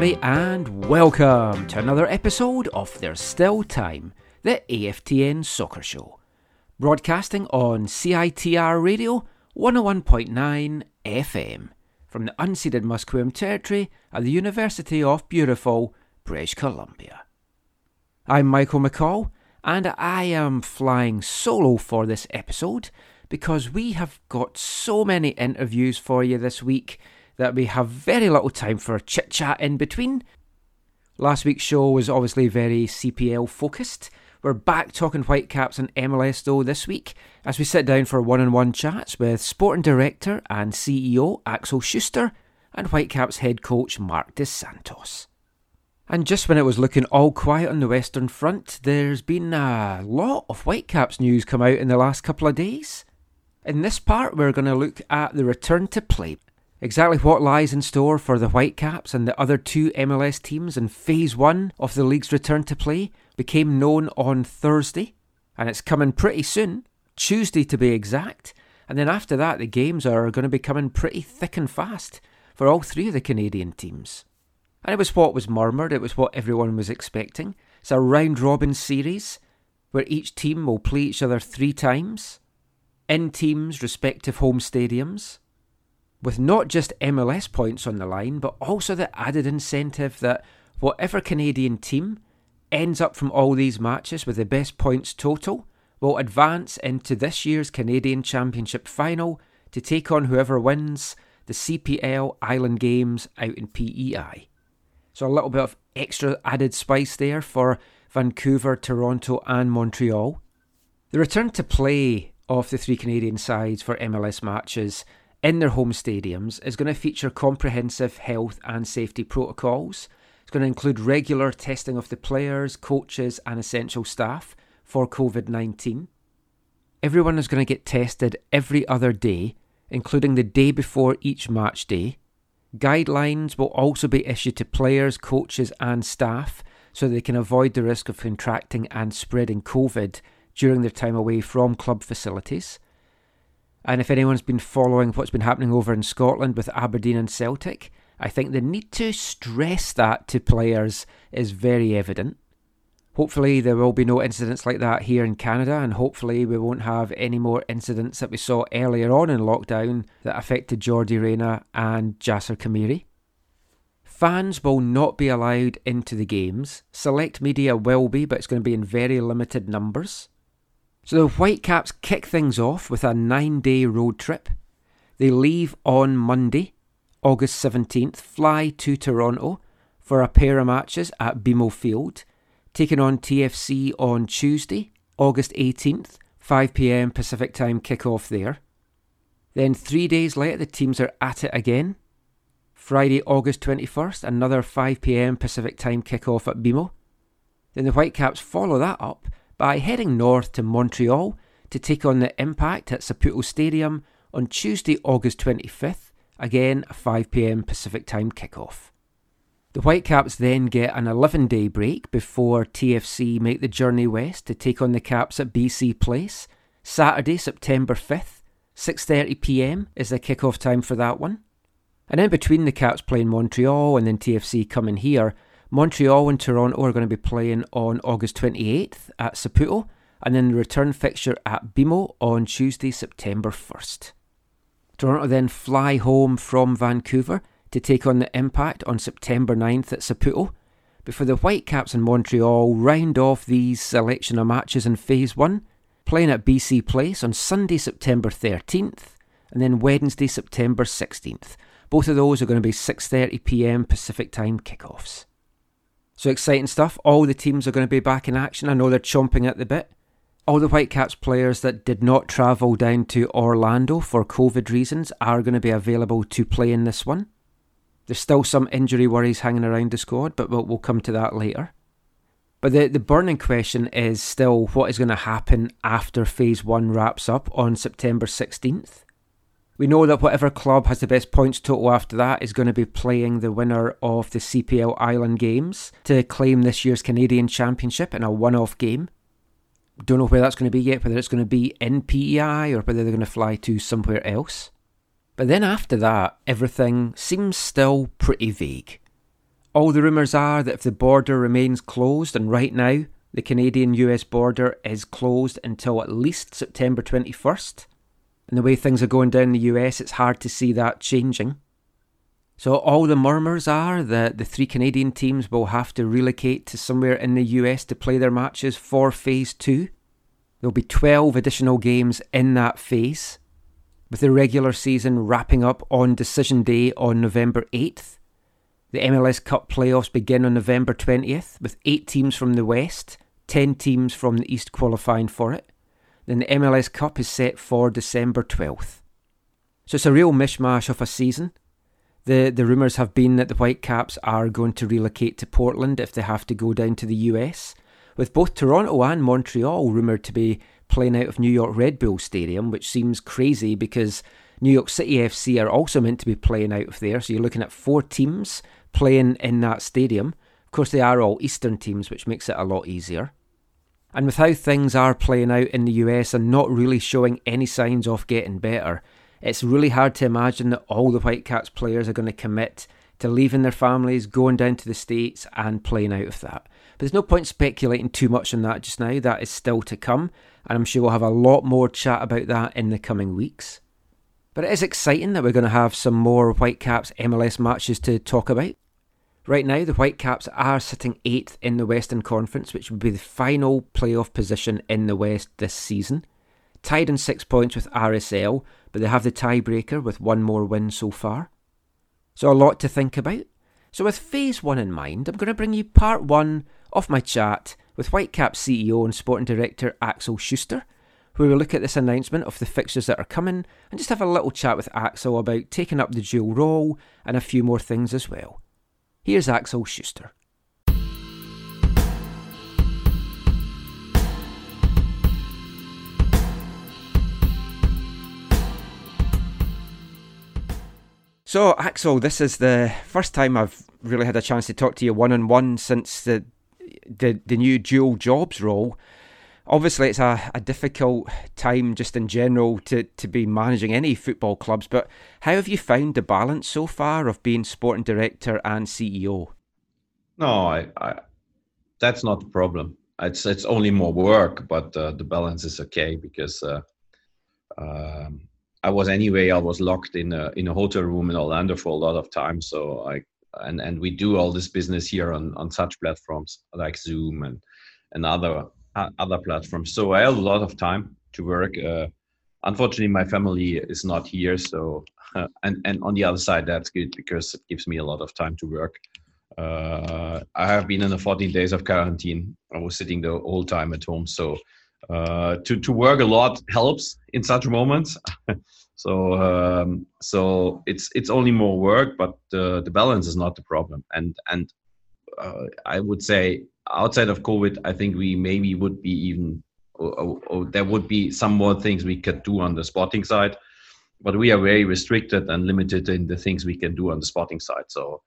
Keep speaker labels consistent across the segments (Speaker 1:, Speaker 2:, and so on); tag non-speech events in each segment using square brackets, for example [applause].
Speaker 1: Everybody, and welcome to another episode of There's Still Time, the AFTN Soccer Show. Broadcasting on CITR Radio 101.9 FM from the unceded Musqueam Territory at the University of Beautiful, British Columbia. I'm Michael McColl, and I am flying solo for this episode because we have got so many interviews for you this week that we have very little time for chit chat in between. Last week's show was obviously very CPL focused. We're back talking Whitecaps and MLS though this week as we sit down for one on one chats with Sporting Director and CEO Axel Schuster and Whitecaps head coach Marc Dos Santos. And just when it was looking all quiet on the Western Front, there's been a lot of Whitecaps news come out in the last couple of days. In this part, we're going to look at the return to play. Exactly what lies in store for the Whitecaps and the other two MLS teams in Phase 1 of the league's return to play became known on Thursday, and it's coming pretty soon, Tuesday to be exact. And then after that, the games are going to be coming pretty thick and fast for all three of the Canadian teams. And it was what was murmured, it was what everyone was expecting. It's a round robin series where each team will play each other three times in teams' respective home stadiums, with not just MLS points on the line, but also the added incentive that whatever Canadian team ends up from all these matches with the best points total will advance into this year's Canadian Championship final to take on whoever wins the CPL Island Games out in PEI. So a little bit of extra added spice there for Vancouver, Toronto, and Montreal. The return to play of the three Canadian sides for MLS matches in their home stadiums is going to feature comprehensive health and safety protocols. It's going to include regular testing of the players, coaches, and essential staff for COVID 19. Everyone is going to get tested every other day, including the day before each match day. Guidelines will also be issued to players, coaches, and staff so they can avoid the risk of contracting and spreading COVID during their time away from club facilities. And if anyone's been following what's been happening over in Scotland with Aberdeen and Celtic, I think the need to stress that to players is very evident. Hopefully, there will be no incidents like that here in Canada, and hopefully, we won't have any more incidents that we saw earlier on in lockdown that affected Yordy Reyna and Jasser Khmiri. Fans will not be allowed into the games. Select media will be, but it's going to be in very limited numbers. So the Whitecaps kick things off with a nine day road trip. They leave on Monday, August 17th, fly to Toronto for a pair of matches at BMO Field, taking on TFC on Tuesday, August 18th, 5pm Pacific time kick-off there. Then three days later, the teams are at it again. Friday, August 21st, another 5pm Pacific time kick-off at BMO. Then the Whitecaps follow that up by heading north to Montreal to take on the Impact at Saputo Stadium on Tuesday, August 25th, again a 5pm Pacific time kickoff. The Whitecaps then get an 11 day break before TFC make the journey west to take on the Caps at BC Place. Saturday, September 5th, 6.30pm is the kickoff time for that one. And in between the Caps playing Montreal and then TFC coming here, Montreal and Toronto are going to be playing on August 28th at Saputo, and then the return fixture at BMO on Tuesday, September 1st. Toronto then fly home from Vancouver to take on the Impact on September 9th at Saputo, before the Whitecaps in Montreal round off these selection of matches in Phase 1, playing at BC Place on Sunday, September 13th, and then Wednesday, September 16th. Both of those are going to be 6.30pm Pacific Time kickoffs. So exciting stuff. All the teams are going to be back in action. I know they're chomping at the bit. All the Whitecaps players that did not travel down to Orlando for COVID reasons are going to be available to play in this one. There's still some injury worries hanging around the squad, but we'll, we'll come to that later. But the, the burning question is still what is going to happen after Phase 1 wraps up on September 16th. We know that whatever club has the best points total after that is going to be playing the winner of the CPL Island Games to claim this year's Canadian Championship in a one off game. Don't know where that's going to be yet, whether it's going to be in PEI or whether they're going to fly to somewhere else. But then after that, everything seems still pretty vague. All the rumours are that if the border remains closed, and right now the Canadian US border is closed until at least September 21st, and the way things are going down in the US, it's hard to see that changing. So all the murmurs are that the three Canadian teams will have to relocate to somewhere in the US to play their matches for Phase 2. There'll be 12 additional games in that phase, with the regular season wrapping up on decision day on November 8th. The MLS Cup playoffs begin on November 20th, with 8 teams from the West, 10 teams from the East qualifying for it then the MLS Cup is set for December 12th. So it's a real mishmash of a season. The, the rumours have been that the Whitecaps are going to relocate to Portland if they have to go down to the US, with both Toronto and Montreal rumoured to be playing out of New York Red Bull Stadium, which seems crazy because New York City FC are also meant to be playing out of there. So you're looking at four teams playing in that stadium. Of course, they are all Eastern teams, which makes it a lot easier. And with how things are playing out in the US and not really showing any signs of getting better, it's really hard to imagine that all the Whitecaps players are going to commit to leaving their families, going down to the States, and playing out of that. But there's no point speculating too much on that just now. That is still to come, and I'm sure we'll have a lot more chat about that in the coming weeks. But it is exciting that we're going to have some more Whitecaps MLS matches to talk about. Right now, the Whitecaps are sitting eighth in the Western Conference, which would be the final playoff position in the West this season. Tied in six points with RSL, but they have the tiebreaker with one more win so far. So, a lot to think about. So, with phase one in mind, I'm going to bring you part one of my chat with Whitecaps CEO and sporting director Axel Schuster, where we look at this announcement of the fixtures that are coming and just have a little chat with Axel about taking up the dual role and a few more things as well. Here's Axel Schuster. So, Axel, this is the first time I've really had a chance to talk to you one on one since the, the the new dual jobs role obviously it's a, a difficult time just in general to, to be managing any football clubs, but how have you found the balance so far of being sporting director and CEO?
Speaker 2: No, I, I that's not the problem. It's it's only more work, but uh, the balance is okay because uh, um, I was anyway I was locked in a in a hotel room in Orlando for a lot of time. So I and and we do all this business here on on such platforms like Zoom and and other other platforms. So I have a lot of time to work. Uh, unfortunately, my family is not here. So, uh, [laughs] and and on the other side, that's good because it gives me a lot of time to work. Uh, I have been in the 14 days of quarantine. I was sitting the whole time at home. So, uh, to to work a lot helps in such moments. [laughs] so um, so it's it's only more work, but uh, the balance is not the problem. And and uh, I would say outside of COVID, I think we maybe would be even, or, or, or, there would be some more things we could do on the sporting side, but we are very restricted and limited in the things we can do on the sporting side. So,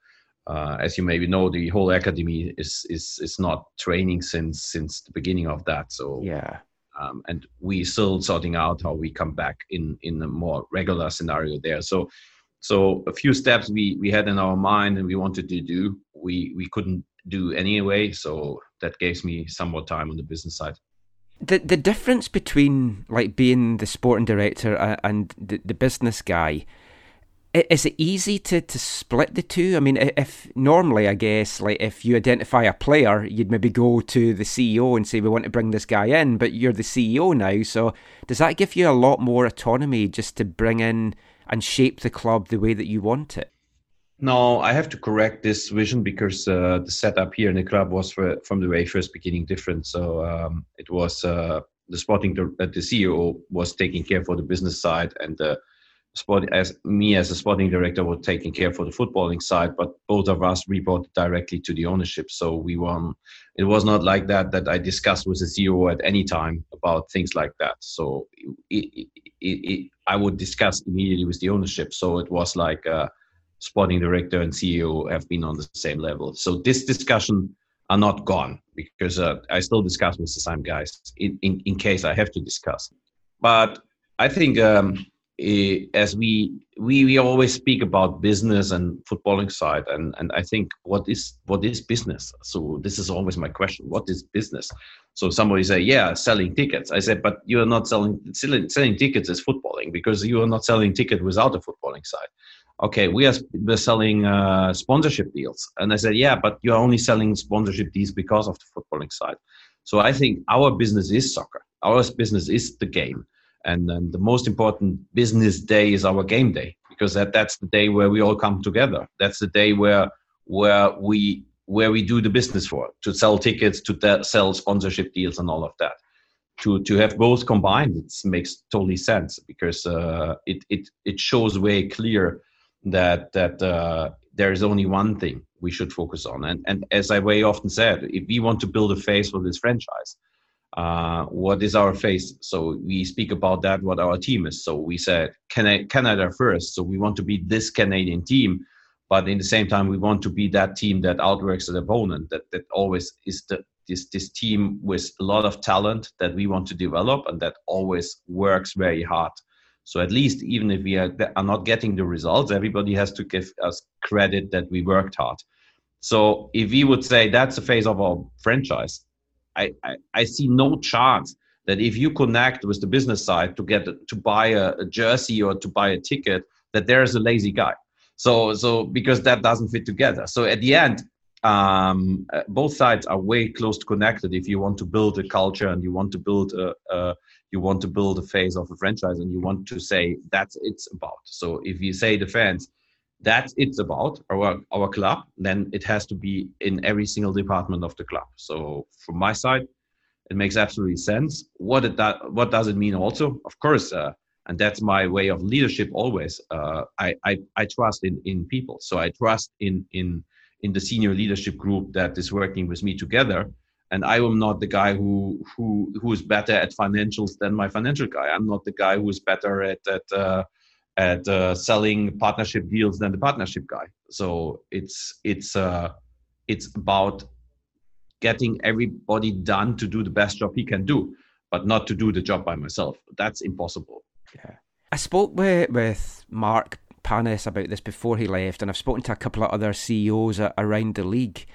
Speaker 2: uh, as you maybe know, the whole academy is is is not training since since the beginning of that. So
Speaker 1: yeah.
Speaker 2: Um, and we still sorting out how we come back in in a more regular scenario there. So so a few steps we we had in our mind and we wanted to do we we couldn't do anyway. So that gives me some more time on the business side.
Speaker 1: the the difference between like being the sporting director uh, and the, the business guy is it easy to, to split the two? I mean, if normally, I guess, like if you identify a player, you'd maybe go to the CEO and say, we want to bring this guy in, but you're the CEO now. So does that give you a lot more autonomy just to bring in and shape the club the way that you want it?
Speaker 2: No, I have to correct this vision because uh, the setup here in the club was for, from the very first beginning different. So um, it was uh, the sporting, the, the CEO was taking care for the business side and the sport as me as a sporting director was taking care for the footballing side, but both of us reported directly to the ownership. So we won. It was not like that that I discussed with the CEO at any time about things like that. So it, it, it, I would discuss immediately with the ownership. So it was like uh, sporting director and CEO have been on the same level. So this discussion are not gone because uh, I still discuss with the same guys in, in, in case I have to discuss. But I think um, as we, we we always speak about business and footballing side and and i think what is what is business so this is always my question what is business so somebody say yeah selling tickets i said but you are not selling selling, selling tickets is footballing because you are not selling ticket without a footballing side okay we are we're selling uh, sponsorship deals. And i said yeah but you're only selling sponsorship deals because of the footballing side. So i think our business is soccer. Our business is the game. And then the most important business day is our game day because that, that's the day where we all come together. That's the day where where we where we do the business for to sell tickets to sell sponsorship deals and all of that. To to have both combined it makes totally sense because uh, it it it shows very clear that that uh, there is only one thing we should focus on. And and as i very often said if we want to build a face for this franchise uh, what is our face? So we speak about that what our team is. So we said canada first? So we want to be this canadian team but in the same time we want to be that team that outworks the opponent that that always is the this this team with a lot of talent that we want to develop and that always works very hard so at least even if we are, are not getting the results everybody has to give us credit that we worked hard. So if we would say that's the phase of our franchise I, I, I see no chance that if you connect with the business side to get to buy a, a, jersey or to buy a ticket that there is a lazy guy. So so because that doesn't fit together. So at the end um, uh, both sides are way close to connected if you want to build a culture and you want to build a, a you want to build a phase of a franchise and you want to say that's it's about. So if you say the fans that's it's about our our club then it has to be in every single department of the club. So from my side it makes absolutely sense. What it that what does it mean also? Of course uh, and that's my way of leadership always uh, I, I i trust in in people. So i trust in in in the senior leadership group that is working with me together and i am not the guy who who who is better at financials than my financial guy i'm not the guy who is better at at uh, at uh, selling partnership deals than the partnership guy. So it's it's uh, it's about getting everybody done to do the best job he can do, but not to do the job by myself. That's impossible.
Speaker 1: Yeah, I spoke with with Mark Pannes about this before he left, and I've spoken to a couple of other CEOs around the league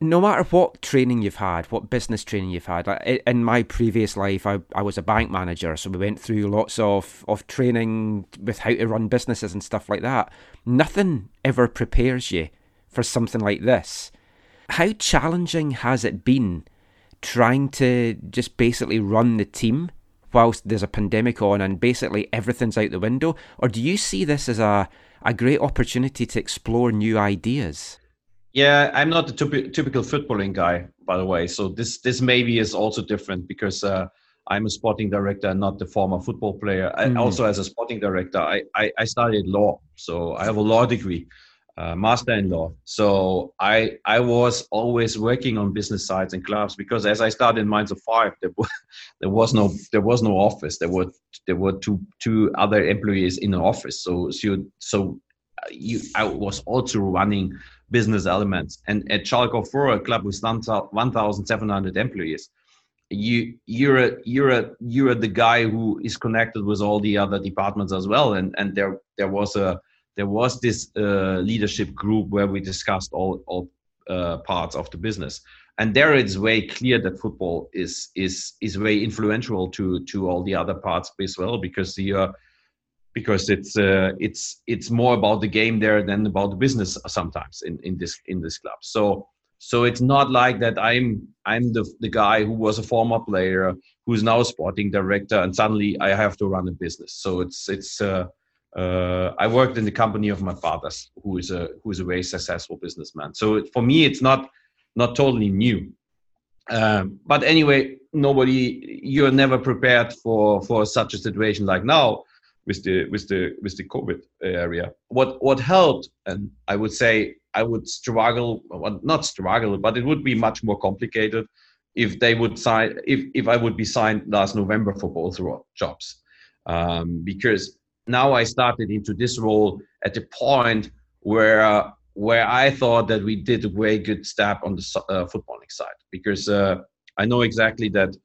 Speaker 1: no matter what training you've had, what business training you've had, in my previous life, I, I was a bank manager, so we went through lots of, of training with how to run businesses and stuff like that. Nothing ever prepares you for something like this. How challenging has it been trying to just basically run the team whilst there's a pandemic on and basically everything's out the window? Or do you see this as a, a great opportunity to explore new ideas?
Speaker 2: Yeah, I'm not the typical footballing guy, by the way. So this this maybe is also different because uh, I'm a sporting director, not the former football player. Mm. also, as a sporting director, I, I, I studied law, so I have a law degree, uh, master in law. So I I was always working on business sides and clubs because as I started in Mainz 05, there was, [laughs] there was no there was no office. There were there were two two other employees in the office. So so so uh, you I was also running business elements. And at Schalke 04, a club with 1,700 employees, you you're a, you're a, you're the guy who is connected with all the other departments as well. And and there there was a there was this uh, leadership group where we discussed all all uh, parts of the business. and there it's very clear that football is is is very influential to to all the other parts as well because uh, because it's uh, it's it's more about the game there than about the business sometimes in in this in this club so so it's not like that i'm i'm the the guy who was a former player who's now a sporting director and suddenly i have to run a business so it's it's uh, uh, I worked in the company of my father's, who is a who is a very successful businessman. So it, for me, it's not not totally new. Um, but anyway, nobody you're never prepared for for such a situation like now with the with the with the COVID area. What what helped, and I would say I would struggle, well, not struggle, but it would be much more complicated if they would sign if if I would be signed last November for both jobs, um, because now I started into this role at the point where where I thought that we did a very good step on the uh, footballing side because uh, I know exactly that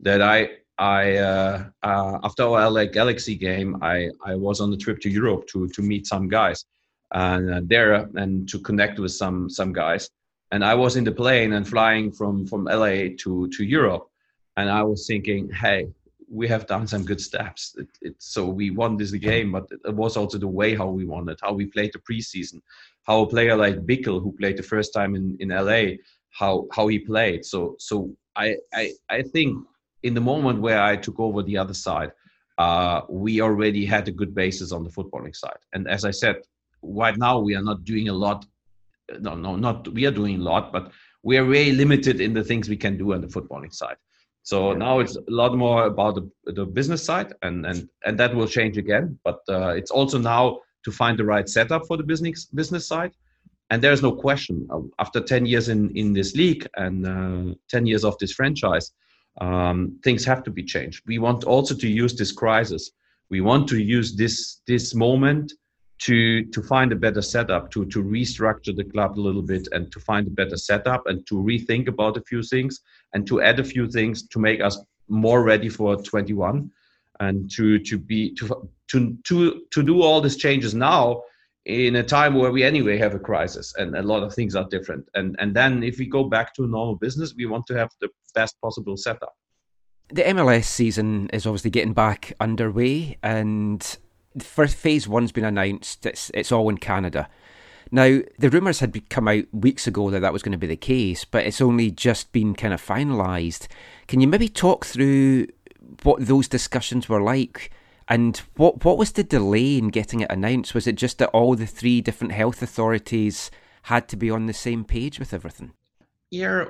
Speaker 2: that I I uh, uh, after our LA Galaxy game I I was on a trip to Europe to to meet some guys and uh, there and to connect with some some guys and I was in the plane and flying from from LA to to Europe and I was thinking hey we have done some good steps. It, it, so we won this game, but it was also the way how we won it, how we played the preseason, how a player like Bikel, who played the first time in, in LA, how how he played. So so I, I I think in the moment where I took over the other side, uh, we already had a good basis on the footballing side. And as I said, right now we are not doing a lot. No, no, not we are doing a lot, but we are very limited in the things we can do on the footballing side. So yeah. now it's a lot more about the, the business side, and and and that will change again. But uh, it's also now to find the right setup for the business business side. And there's no question. Uh, after 10 years in in this league and uh, 10 years of this franchise, um, things have to be changed. We want also to use this crisis. We want to use this this moment to to find a better setup to to restructure the club a little bit and to find a better setup and to rethink about a few things and to add a few things to make us more ready for 21 and to to be to to to to do all these changes now in a time where we anyway have a crisis and a lot of things are different and and then if we go back to normal business we want to have the best possible setup
Speaker 1: the MLS season is obviously getting back underway and first phase one's been announced. It's it's all in Canada. Now the rumours had come out weeks ago that that was going to be the case, but it's only just been kind of finalised. Can you maybe talk through what those discussions were like? And what what was the delay in getting it announced? Was it just that all the three different health authorities had to be on the same page with everything?
Speaker 2: Yeah,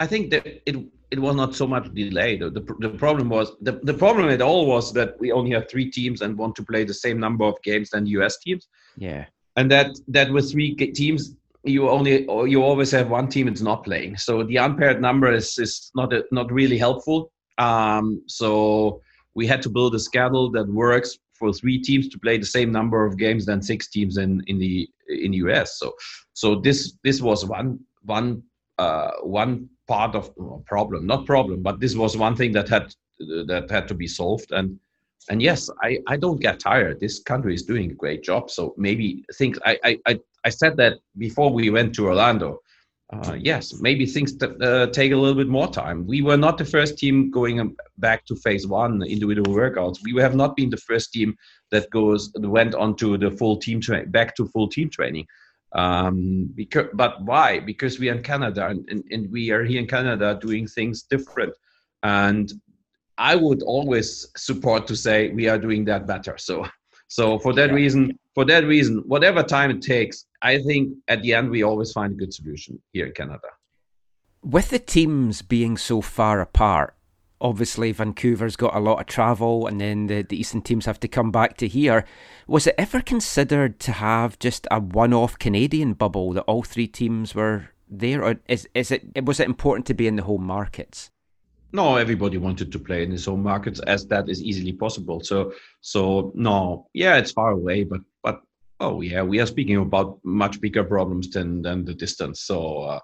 Speaker 2: I think that it it was not so much delay. The, the, the, problem was the, the problem at all was that we only have three teams and want to play the same number of games than US teams.
Speaker 1: Yeah.
Speaker 2: And that that with three teams, you only you always have one team that's not playing. So the unpaired number is is not a, not really helpful. Um, so we had to build a schedule that works for three teams to play the same number of games than six teams in in the in US. So so this this was one one uh, one part of problem not problem but this was one thing that had that had to be solved. And and yes i i don't get tired. This country is doing a great job. So maybe things i i i said that before we went to orlando uh, yes maybe things t- uh, take a little bit more time we were not the first team going um, back to phase one individual workouts we have not been the first team that goes went on to the full team back to full team training um, because, but why? Because we are in Canada and, and, and we are here in Canada doing things different. And I would always support to say we are doing that better. So, so for that yeah. reason, for that reason, whatever time it takes, I think at the end we always find a good solution here in Canada.
Speaker 1: With the teams being so far apart, obviously Vancouver's got a lot of travel, and then the, the Eastern teams have to come back to here. Was it ever considered to have just a one-off Canadian bubble that all three teams were there, or is is it was it important to be in the home markets?
Speaker 2: No, everybody wanted to play in his home markets as that is easily possible. So so no, yeah, it's far away, but but oh yeah, we are speaking about much bigger problems than than the distance. So. Uh,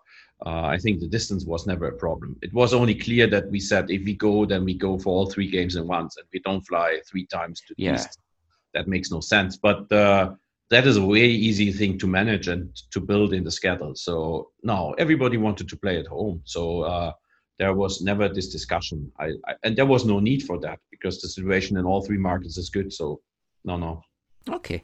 Speaker 2: uh, I think the distance was never a problem. It was only clear that we said if we go, then we go for all three games in once, and we don't fly three times to the
Speaker 1: yeah.
Speaker 2: east. That makes no sense. But uh, that is a very easy thing to manage and to build in the schedule. So no, everybody wanted to play at home. So uh, there was never this discussion. I, I, and there was no need for that because the situation in all three markets is good. So no, no.
Speaker 1: Okay.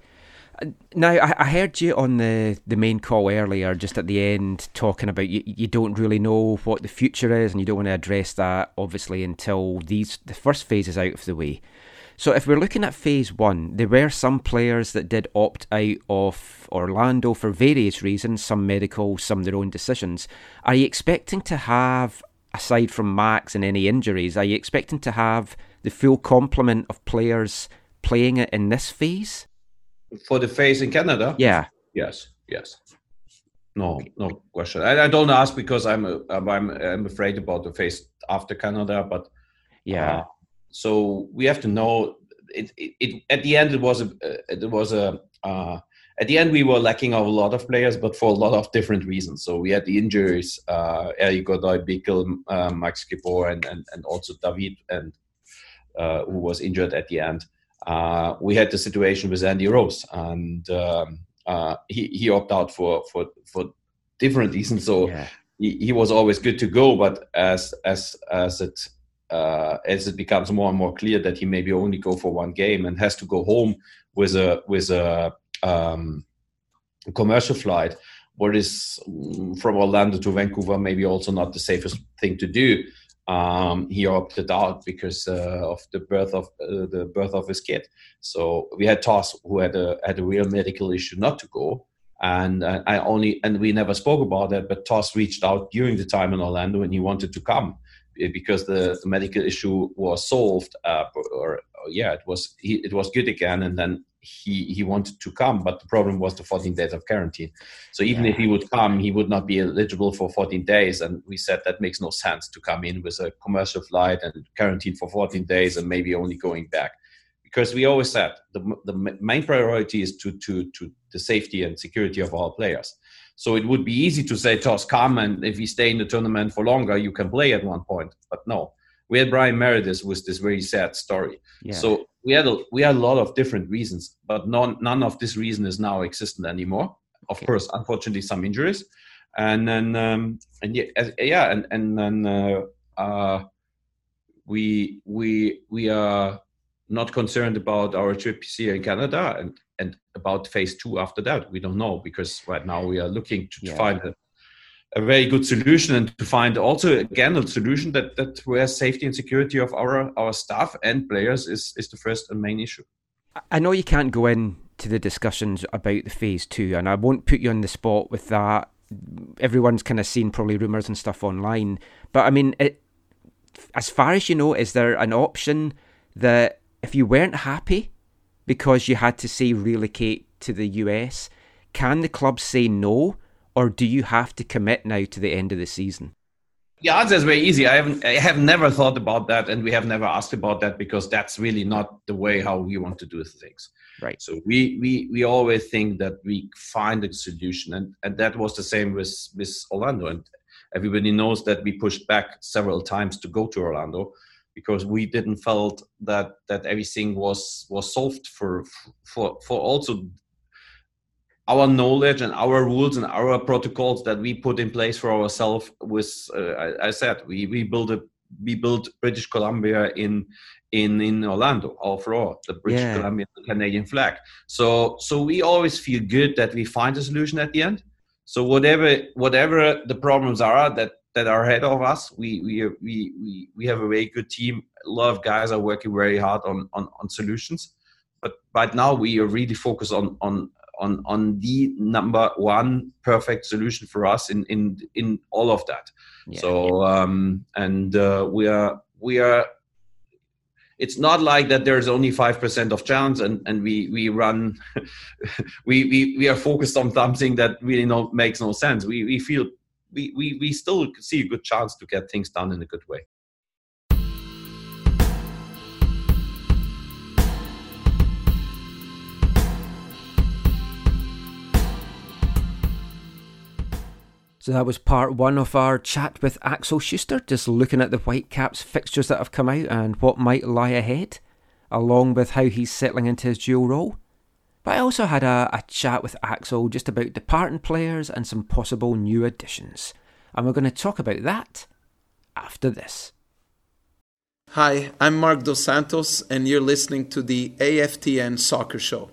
Speaker 1: Uh, Now, I, I heard you on the, the main call earlier, just at the end, talking about you, you don't really know what the future is, and you don't want to address that obviously until these the first phase is out of the way. So, if we're looking at phase one, there were some players that did opt out of Orlando for various reasons, some medical, some their own decisions. Are you expecting to have, aside from Max and any injuries, are you expecting to have the full complement of players playing it in this phase?
Speaker 2: For the phase in Canada,
Speaker 1: Yeah.
Speaker 2: Yes, yes. No, no question. I, I don't ask because I'm a, I'm I'm afraid about the phase after Canada, but
Speaker 1: Yeah.
Speaker 2: uh, so we have to know it, it, it. At the end, it was a it was a. Uh, at the end, we were lacking of a lot of players, but for a lot of different reasons. So we had the injuries, uh, Erik Godoy, Bikel, uh, Max Gibor, and, and and also David, and uh, who was injured at the end. Uh, we had the situation with Andy Rose, and um, uh, he he opted out for for for different reasons. So
Speaker 1: yeah.
Speaker 2: he, he was always good to go, but as as as it uh, as it becomes more and more clear that he maybe only go for one game and has to go home with a with a um, commercial flight, what is mm, from Orlando to Vancouver maybe also not the safest thing to do. Um, he opted out because uh, of the birth of uh, the birth of his kid. So we had Toss who had a had a real medical issue not to go, and uh, I only and we never spoke about that. But Toss reached out during the time in Orlando and he wanted to come eh, because the, the medical issue was solved. Uh, or, or yeah, it was he, it was good again, and then he he wanted to come, but the problem was the 14 days of quarantine. So even if he would come, he would not be eligible for 14 days. And we said that makes no sense to come in with a commercial flight and quarantine for 14 days and maybe only going back. Because we always said the, the main priority is to, to, to the safety and security of our players. So it would be easy to say, Toss, come, and if you stay in the tournament for longer, you can play at one point. But no, we had Bryan Meredith with this very sad story.
Speaker 1: Yeah.
Speaker 2: So we had a, we had a lot of different reasons, but none none of this reason is now existent anymore. Of
Speaker 1: Okay.
Speaker 2: course, unfortunately, some injuries, and then um, and yeah, yeah, and and then uh, uh, we we we are not concerned about our trip here in Canada and and about phase two after that. We don't know because right now we are looking to, to
Speaker 1: Yeah.
Speaker 2: find a, a very good solution and to find also again a solution that that where safety and security of our our staff and players is is the first and main issue.
Speaker 1: I know you can't go in to the discussions about the phase two, and I won't put you on the spot with that. Everyone's kind of seen probably rumours and stuff online, but I mean, it, as far as you know, is there an option that if you weren't happy because you had to say relocate to the US, can the club say no, or do you have to commit now to the end of the season?
Speaker 2: The answer is very easy. I haven't I have never thought about that and we have never asked about that because that's really not the way how we want to do things.
Speaker 1: Right.
Speaker 2: So we we we always think that we find a solution, and and that was the same with with Orlando. And everybody knows that we pushed back several times to go to Orlando because we didn't felt that that everything was was solved for for for also our knowledge and our rules and our protocols that we put in place for ourselves was uh, I, I said we we built a we built British Columbia in in in Orlando all floor the British
Speaker 1: Yeah.
Speaker 2: Columbia Canadian flag. So so we always feel good that we find a solution at the end. So whatever whatever the problems are that that are ahead of us we we we we, we have a very good team. A lot of guys are working very hard on on, on solutions. But right now we are really focused on on on on the number one perfect solution for us in in in all of that.
Speaker 1: Yeah.
Speaker 2: so um and uh, we are we are it's not like that there's only 5% of chance and and we we run [laughs] we, we we are focused on something that really no makes no sense. We we feel we, we we still see a good chance to get things done in a good way
Speaker 1: So that was part one of our chat with Axel Schuster, just looking at the Whitecaps fixtures that have come out and what might lie ahead, along with how he's settling into his dual role. But I also had a, a chat with Axel just about departing players and some possible new additions. And we're going to talk about that after this.
Speaker 3: Hi, I'm Marc Dos Santos, and you're listening to the AFTN Soccer Show.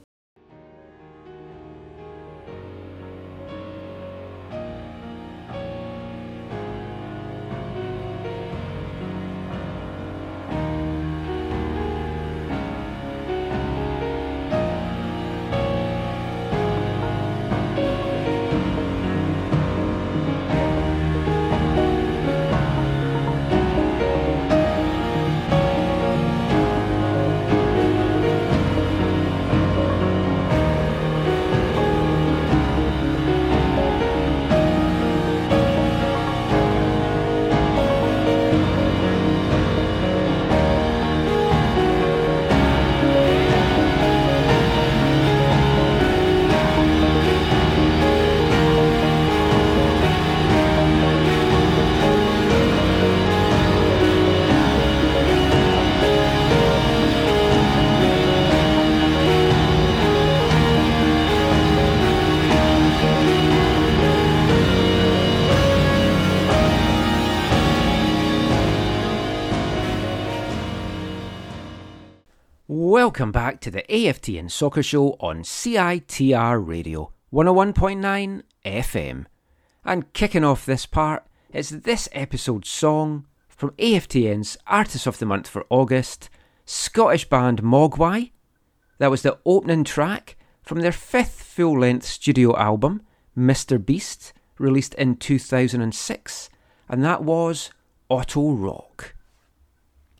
Speaker 1: Welcome back to the AFTN Soccer Show on CITR Radio 101.9 FM. And kicking off this part is this episode's song from AFTN's Artist of the Month for August, Scottish band Mogwai. That was the opening track from their fifth full length studio album, Mr. Beast, released in 2006, and that was Auto Rock.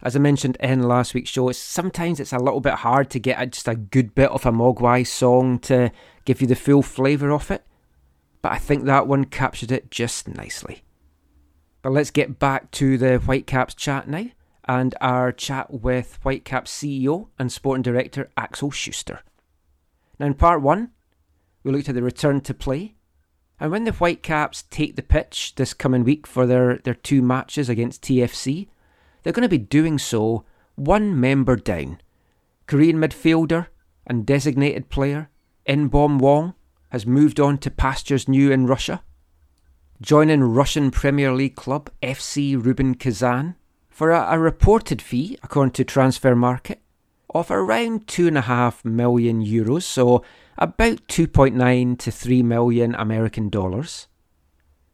Speaker 1: As I mentioned in last week's show, it's, sometimes it's a little bit hard to get a, just a good bit of a Mogwai song to give you the full flavour of it, but I think that one captured it just nicely. But let's get back to the Whitecaps chat now, and our chat with Whitecaps CEO and sporting director Axel Schuster. Now, in part one, we looked at the return to play, and when the Whitecaps take the pitch this coming week for their, their two matches against TFC, they're going to be doing so one member down. Korean midfielder and designated player Inbeom Hwang has moved on to pastures new in Russia, joining Russian Premier League club FC Rubin Kazan for a, a reported fee, according to Transfermarkt, of around 2.5 million euros, so about 2.9 to 3 million American dollars.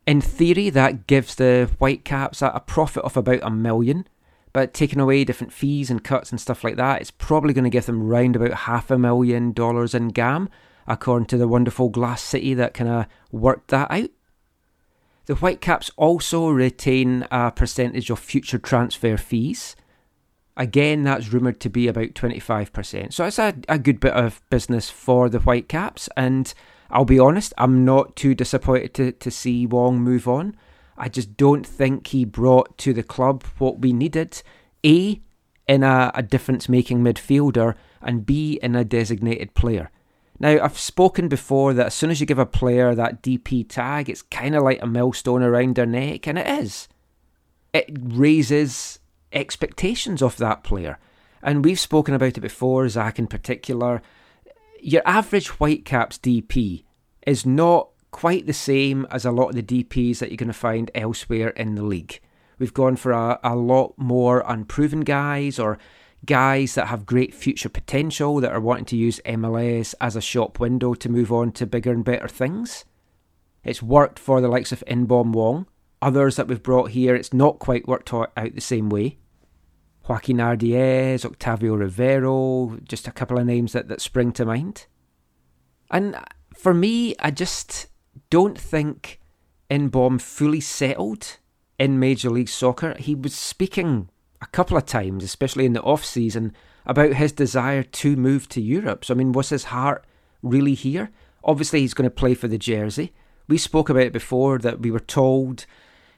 Speaker 1: In theory, that gives the Whitecaps a, a profit of about a million, but taking away different fees and cuts and stuff like that, it's probably going to give them round about half a million dollars in GAM, according to the wonderful Glass City that kind of worked that out. The Whitecaps also retain a percentage of future transfer fees. Again, that's rumoured to be about 25%. So it's a, a good bit of business for the Whitecaps. And I'll be honest, I'm not too disappointed to, to see Hwang move on. I just don't think he brought to the club what we needed. A, in a, a difference making midfielder, and B, in a designated player. Now, I've spoken before that as soon as you give a player that DP tag, it's kind of like a millstone around their neck, and it is. It raises expectations of that player. And we've spoken about it before, Zach in particular. Your average Whitecaps DP is not quite the same as a lot of the DPs that you're going to find elsewhere in the league. We've gone for a, a lot more unproven guys or guys that have great future potential that are wanting to use MLS as a shop window to move on to bigger and better things. It's worked for the likes of Inbeom Hwang. Others that we've brought here, it's not quite worked out the same way. Joaquín Ardaiz, Octavio Rivero, just a couple of names that, that spring to mind. And for me, I just don't think Inbeom fully settled in Major League Soccer. He was speaking a couple of times, especially in the off season, about his desire to move to Europe. So I mean, was his heart really here? Obviously, he's going to play for the jersey. We spoke about it before that we were told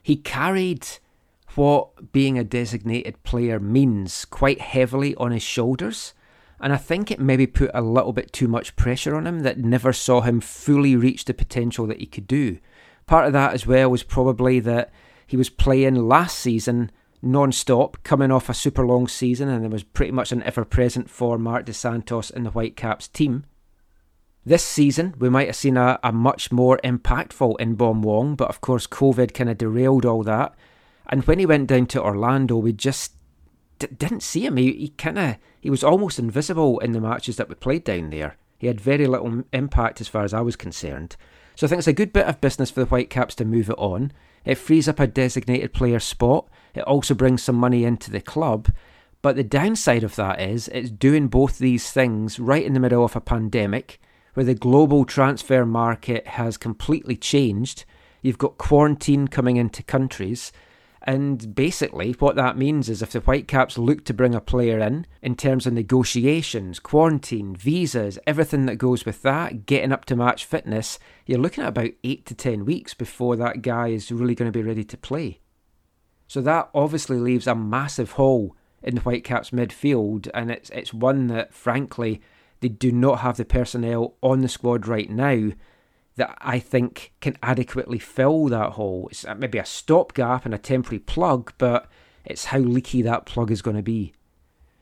Speaker 1: he carried what being a designated player means quite heavily on his shoulders. And I think it maybe put a little bit too much pressure on him that never saw him fully reach the potential that he could do. Part of that as well was probably that he was playing last season non stop, coming off a super long season, and there was pretty much an ever present for Marc Dos Santos in the Whitecaps team. This season, we might have seen a, a much more impactful Inbeom Hwang, but of course, COVID kind of derailed all that. And when he went down to Orlando, we just d- didn't see him. He, he kind of he was almost invisible in the matches that we played down there. He had very little impact as far as I was concerned. So I think it's a good bit of business for the Whitecaps to move it on. It frees up a designated player spot. It also brings some money into the club. But the downside of that is it's doing both these things right in the middle of a pandemic where the global transfer market has completely changed. You've got quarantine coming into countries. And basically, what that means is if the Whitecaps look to bring a player in, in terms of negotiations, quarantine, visas, everything that goes with that, getting up to match fitness, you're looking at about 8 to 10 weeks before that guy is really going to be ready to play. So that obviously leaves a massive hole in the Whitecaps midfield, and it's, it's one that, frankly, they do not have the personnel on the squad right now that I think can adequately fill that hole. It's uh, maybe a stopgap and a temporary plug, but it's how leaky that plug is going to be.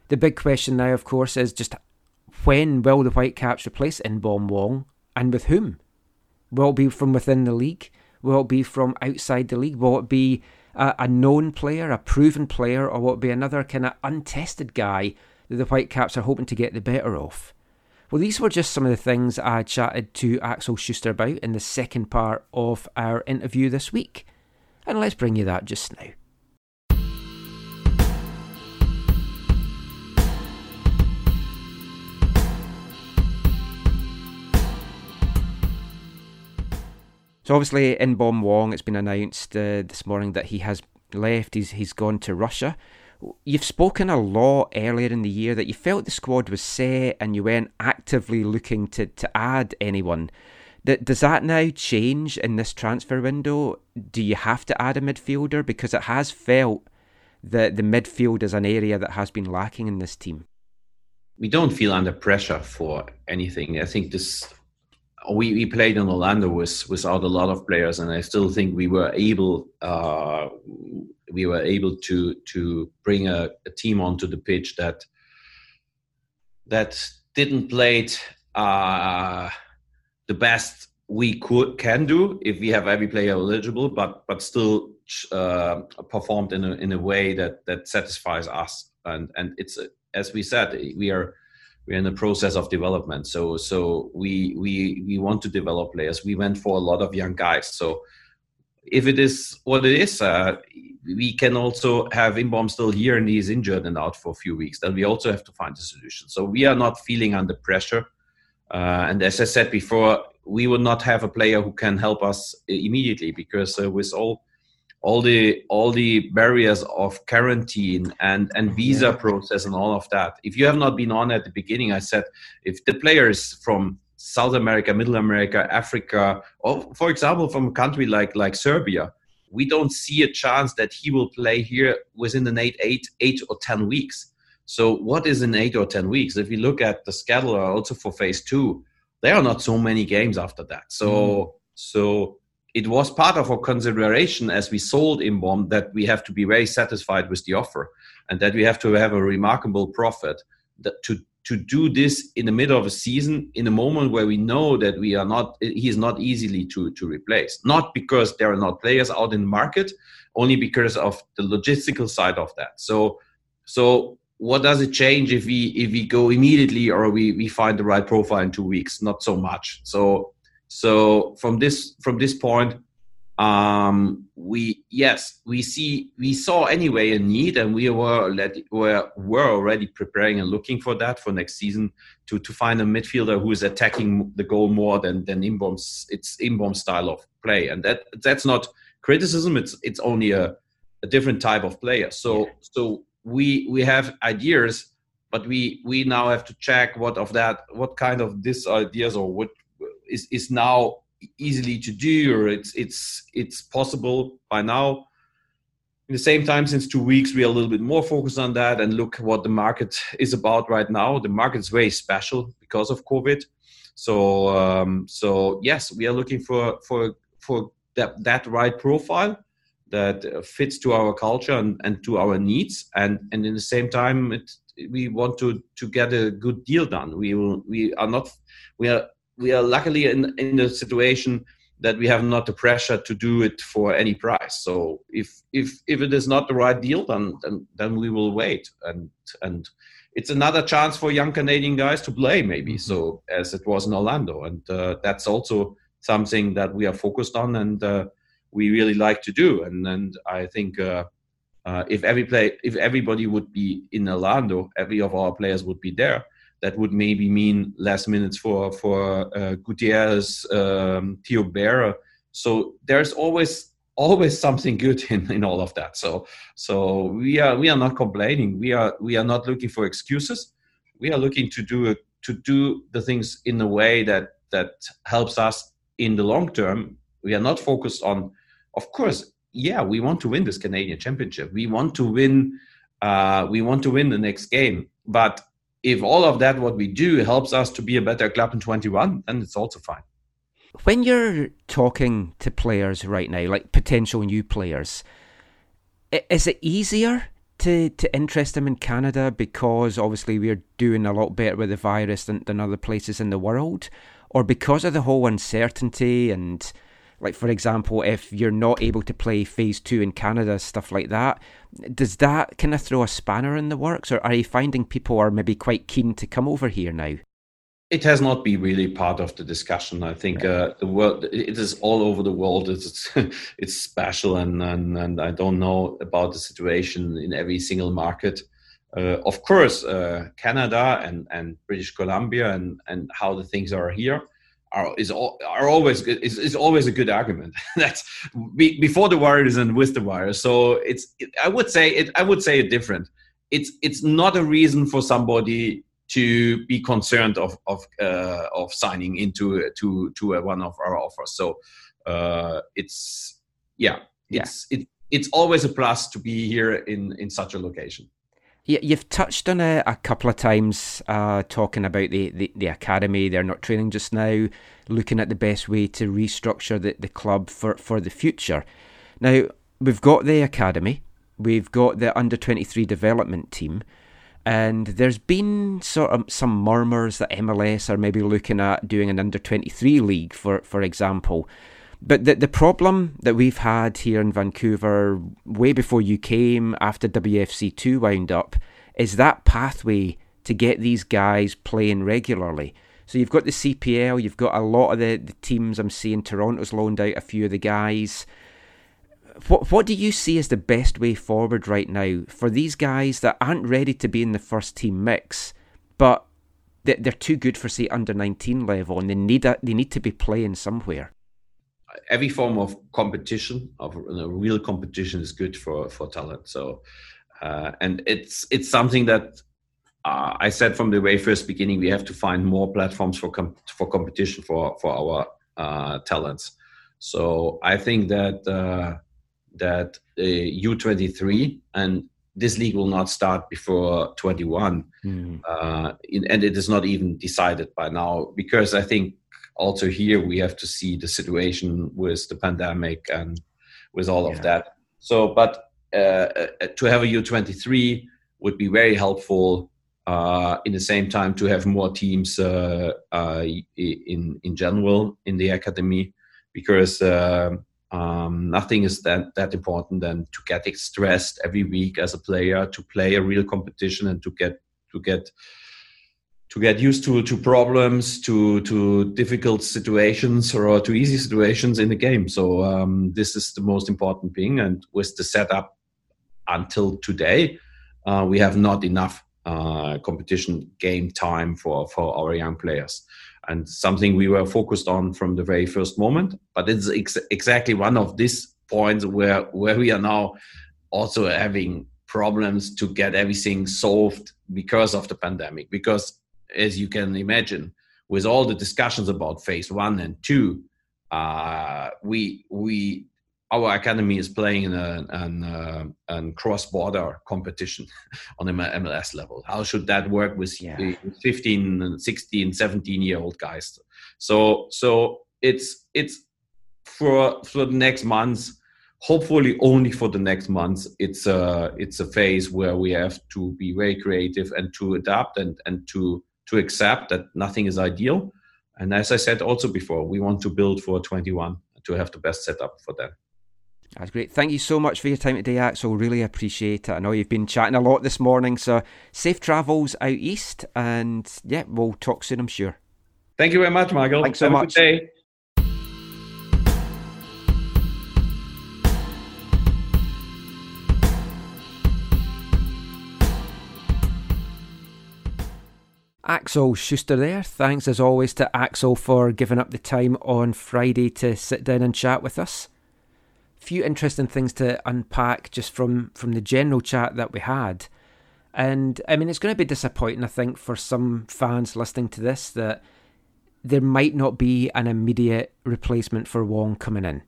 Speaker 1: The big question now, of course, is just when will the Whitecaps replace Inbeom Hwang and with whom? Will it be from within the league? Will it be from outside the league? Will it be a, a known player, a proven player, or will it be another kind of untested guy that the Whitecaps are hoping to get the better of? Well, these were just some of the things I chatted to Axel Schuster about in the second part of our interview this week. And let's bring you that just now. So obviously, Inbeom Hwang, it's been announced uh, this morning that he has left. He's he's gone to Russia. You've spoken a lot earlier in the year that you felt the squad was set and you weren't actively looking to, to add anyone. Does that now change in this transfer window? Do you have to add a midfielder? Because it has felt that the midfield is an area that has been lacking in this team.
Speaker 2: We don't feel under pressure for anything. I think this we, we played in Orlando with, without a lot of players, and I still think we were able uh, we were able to to bring a, a, team onto the pitch that that didn't play uh, the best we could can do if we have every player eligible, but but still uh, performed in a in a way that that satisfies us. And and it's as we said, we are we're in the process of development. So so we we we want to develop players. We went for a lot of young guys. So if it is what it is, uh, we can also have Inbeom still here and he's injured and out for a few weeks. Then we also have to find a solution. So we are not feeling under pressure. Uh, and as I said before, we will not have a player who can help us immediately because uh, with all all the all the barriers of quarantine and and visa process and all of that, if you have not been on at the beginning, I said if the players from South America, Middle America, Africa, or for example from a country like like Serbia, we don't see a chance that he will play here within an eight, eight, eight or ten weeks. So what is in eight or ten weeks? If you look at the schedule also for phase two, there are not so many games after that. So mm. so it was part of our consideration as we sold Inbeom that we have to be very satisfied with the offer and that we have to have a remarkable profit that to to do this in the middle of a season in a moment where we know that we are not he is not easily to to replace. Not because there are not players out in the market only because of the logistical side of that. So so what does it change if we if we go immediately or we we find the right profile in two weeks? Not so much. So so from this from this point um, we yes we see we saw anyway a need and we were that were were already preparing and looking for that for next season to to find a midfielder who is attacking the goal more than than Inbeom's it's Inbeom's style of play. And that that's not criticism. It's it's only a, a different type of player. So yeah. so we we have ideas but we we now have to check what of that what kind of these ideas or what is is now easily to do or it's it's it's possible by now. In the same time since two weeks we are a little bit more focused on that and look what the market is about right now. The market is very special because of covid. So um, so yes we are looking for for for that that right profile that fits to our culture and, and to our needs. And and in the same time it, we want to to get a good deal done. We will we are not we are we are luckily in in the situation that we have not the pressure to do it for any price. So if if if it is not the right deal, then then, then we will wait and and it's another chance for young Canadian guys to play, maybe. Mm-hmm. So as it was in Orlando, and uh, that's also something that we are focused on and uh, we really like to do. And and I think uh, uh if every play, if everybody would be in Orlando, every of our players would be there. That would maybe mean less minutes for for uh, Gutierrez, um, Theo Bair. So there's always always something good in, in all of that. So so we are we are not complaining. We are we are not looking for excuses. We are looking to do to do the things in a way that that helps us in the long term. We are not focused on, of course, yeah, we want to win this Canadian Championship. We want to win. Uh, we want to win the next game. But if all of that what we do helps us to be a better club in 21, then it's also fine.
Speaker 1: When you're talking to players right now, like potential new players, is it easier to, to interest them in Canada because obviously we're doing a lot better with the virus than, than other places in the world? Or because of the whole uncertainty and like for example, if you're not able to play phase two in Canada, stuff like that, does that kind of throw a spanner in the works, or are you finding people are maybe quite keen to come over here now?
Speaker 2: it has not been really part of the discussion. I think uh, the world it is all over the world. It's [laughs] it's special, and, and and I don't know about the situation in every single market. Uh, of course, uh, Canada and and British Columbia and and how the things are here are is all, are always good, is, is always a good argument. [laughs] That's be, before the virus and with the virus. So it's it, I would say it I would say it different. It's it's not a reason for somebody to be concerned of of uh, of signing into to to a, one of our offers. So uh, it's yeah, it's yeah. it it's always a plus to be here in in such a location.
Speaker 1: Yeah, you've touched on it a couple of times, uh, talking about the, the, the, academy. They're not training just now, looking at the best way to restructure the, the club for, for the future. Now, we've got the academy, we've got the under 23 development team, and there's been sort of some murmurs that MLS are maybe looking at doing an under 23 league, for, for example. But the, the problem that we've had here in Vancouver, way before you came, after WFC2 wound up, is that pathway to get these guys playing regularly. So you've got the CPL, you've got a lot of the, the teams I'm seeing. Toronto's loaned out a few of the guys what what do you see as the best way forward right now for these guys that aren't ready to be in the first team mix, but they're too good for say under nineteen level, and they need a, they need to be playing somewhere.
Speaker 2: Every form of competition, of a real competition, is good for for talent. So, uh, and it's it's something that uh, I said from the very first beginning. We have to find more platforms for com- for competition for for our uh, talents. So I think that uh, that U23 and this league will not start before 21 mm. uh, in, and it is not even decided by now because i think also here we have to see the situation with the pandemic and with all yeah. of that so but uh, uh to have a u23 would be very helpful uh, in the same time to have more teams uh, uh, in in general in the academy because um, um, nothing is that that important than to get stressed every week as a player, to play a real competition, and to get to get to get used to to problems, to to difficult situations or to easy situations in the game. So um, this is the most important thing. And with the setup until today, uh, we have not enough uh, competition game time for for our young players and something we were focused on from the very first moment. But it's ex- exactly one of these points where where we are now also having problems to get everything solved because of the pandemic. Because as you can imagine, with all the discussions about phase one and two, uh, we we our academy is playing in a, an, uh, an cross-border competition [laughs] on MLS level. How should that work with yeah. 15, 16, 17 year old guys? So, so it's it's for for the next months. Hopefully, only for the next months. It's a it's a phase where we have to be very creative and to adapt and and to to accept that nothing is ideal and as I said also before, we want to build for 21 to have the best setup for them.
Speaker 1: That's great. Thank you so much for your time today, Axel. Really appreciate it. I know you've been chatting a lot this morning, so safe travels out east, and yeah, we'll talk soon, I'm sure.
Speaker 2: Thank you very much, Michael.
Speaker 1: Thanks so
Speaker 2: have
Speaker 1: much. Axel Schuster there. Thanks as always to Axel for giving up the time on Friday to sit down and chat with us. Few interesting things to unpack just from from the general chat that we had. And I mean it's going to be disappointing I think for some fans listening to this that there might not be an immediate replacement for Hwang coming in.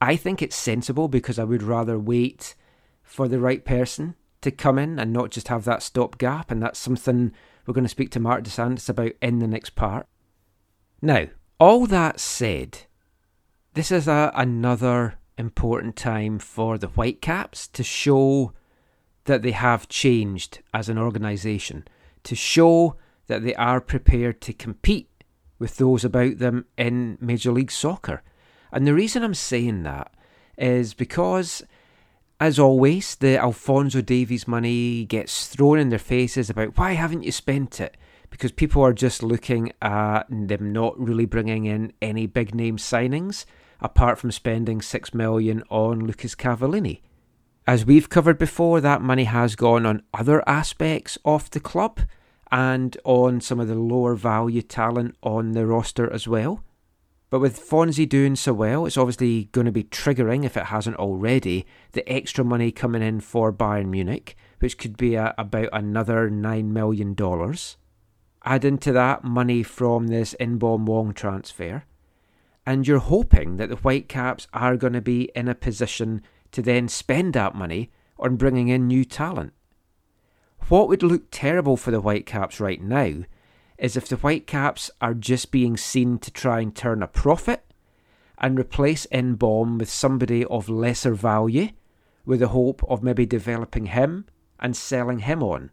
Speaker 1: I think it's sensible because I would rather wait for the right person to come in and not just have that stopgap and that's something we're going to speak to Marc Dos Santos about in the next part. Now, all that said, this is a, another important time for the Whitecaps to show that they have changed as an organisation, to show that they are prepared to compete with those about them in Major League Soccer. And the reason I'm saying that is because as always, the Alfonso Davies money gets thrown in their faces about why haven't you spent it? Because people are just looking at them not really bringing in any big name signings apart from spending 6 million on Lucas Cavallini. As we've covered before, that money has gone on other aspects of the club and on some of the lower value talent on the roster as well. But with Fonzie doing so well, it's obviously going to be triggering, if it hasn't already, the extra money coming in for Bayern Munich, which could be a, about another $9 million. Add into that money from this Inbeom Hwang transfer, and you're hoping that the Whitecaps are going to be in a position to then spend that money on bringing in new talent. What would look terrible for the Whitecaps right now is if the Whitecaps are just being seen to try and turn a profit and replace Inbeom with somebody of lesser value with the hope of maybe developing him and selling him on.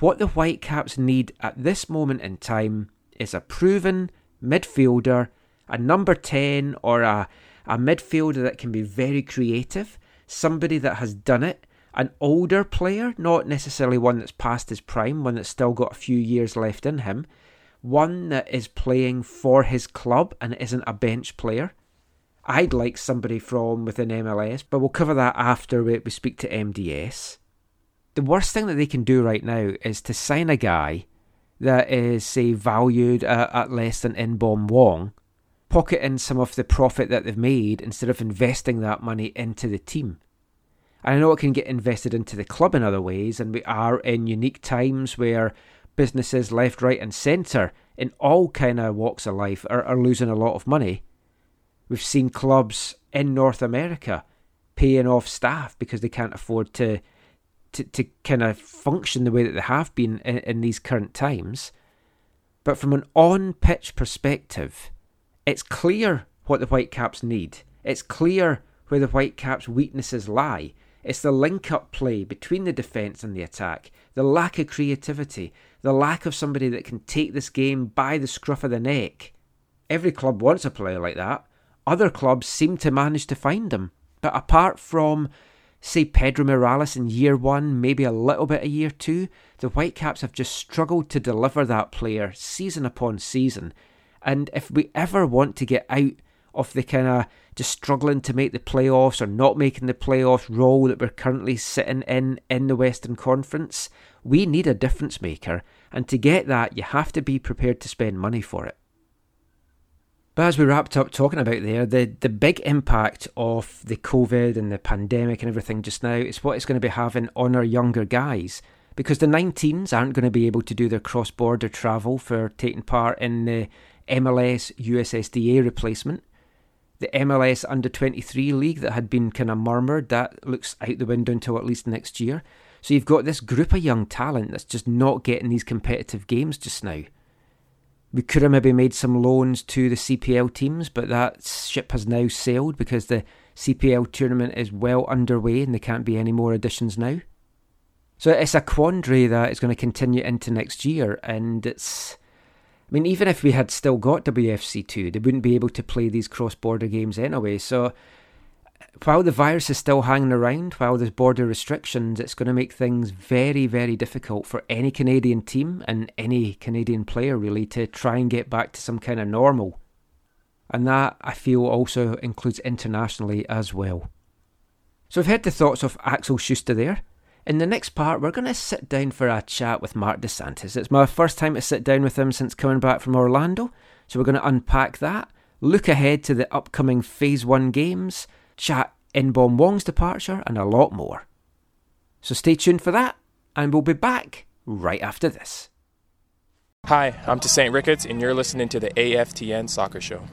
Speaker 1: What the Whitecaps need at this moment in time is a proven midfielder, a number 10 or a, a midfielder that can be very creative, somebody that has done it an older player, not necessarily one that's past his prime, one that's still got a few years left in him, one that is playing for his club and isn't a bench player. I'd like somebody from within MLS, but we'll cover that after we, speak to MDS. The worst thing that they can do right now is to sign a guy that is, say, valued at, at less than Inbeom Hwang, pocket in some of the profit that they've made instead of investing that money into the team. And I know it can get invested into the club in other ways, and we are in unique times where businesses left, right, and centre in all kind of walks of life are, are losing a lot of money. We've seen clubs in North America paying off staff because they can't afford to to, to kind of function the way that they have been in, in these current times. But from an on pitch perspective, it's clear what the Whitecaps need. It's clear where the Whitecaps' weaknesses lie. It's the link up play between the defence and the attack, the lack of creativity, the lack of somebody that can take this game by the scruff of the neck. Every club wants a player like that. Other clubs seem to manage to find them. But apart from, say, Pedro Morales in year one, maybe a little bit of year two, the Whitecaps have just struggled to deliver that player season upon season. And if we ever want to get out of the kind of just struggling to make the playoffs or not making the playoffs role that we're currently sitting in in the Western Conference, we need a difference maker. And to get that, you have to be prepared to spend money for it. But as we wrapped up talking about there, the, the big impact of the COVID and the pandemic and everything just now is what it's going to be having on our younger guys. Because the 19s aren't going to be able to do their cross border travel for taking part in the MLS USSDA replacement the MLS under 23 league that had been kind of murmured, that looks out the window until at least next year. So you've got this group of young talent that's just not getting these competitive games just now. We could have maybe made some loans to the CPL teams, but that ship has now sailed because the CPL tournament is well underway and there can't be any more additions now. So it's a quandary that is going to continue into next year, and it's I mean, even if we had still got WFC2, they wouldn't be able to play these cross border games anyway. So while the virus is still hanging around, while there's border restrictions, it's going to make things very, very difficult for any Canadian team and any Canadian player really to try and get back to some kind of normal. And that, I feel, also includes internationally as well. So we've heard the thoughts of Axel Schuster there. In the next part, we're going to sit down for a chat with Marc Dos Santos. It's my first time to sit down with him since coming back from Orlando, so we're going to unpack that, look ahead to the upcoming Phase 1 games, chat in Inbeom Hwang's departure, and a lot more. So stay tuned for that, and we'll be back right after this.
Speaker 4: Hi, I'm Tosaint Ricketts, and you're listening to the AFTN Soccer Show.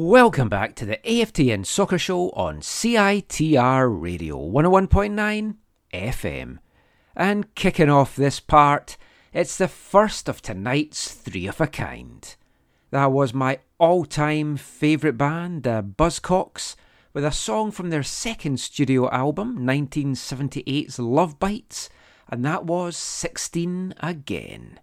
Speaker 1: Welcome back to the AFTN Soccer Show on CITR Radio 101.9 FM. And kicking off this part, it's the first of tonight's Three of a Kind. That was my all time favourite band, the Buzzcocks, with a song from their second studio album, 1978's Love Bites, and that was 16 Again.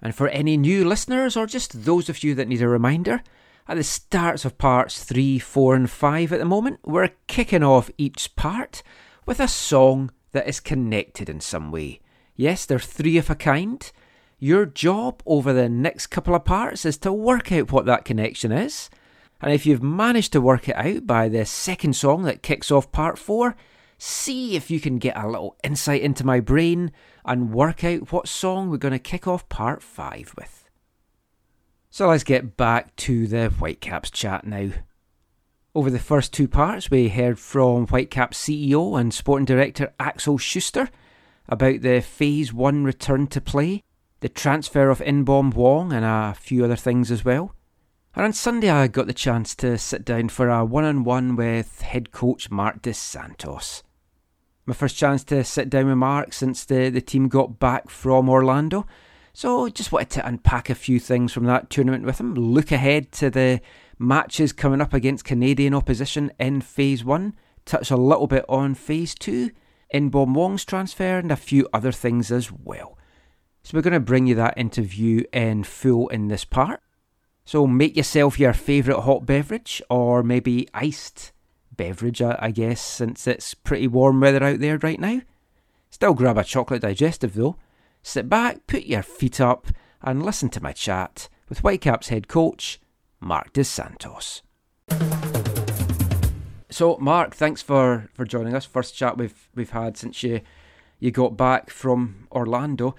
Speaker 1: And for any new listeners, or just those of you that need a reminder, at the starts of parts 3, 4, and 5 at the moment, we're kicking off each part with a song that is connected in some way. Yes, they're three of a kind. Your job over the next couple of parts is to work out what that connection is. And if you've managed to work it out by the second song that kicks off part 4, see if you can get a little insight into my brain and work out what song we're going to kick off part 5 with. So let's get back to the Whitecaps chat now. Over the first two parts, we heard from Whitecaps CEO and sporting director Axel Schuster about the Phase 1 return to play, the transfer of Inbeom Hwang, and a few other things as well. And on Sunday, I got the chance to sit down for a one on one with head coach Marc Dos Santos. My first chance to sit down with Mark since the, the team got back from Orlando. So just wanted to unpack a few things from that tournament with him, look ahead to the matches coming up against Canadian opposition in Phase 1, touch a little bit on Phase 2, Inbeom Hwang's transfer, and a few other things as well. So we're going to bring you that interview in full in this part. So make yourself your favourite hot beverage, or maybe iced beverage, I guess, since it's pretty warm weather out there right now. Still grab a chocolate digestive though. Sit back, put your feet up, and listen to my chat with Whitecaps head coach Marc Dos Santos. So, Mark, thanks for, for joining us. First chat we've we've had since you you got back from Orlando.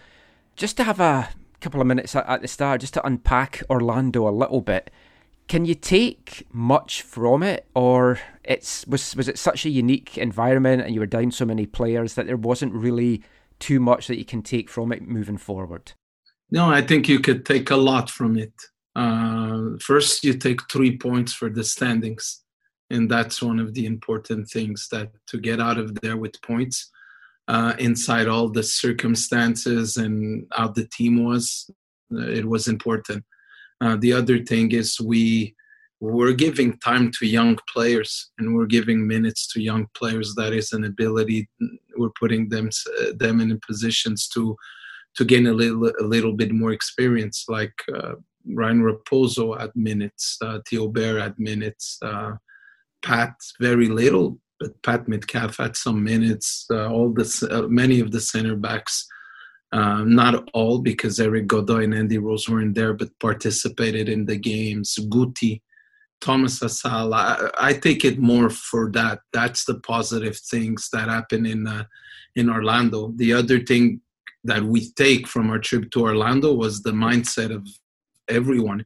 Speaker 1: Just to have a couple of minutes at, at the start, just to unpack Orlando a little bit. Can you take much from it, or it's was was it such a unique environment and you were down so many players that there wasn't really too much that you can take from it moving forward?
Speaker 3: No, I think you could take a lot from it. Uh, first, you take three points for the standings, and that's one of the important things that to get out of there with points uh, inside all the circumstances and how the team was. uh, It was important. Uh, the other thing is we we're giving time to young players and we're giving minutes to young players. That is an ability. We're putting them them in positions to to gain a little a little bit more experience. Like uh, Ryan Raposo at minutes, uh, Theo Bair had minutes, uh, Pat very little, but Pat Metcalfe had some minutes. Uh, all the uh, many of the center backs Um, not all because Erik Godoy and Andy Rose weren't there, but participated in the games. Guti, Thomas Hasal. I, I take it more for that. That's the positive things that happen in uh, in Orlando. The other thing that we take from our trip to Orlando was the mindset of everyone.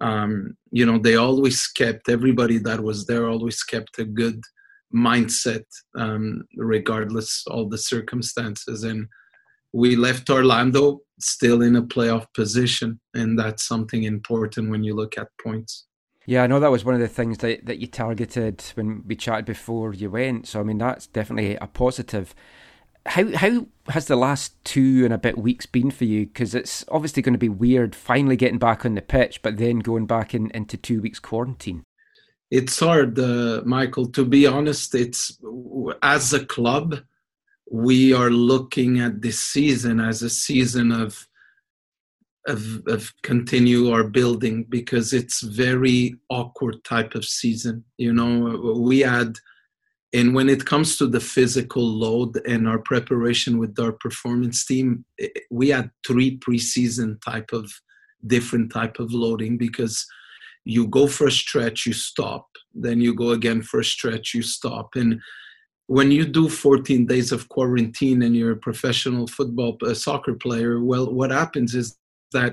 Speaker 3: Um, you know, they always kept everybody that was there always kept a good mindset, um, regardless all the circumstances. And we left Orlando still in a playoff position, and that's something important when you look at points.
Speaker 1: Yeah, I know that was one of the things that, that you targeted when we chatted before you went. So, I mean, that's definitely a positive. How how has the last two and a bit weeks been for you? Because it's obviously going to be weird finally getting back on the pitch, but then going back in, into two weeks quarantine.
Speaker 3: It's hard, uh, Michael. To be honest, it's as a club, we are looking at this season as a season of of, of continue our building because it's very awkward type of season. You know, we had, and when it comes to the physical load and our preparation with our performance team, eh, we had three preseason type of different type of loading because you go for a stretch, you stop, then you go again for a stretch, you stop, and when you do 14 days of quarantine and you're a professional football a soccer player well what happens is that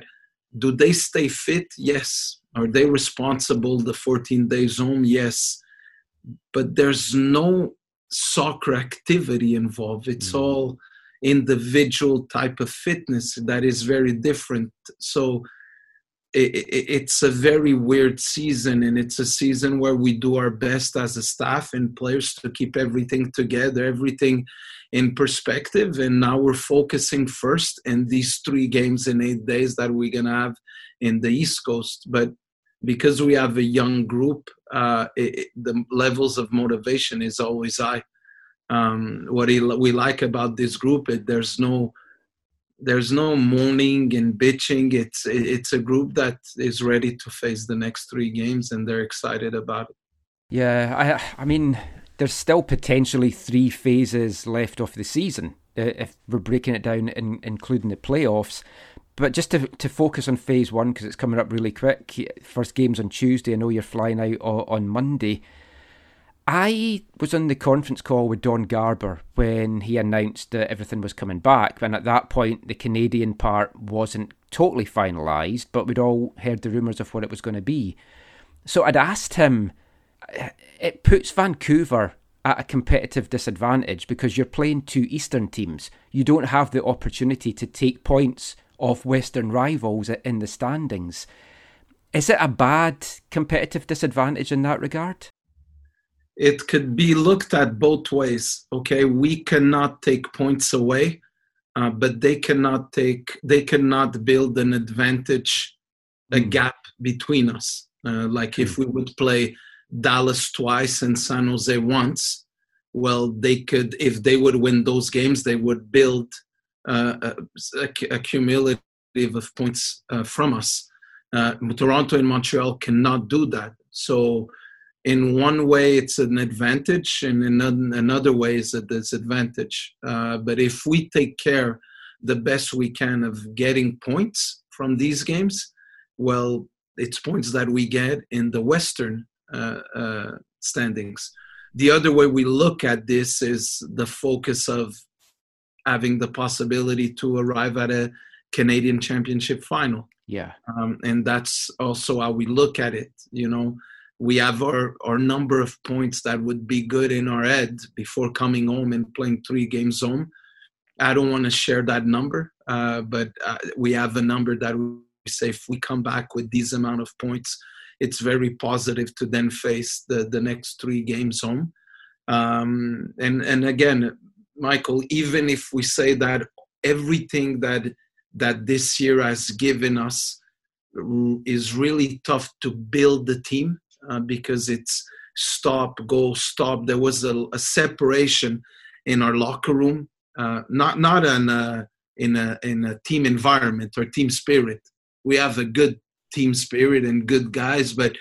Speaker 3: do they stay fit? Yes. Are they responsible the 14 days home yes. But there's no soccer activity involved. It's
Speaker 1: Mm.
Speaker 3: all individual type of fitness that is very different. So i i- it's a very weird season and it's a season where we do our best as a staff and players to keep everything together everything in perspective and now we're focusing first in these three games in eight days that we're gonna have in the east coast. But because we have a young group uh, it, it- the levels of motivation is always high. Um, what we like about this group it, there's no there's no mourning and bitching it's it's a group that is ready to face the next three games and they're excited about it
Speaker 1: Yeah, I I mean, there's still potentially three phases left of the season uh, if we're breaking it down, in, including the playoffs. But just to to focus on phase one because it's coming up really quick. First game's on Tuesday. I know you're flying out on Monday. I was on the conference call with Don Garber when he announced that everything was coming back, and at that point the Canadian part wasn't totally finalised, but we'd all heard the rumours of what it was going to be. So I'd asked him, uh, it puts Vancouver at a competitive disadvantage because you're playing two Eastern teams. You don't have the opportunity to take points off Western rivals in the standings. Is it a bad competitive disadvantage in that regard?
Speaker 3: It could be looked at both ways okay? We cannot take points away uh, but they cannot take they cannot build an advantage a
Speaker 1: Mm.
Speaker 3: gap between us. Uh, like if we would play dallas twice and san jose once well they could if they would win those games they would build uh, a, a, a cumulative of points uh, from us. Uh, toronto and montreal cannot do that. So in one way it's an advantage and in another way it's a disadvantage. Uh, but if we take care the best we can of getting points from these games well it's points that we get in the western uh, uh, standings. The other way we look at this is the focus of having the possibility to arrive at a canadian championship final.
Speaker 1: Yeah.
Speaker 3: um, and that's also how we look at it you know we have our, our number of points that would be good in our head before coming home and playing three games home. I don't want to share that number uh, but uh, we have a number that we say if we come back with these amount of points it's very positive to then face the, the next three games home. Um, and and again michael even if we say that everything that that this year has given us is really tough to build the team uh, because it's stop, go, stop. There was a, a separation in our locker room, uh, not not in a, in a in a team environment or team spirit. We have a good team spirit and good guys, but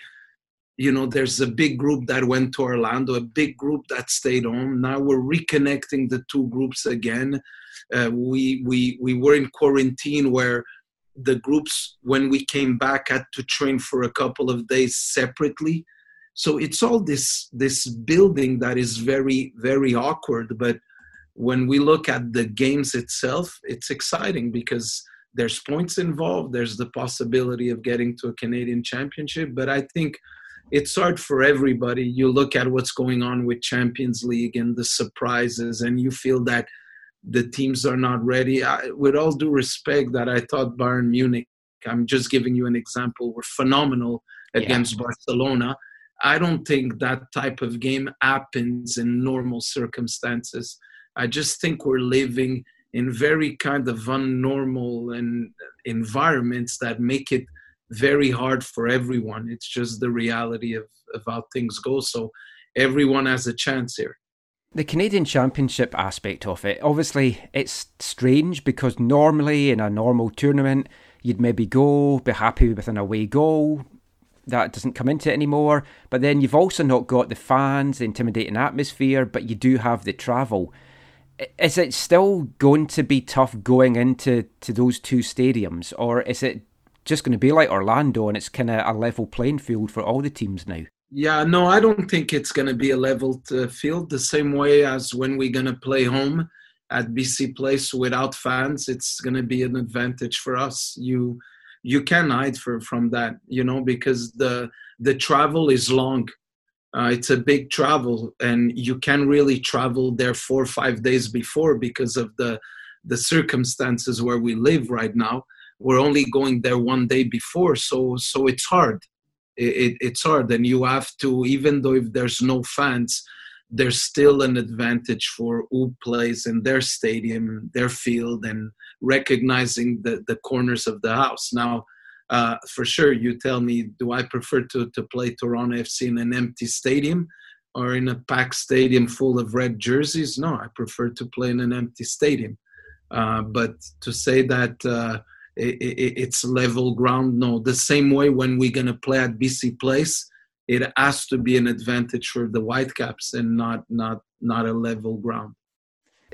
Speaker 3: you know there's a big group that went to orlando a big group that stayed home now we're reconnecting the two groups again uh, we we we were in quarantine where the groups when we came back had to train for a couple of days separately. So it's all this this building that is very very awkward but when we look at the games itself it's exciting because there's points involved there's the possibility of getting to a canadian championship but i think it's hard for everybody. You look at what's going on with champions league and the surprises and you feel that the teams are not ready I, with all due respect that i thought bayern munich i'm just giving you an example were phenomenal against barcelona I don't think that type of game happens in normal circumstances. I just think we're living in very kind of unnormal and environments that make it very hard for everyone. It's just the reality of, of how things go. So everyone has a chance here.
Speaker 1: The Canadian Championship aspect of it, obviously, it's strange because normally in a normal tournament, you'd maybe go, be happy with an away goal, that doesn't come into it anymore. But then you've also not got the fans, the intimidating atmosphere, but you do have the travel. Is it still going to be tough going into to those two stadiums, or is it just going to be like Orlando and it's kind of a level playing field for all the teams now?
Speaker 3: Yeah, no, I don't think it's going to be a level uh, field the same way as when we're going to play home at BC Place without fans. It's going to be an advantage for us. You you can hide for, from that you know because the the travel is long uh, it's a big travel and you can really travel there four or five days before because of the the circumstances where we live right now we're only going there one day before so so it's hard it, it, it's hard and you have to even though if there's no fans there's still an advantage for who plays in their stadium, their field, and recognizing the, the corners of the house. Now, uh, for sure, you tell me, do I prefer to, to play Toronto FC in an empty stadium or in a packed stadium full of red jerseys? No, I prefer to play in an empty stadium. Uh, but to say that uh, it's level ground, no. The same way when we're going to play at BC Place, it has to be an advantage for the Whitecaps and not not not a level ground.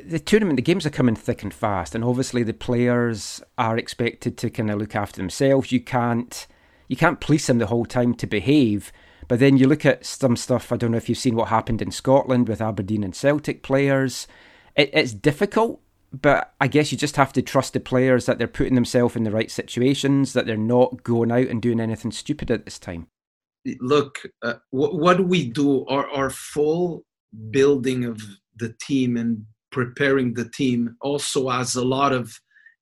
Speaker 1: The tournament, the games are coming thick and fast, and obviously the players are expected to kind of look after themselves. You can't you can't police them the whole time to behave. But then you look at some stuff. I don't know if you've seen what happened in Scotland with Aberdeen and Celtic players. It, it's difficult, but I guess you just have to trust the players that they're putting themselves in the right situations, that they're not going out and doing anything stupid at this time
Speaker 3: look, uh, what, what we do? Our, our full building of the team and preparing the team also has a lot of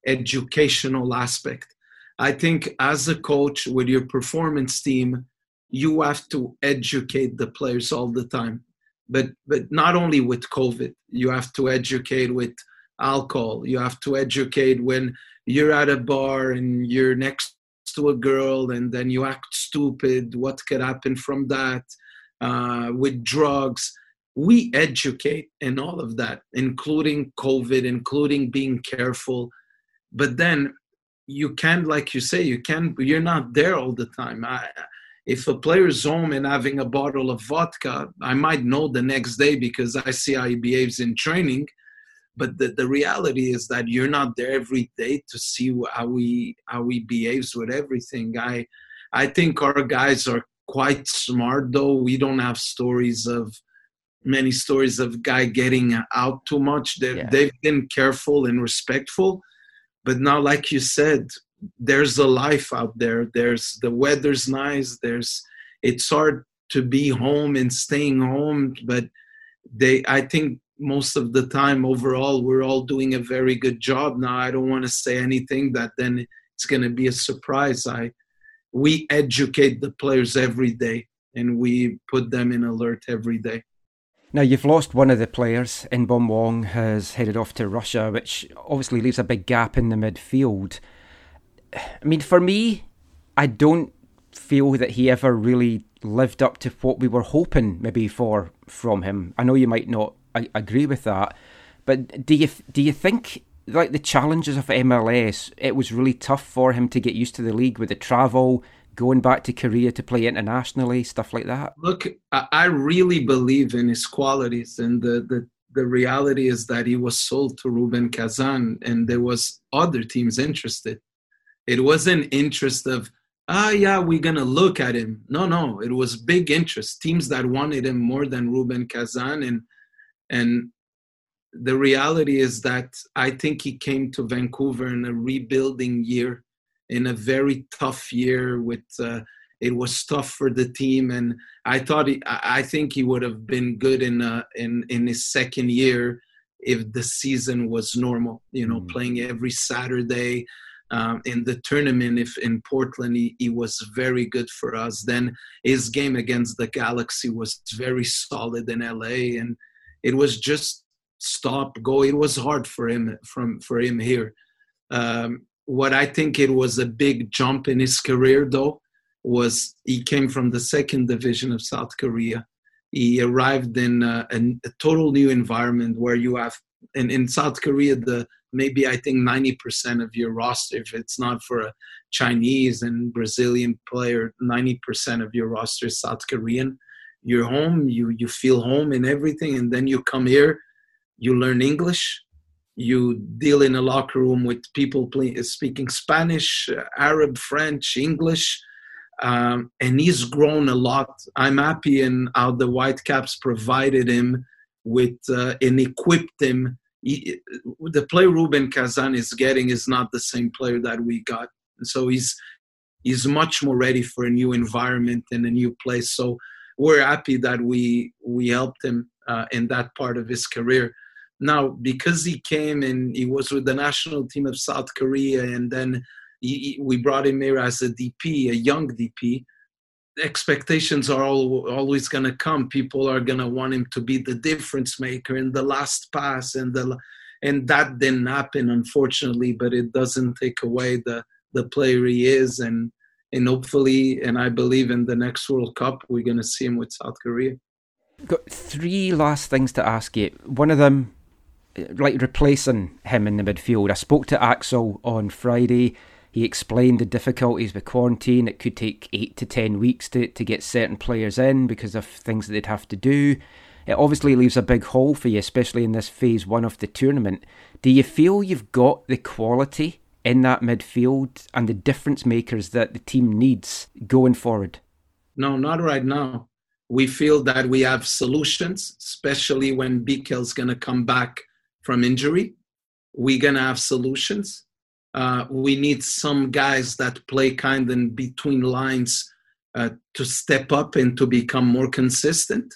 Speaker 3: educational aspect. I think as a coach with your performance team, you have to educate the players all the time. But but not only with COVID, you have to educate with alcohol. You have to educate when you're at a bar and you're next to a girl and then you act stupid. What could happen from that? Uh, with drugs. We educate in all of that including covid including being careful. But then you can't like you say you can't you're not there all the time. I, if a player's home and having a bottle of vodka i might know the next day because i see how he behaves in training but the, the reality is that you're not there every day to see how he how he behaves with everything. I i think our guys are quite smart though. We don't have stories of many stories of guy getting out too much.
Speaker 1: Yeah.
Speaker 3: they've been careful and respectful. But now like you said there's a life out there. There's the weather's nice. There's it's hard to be home and staying home. But they i think most of the time overall we're all doing a very good job now i don't want to say anything that then it's going to be a surprise i we educate the players every day and we put them in alert every day
Speaker 1: Now, you've lost one of the players. Inbeom Hwang has headed off to Russia, which obviously leaves a big gap in the midfield. I mean, for me, I don't feel that he ever really lived up to what we were hoping maybe for from him. I know you might not a- agree with that, but do you do you think like the challenges of MLS, it was really tough for him to get used to the league with the travel, going back to Korea to play internationally, stuff like that?
Speaker 3: Look, I I really believe in his qualities, and the the the reality is that he was sold to Rubin Kazan, and there was other teams interested. It wasn't interest of ah yeah we're gonna look at him. No, no, it was big interest. Teams that wanted him more than Rubin Kazan, and and the reality is that I think he came to Vancouver in a rebuilding year, in a very tough year. With uh, it was tough for the team, and I thought he, I think he would have been good in uh, in in his second year if the season was normal. You know,
Speaker 1: Mm.
Speaker 3: playing every Saturday. Um, in the tournament, if in Portland, he, he was very good for us. Then his game against the Galaxy was very solid in LA, and it was just stop go. It was hard for him from for him here. Um, what i think it was a big jump in his career though was he came from the second division of south korea. He arrived in a, a, a total new environment where you have in, in south korea the maybe i think 90% of your roster if it's not for a chinese and brazilian player 90% of your roster is south korean you're home you you feel home in everything and then you come here you learn english you deal in a locker room with people play, speaking spanish uh, arab french english um, and he's grown a lot. I'm happy in how the whitecaps provided him with uh, and equipped him. He, the play Rubin Kazan is getting is not the same player that we got. So he's he's much more ready for a new environment and a new place. So we're happy that we we helped him uh, in that part of his career. Now, because he came and he was with the national team of South Korea, and then he, we brought him here as a DP, a young DP. Expectations are all, always going to come. People are going to want him to be the difference maker in the last pass, and the and that didn't happen, unfortunately. But it doesn't take away the the player he is, and and hopefully, and I believe in the next World Cup, we're going to see him with South Korea.
Speaker 1: Got three last things to ask you. One of them, like replacing him in the midfield. I spoke to Axel on Friday. He explained the difficulties with quarantine. It could take eight to ten weeks to, to get certain players in because of things that they'd have to do. It obviously leaves a big hole for you, especially in this phase one of the tournament. Do you feel you've got the quality in that midfield and the difference makers that the team needs going forward?
Speaker 3: No, not right now. We feel that we have solutions, especially when Bikel's going to come back from injury. We're going to have solutions. Uh, we need some guys that play kind of in between lines uh, to step up and to become more consistent.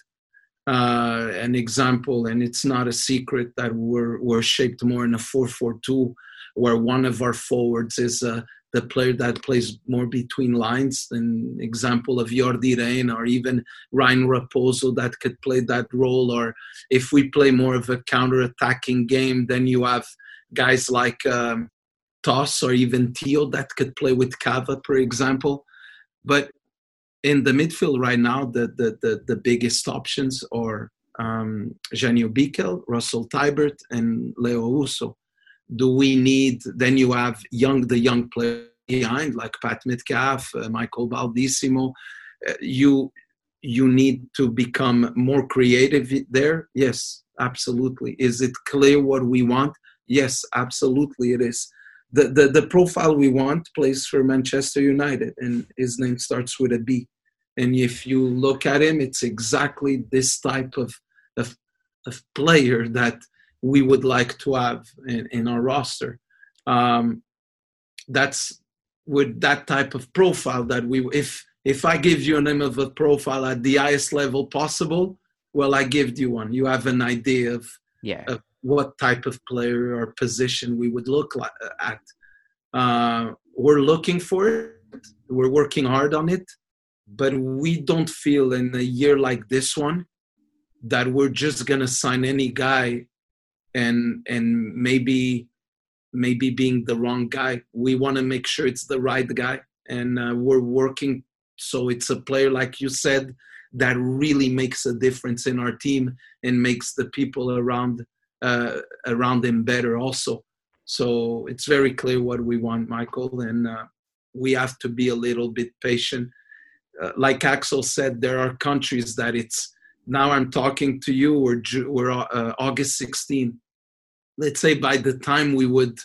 Speaker 3: Uh, an example, and it's not a secret that we're, we're shaped more in a 4 4 2, where one of our forwards is uh, the player that plays more between lines. An example of Yordy Reyna or even Ryan Raposo that could play that role. Or if we play more of a counter attacking game, then you have guys like um, Toss or even Theo that could play with Cava, for example. But in the midfield right now, the the the, the biggest options are um, Janio Bikel, Russell Teibert, and Leo Owusu. Do we need? Then you have young the young player behind like Pat Metcalfe, uh, Michael Baldisimo. Uh, you you need to become more creative there. Yes, absolutely. Is it clear what we want? Yes, absolutely. It is. The, the, the profile we want plays for Manchester United, and his name starts with a B. And if you look at him, it's exactly this type of, of, of player that we would like to have in, in our roster. Um, that's with that type of profile that we, if if I give you a name of a profile at the highest level possible, well, I give you one. You have an idea of
Speaker 1: Yeah.
Speaker 3: of what type of player or position we would look like, at. Uh, we're looking for it. We're working hard on it, but we don't feel in a year like this one that we're just gonna sign any guy and and maybe maybe being the wrong guy. We want to make sure it's the right guy, and uh, we're working so it's a player like you said that really makes a difference in our team and makes the people around uh, around him better also. So it's very clear what we want, Michael, and uh, we have to be a little bit patient. Uh, like Axel said, there are countries that it's now I'm talking to you, Ju- we're uh, August 16. Let's say by the time we would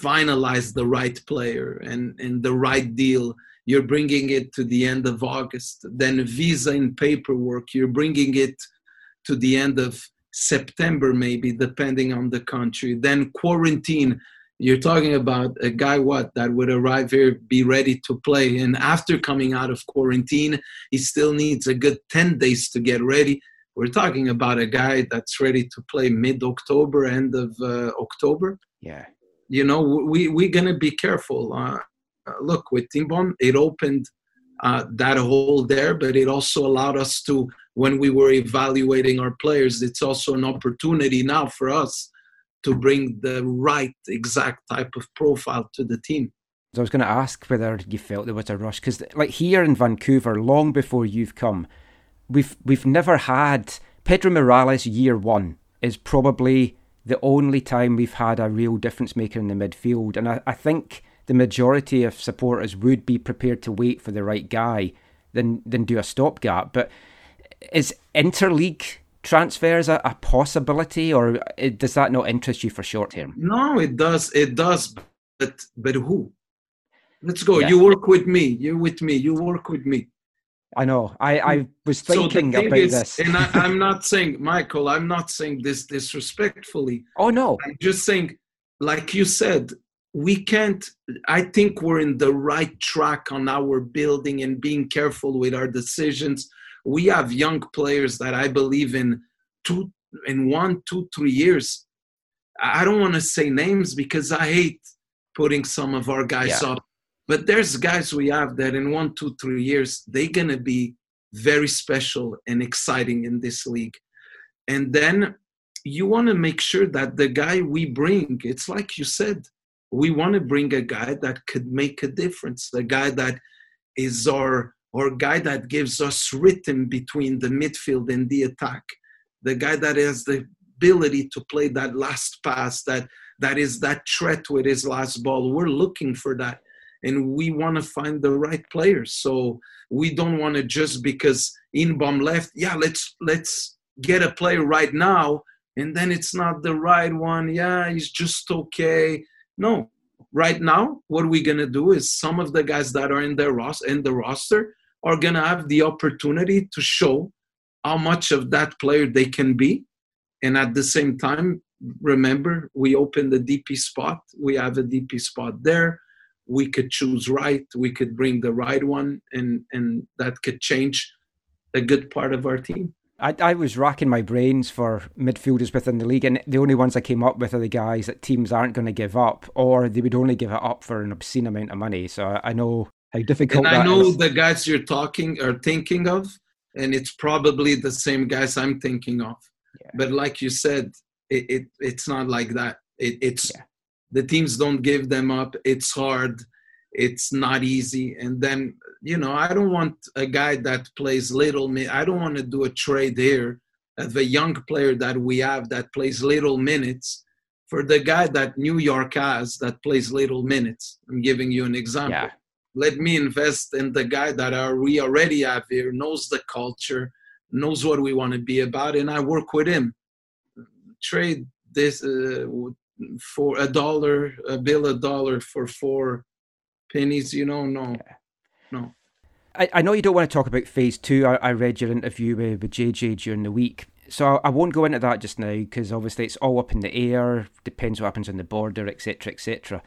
Speaker 3: finalize the right player and, and the right deal, you're bringing it to the end of August. Then visa and paperwork, you're bringing it to the end of September, maybe, depending on the country. Then quarantine, you're talking about a guy what that would arrive here be ready to play and after coming out of quarantine he still needs a good 10 days to get ready. We're talking about a guy that's ready to play mid october end of uh, october.
Speaker 1: Yeah.
Speaker 3: you know we we're gonna be careful. Uh, uh, look with Inbeom it opened uh, that hole there but it also allowed us to when we were evaluating our players it's also an opportunity now for us to bring the right exact type of profile to the team
Speaker 1: So I was going to ask whether you felt there was a rush because, like here in Vancouver, long before you've come, we've we've never had Pedro Morales year one is probably the only time we've had a real difference maker in the midfield, and I, I think the majority of supporters would be prepared to wait for the right guy than than do a stopgap. But is interleague transfers a, a possibility, or does that not interest you for short term?
Speaker 3: no it does it does but but who let's go
Speaker 1: Yeah.
Speaker 3: you work with me you with me you work with me
Speaker 1: I know. I, I mm. was
Speaker 3: So
Speaker 1: thinking
Speaker 3: thing
Speaker 1: about
Speaker 3: is-
Speaker 1: this.
Speaker 3: and I, [laughs] i'm not saying michael i'm not saying this disrespectfully
Speaker 1: oh no.
Speaker 3: I'm just saying, like you said, we can't. I think we're in the right track on our building and being careful with our decisions. We have young players that I believe in two, in one, two, three years. I don't want to say names because I hate putting some of our guys
Speaker 1: Yeah.
Speaker 3: up. But there's guys we have that in one, two, three years, they're gonna be very special and exciting in this league. And then you want to make sure that the guy we bring, it's like you said, we want to bring a guy that could make a difference, the guy that is our or guy that gives us rhythm between the midfield and the attack, the guy that has the ability to play that last pass, that that is that threat with his last ball. We're looking for that, and we want to find the right players. So we don't want to just because Inbeom left, yeah, let's let's get a player right now and then it's not the right one. Yeah, he's just okay. No, right now, what we're gonna do is some of the guys that are in the ros- in the roster are gonna have the opportunity to show how much of that player they can be, and at the same time, remember we opened the DP spot. We have a DP spot there. We could choose right. We could bring the right one, and and that could change a good part of our team.
Speaker 1: I, I was racking my brains for midfielders within the league, and the only ones I came up with are the guys that teams aren't going to give up, or they would only give it up for an obscene amount of money. So I know how difficult
Speaker 3: and I know
Speaker 1: is.
Speaker 3: the guys you're talking or thinking of, and it's probably the same guys I'm thinking of.
Speaker 1: Yeah.
Speaker 3: But like you said, it, it it's not like that. It, it's
Speaker 1: Yeah.
Speaker 3: the teams don't give them up. It's hard. It's not easy. And then you know, I don't want a guy that plays little. mi- I don't want to do a trade here of a young player that we have that plays little minutes for the guy that New York has that plays little minutes. I'm giving you an example
Speaker 1: yeah,
Speaker 3: let me invest in the guy that are, we already have here knows the culture knows what we want to be about and i work with him trade this uh, for a dollar a bill a dollar for four pennies you know no no
Speaker 1: I, I know you don't want to talk about phase two. I, I read your interview with, with JJ during the week. So I, I won't go into that just now because obviously it's all up in the air, depends what happens on the border, etc., etc.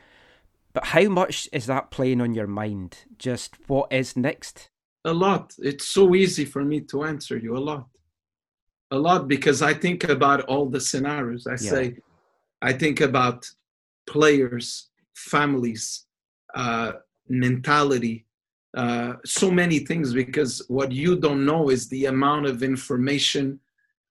Speaker 1: But how much is that playing on your mind? Just what is next?
Speaker 3: a lot it's so easy for me to answer you a lot a lot because i think about all the scenarios i
Speaker 1: Yeah.
Speaker 3: say i think about players families uh, mentality uh, so many things because what you don't know is the amount of information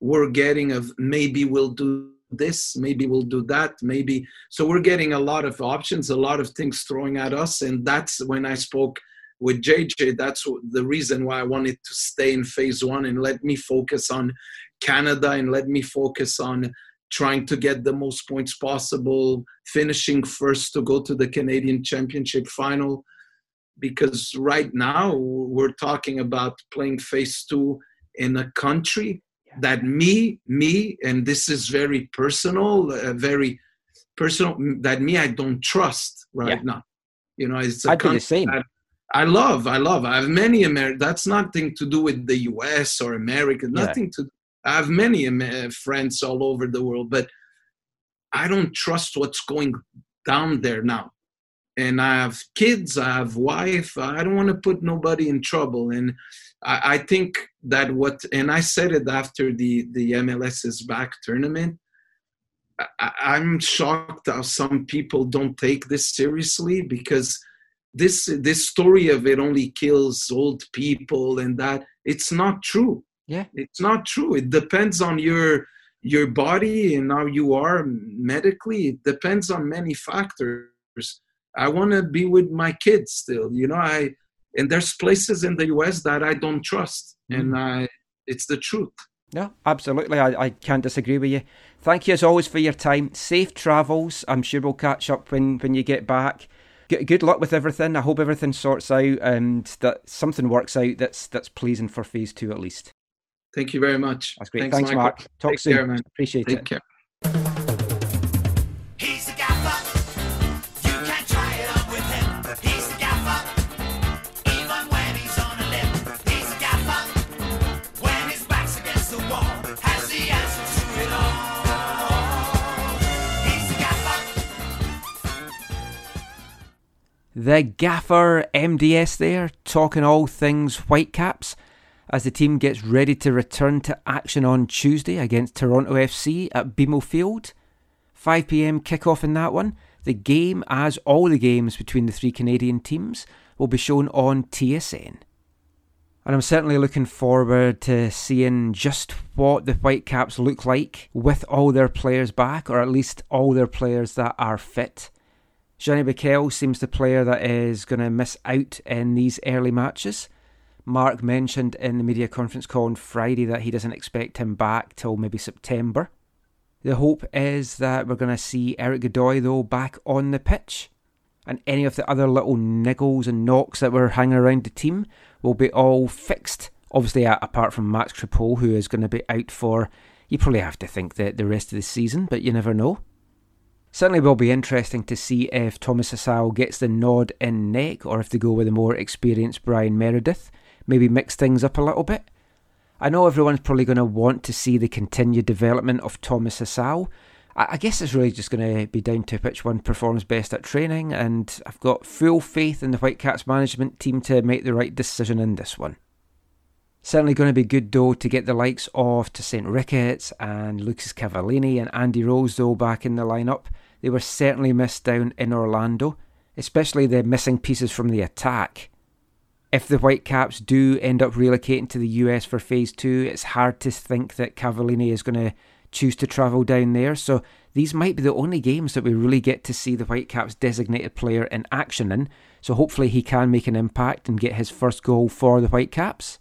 Speaker 3: we're getting of maybe we'll do this maybe we'll do that maybe so we're getting a lot of options a lot of things throwing at us and that's when i spoke with JJ, that's the reason why I wanted to stay in phase one and let me focus on Canada and let me focus on trying to get the most points possible, finishing first to go to the Canadian Championship final. because right now we're talking about playing phase two in a country that me, me, and this is very personal, uh, very personal, that me I don't trust right
Speaker 1: Yeah.
Speaker 3: now. You know, it's a
Speaker 1: I'd be the same.
Speaker 3: that I love, I love. I have many Amer. That's nothing to do with the U.S. or America.
Speaker 1: Yeah.
Speaker 3: Nothing to. I have many Amer- friends all over the world, but I don't trust what's going down there now. And I have kids, I have wife. I don't want to put nobody in trouble. And I, I think that what, and I said it after the the MLS is back tournament. I- I'm shocked how some people don't take this seriously because this this story of it only kills old people and that it's not true
Speaker 1: Yeah.
Speaker 3: it's not true it depends on your your body and how you are medically it depends on many factors i want to be with my kids still you know i and there's places in the us that i don't trust mm. and i it's the truth
Speaker 1: Yeah, absolutely. I, I can't disagree with you. Thank you as always for your time. Safe travels. I'm sure we'll catch up when, when you get back. Good, good luck with everything. I hope everything sorts out and that something works out that's that's pleasing for phase two at least.
Speaker 3: thank you very much
Speaker 1: That's great.
Speaker 3: Thanks,
Speaker 1: Thanks, Mark. Talk
Speaker 3: Take
Speaker 1: soon.
Speaker 3: care, man.
Speaker 1: Appreciate
Speaker 3: take
Speaker 1: it.
Speaker 3: care
Speaker 5: The gaffer
Speaker 1: MDS there, talking all things Whitecaps as the team gets ready to return to action on Tuesday against Toronto FC at BMO Field. 5pm kickoff in that one. The game, as all the games between the three Canadian teams, will be shown on TSN. And I'm certainly looking forward to seeing just what the Whitecaps look like with all their players back, or at least all their players that are fit. Janio Bikel seems the player that is going to miss out in these early matches. Mark mentioned in the media conference call on Friday that he doesn't expect him back till maybe September. The hope is that we're going to see Erik Godoy though back on the pitch, and any of the other little niggles and knocks that were hanging around the team will be all fixed. Obviously, apart from Max Crepeau, who is going to be out for, you probably have to think that the rest of the season, but you never know. Certainly will be interesting to see if Thomas Hasal gets the nod in neck or if they go with a more experienced Bryan Meredith. Maybe mix things up a little bit. I know everyone's probably going to want to see the continued development of Thomas Hasal. I guess it's really just going to be down to which one performs best at training, and I've got full faith in the Whitecaps management team to make the right decision in this one. Certainly going to be good though to get the likes of Tosaint Ricketts and Lucas Cavallini and Andy Rose though back in the lineup. They were certainly missed down in Orlando, especially the missing pieces from the attack. If the Whitecaps do end up relocating to the US for phase two, it's hard to think that Cavallini is going to choose to travel down there. So these might be the only games that we really get to see the Whitecaps designated player in action in. So hopefully he can make an impact and get his first goal for the Whitecaps.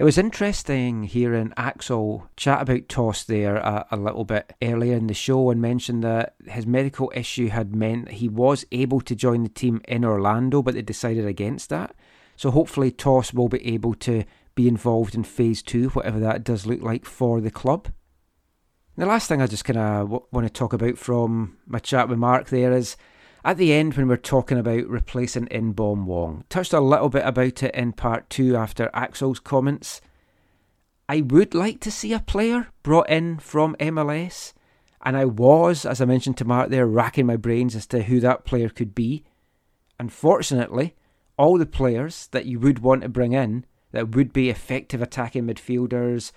Speaker 1: It was interesting hearing Axel chat about Toss there a, a little bit earlier in the show and mention that his medical issue had meant he was able to join the team in Orlando, but they decided against that. So hopefully Toss will be able to be involved in phase two, whatever that does look like for the club. The last thing I just kind of w- want to talk about from my chat with Mark there is at the end when we're talking about replacing Inbeom Hwang. Touched a little bit about it in part two after Axel's comments. I would like to see a player brought in from MLS, and I was, as I mentioned to Mark there, racking my brains as to who that player could be. Unfortunately, all the players that you would want to bring in that would be effective attacking midfielders,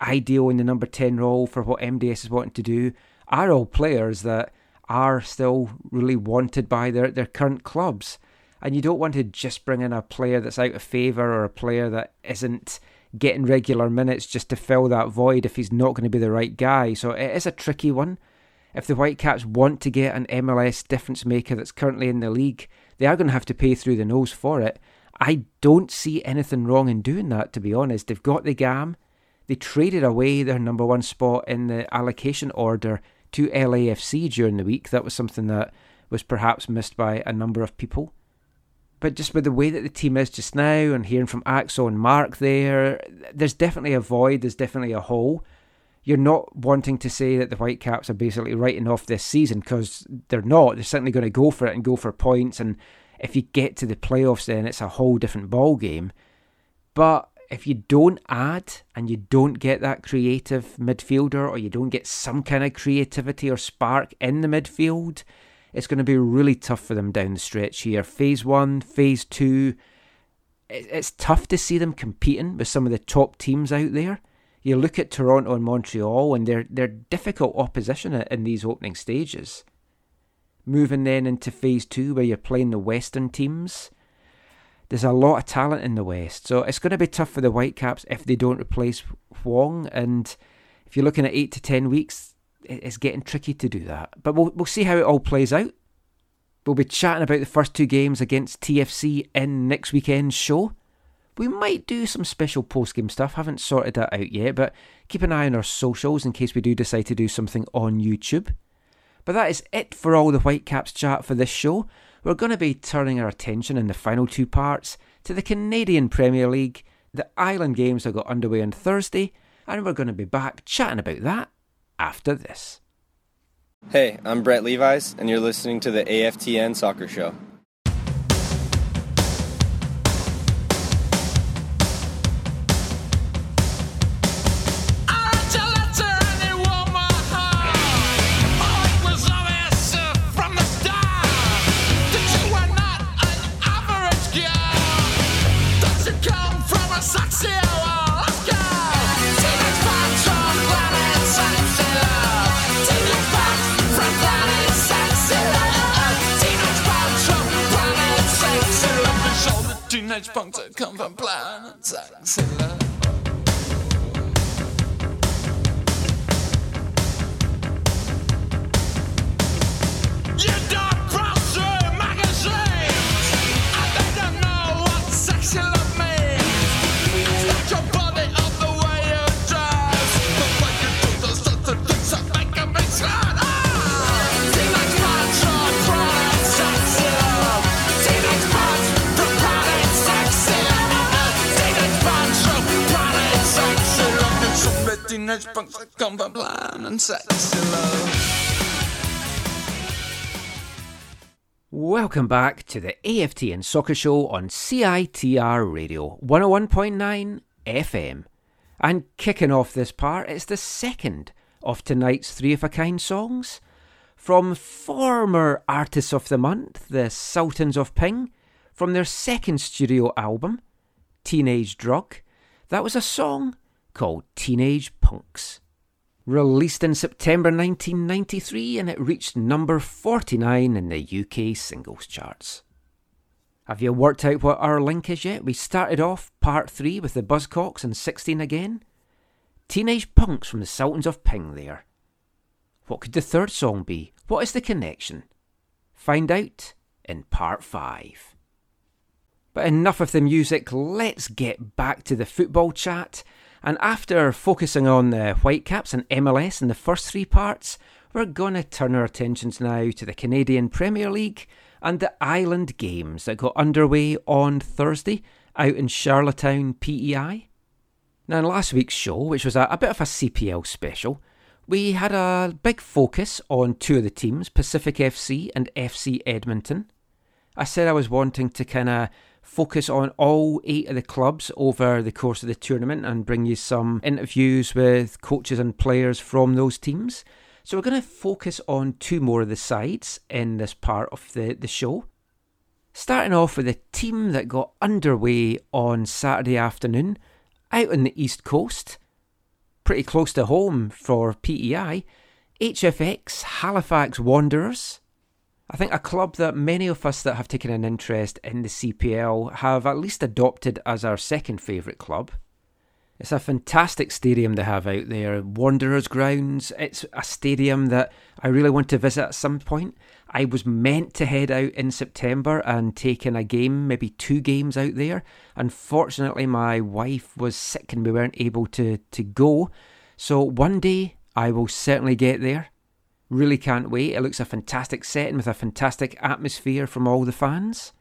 Speaker 1: ideal in the number 10 role for what MDS is wanting to do, are all players that are still really wanted by their, their current clubs. And you don't want to just bring in a player that's out of favour or a player that isn't getting regular minutes just to fill that void if he's not going to be the right guy. So it is a tricky one. If the Whitecaps want to get an MLS difference maker that's currently in the league, they are going to have to pay through the nose for it. I don't see anything wrong in doing that, to be honest. They've got the GAM. They traded away their number one spot in the allocation order to LAFC during the week. That was something that was perhaps missed by a number of people. But just with the way that the team is just now and hearing from Axel and Mark there, there's definitely a void, there's definitely a hole. You're not wanting to say that the Whitecaps are basically writing off this season because they're not. They're certainly going to go for it and go for points. And if you get to the playoffs, then it's a whole different ball game. But if you don't add and you don't get that creative midfielder or you don't get some kind of creativity or spark in the midfield, it's going to be really tough for them down the stretch here. Phase one, phase two, it's tough to see them competing with some of the top teams out there. You look at Toronto and Montreal, and they're they're difficult opposition in these opening stages. Moving then into phase two, where you're playing the Western teams, there's a lot of talent in the West, so it's going to be tough for the Whitecaps if they don't replace Hwang. And if you're looking at eight to ten weeks, it's getting tricky to do that. But we'll we'll see how it all plays out. We'll be chatting about the first two games against TFC in next weekend's show. We might do some special post game stuff, haven't sorted that out yet, but keep an eye on our socials in case we do decide to do something on YouTube. But that is it for all the Whitecaps chat for this show. We're going to be turning our attention in the final two parts to the Canadian Premier League, the Island Games have got underway on Thursday, and we're going to be back chatting about that after this.
Speaker 6: Hey, I'm Brett Levis, and you're listening to the AFTN Soccer Show.
Speaker 7: Teenage punks that come from planet sexy planet sexy love.
Speaker 1: Welcome back to the AFTN Soccer Show on CITR Radio 101.9 FM. And kicking off this part, it's the second of tonight's Three of a Kind songs. From former Artists of the Month, the Sultans of Ping, from their second studio album, Teenage Drug, that was a song called Teenage Punks. Released in September 1993 and it reached number 49 in the UK singles charts. Have you worked out what our link is yet? We started off part 3 with the Buzzcocks and 16 again. Teenage Punks from the Sultans of Ping there. What could the third song be? What is the connection? Find out in part 5. But enough of the music, let's get back to the football chat. And after focusing on the Whitecaps and MLS in the first three parts, we're going to turn our attentions now to the Canadian Premier League and the Island Games that got underway on Thursday out in Charlottetown, PEI. Now, in last week's show, which was a, a bit of a CPL special, we had a big focus on two of the teams, Pacific FC and FC Edmonton. I said I was wanting to kind of focus on all eight of the clubs over the course of the tournament and bring you some interviews with coaches and players from those teams. So we're going to focus on two more of the sides in this part of the, the show. Starting off with a team that got underway on Saturday afternoon out on the East Coast, pretty close to home for PEI, HFX Halifax Wanderers. I think a club that many of us that have taken an interest in the CPL have at least adopted as our second favourite club. It's a fantastic stadium they have out there, Wanderers Grounds. It's a stadium that I really want to visit at some point. I was meant to head out in September and take in a game, maybe two games out there. Unfortunately, my wife was sick and we weren't able to, to go. So one day I will certainly get there. Really can't wait. It looks a fantastic setting with a fantastic atmosphere from all the fans.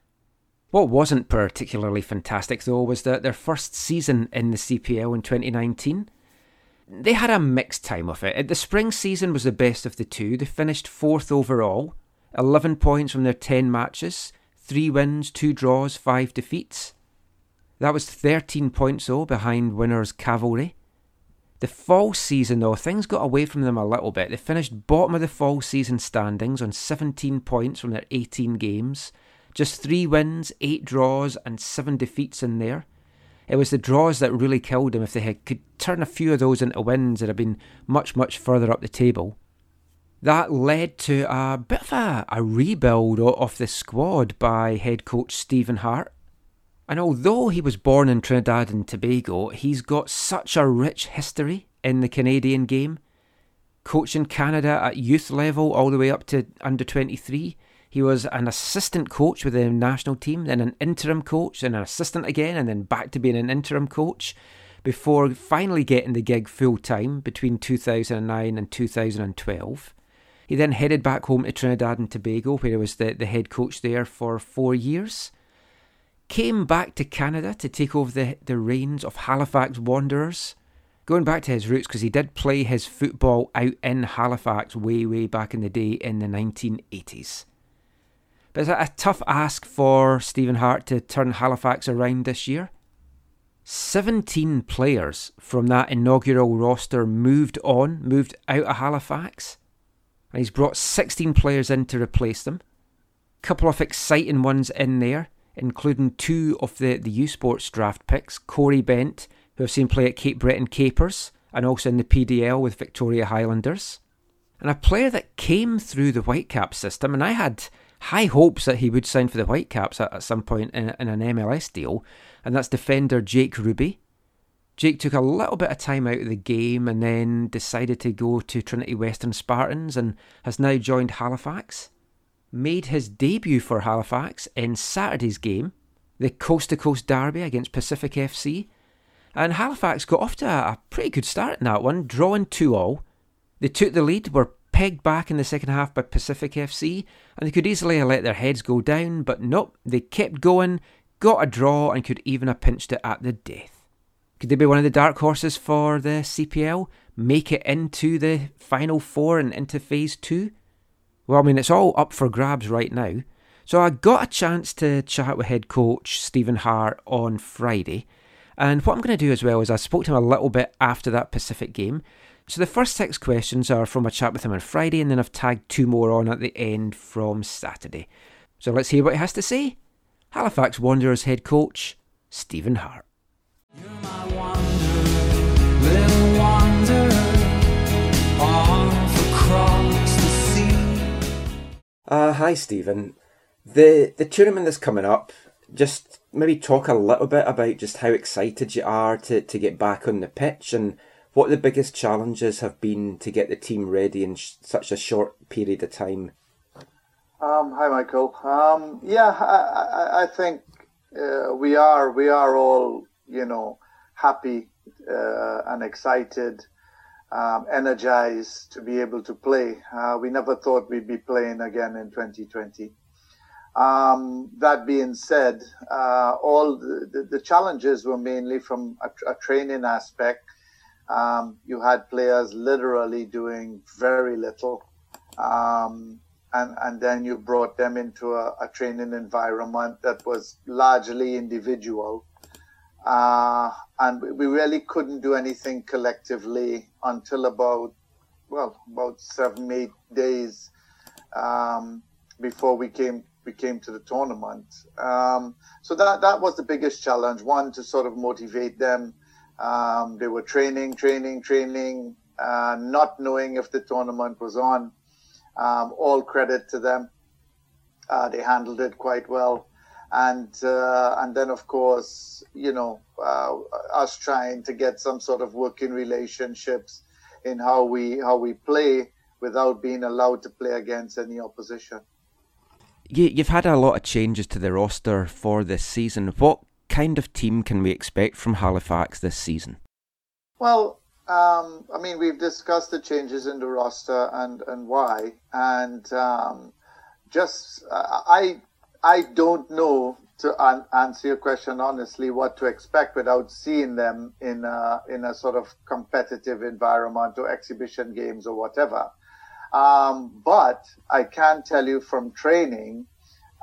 Speaker 1: What wasn't particularly fantastic, though, was that their first season in the CPL in 2019. They had a mixed time of it. The spring season was the best of the two. They finished fourth overall, 11 points from their 10 matches, 3 wins, 2 draws, 5 defeats. That was 13 points, though, behind winners Cavalry. The fall season, though, things got away from them a little bit. They finished bottom of the fall season standings on 17 points from their 18 games. Just 3 wins, 8 draws, and 7 defeats in there. It was the draws that really killed them. If they had, could turn a few of those into wins, they'd have been much, much further up the table. That led to a bit of a, a rebuild o- of the squad by head coach Stephen Hart. And although he was born in Trinidad and Tobago, he's got such a rich history in the Canadian game. Coaching Canada at youth level all the way up to under 23. He was an assistant coach with the national team, then an interim coach, then an assistant again, and then back to being an interim coach before finally getting the gig full time between 2009 and 2012. He then headed back home to Trinidad and Tobago, where he was the, the head coach there for four years. Came back to Canada to take over the, the reins of Halifax Wanderers. Going back to his roots, because he did play his football out in Halifax way, way back in the day in the 1980s. But it's a, a tough ask for Stephen Hart to turn Halifax around this year. 17 players from that inaugural roster moved on, moved out of Halifax. And he's brought 16 players in to replace them. Couple of exciting ones in there, including two of the, the U Sports draft picks Corey Bent, who I've seen play at Cape Breton Capers, and also in the PDL with Victoria Highlanders. And a player that came through the Whitecaps system, and I had high hopes that he would sign for the Whitecaps at, at some point in, in an MLS deal, and that's defender Jake Ruby. Jake took a little bit of time out of the game and then decided to go to Trinity Western Spartans and has now joined Halifax. Made his debut for Halifax in Saturday's game, the Coast to Coast Derby against Pacific FC. And Halifax got off to a, pretty good start in that one, drawing 2 all. They took the lead, were pegged back in the second half by Pacific FC, and they could easily have let their heads go down, but nope, they kept going, got a draw, and could even have pinched it at the death. Could they be one of the dark horses for the CPL? Make it into the final four and into phase two? Well, I mean, it's all up for grabs right now. So I got a chance to chat with head coach Stephen Hart on Friday. And what I'm going to do as well is I spoke to him a little bit after that Pacific game. So the first six questions are from a chat with him on Friday, and then I've tagged two more on at the end from Saturday. So let's hear what he has to say. Halifax Wanderers head coach Stephen Hart. Uh, hi, Stephen. The the tournament that's coming up. Just maybe talk a little bit about just how excited you are to, to get back on the pitch and what the biggest challenges have been to get the team ready in sh- such a short period of time.
Speaker 8: Um, hi, Michael. Um, yeah, I, I, I think uh, we are we are all you know happy uh, and excited, um, energized to be able to play. Uh, we never thought we'd be playing again in 2020. Um, that being said, uh, all the, the, challenges were mainly from a, a training aspect. Um, you had players literally doing very little. Um, and, and then you brought them into a, a training environment that was largely individual. Uh, and we really couldn't do anything collectively until about, well, about seven, eight days um, before we came we came to the tournament. Um, so that that was the biggest challenge. One to sort of motivate them. Um, they were training, training, training, uh, not knowing if the tournament was on. Um, all credit to them. Uh, they handled it quite well, and uh, and then of course you know uh, us trying to get some sort of working relationships in how we how we play without being allowed to play against any opposition.
Speaker 1: You, you've had a lot of changes to the roster for this season. What kind of team can we expect from Halifax this season?
Speaker 8: Well, um, I mean, we've discussed the changes in the roster and, and why, and um, just uh, I I don't know to an- answer your question honestly, what to expect without seeing them in a, in a sort of competitive environment or exhibition games or whatever. Um, but I can tell you from training,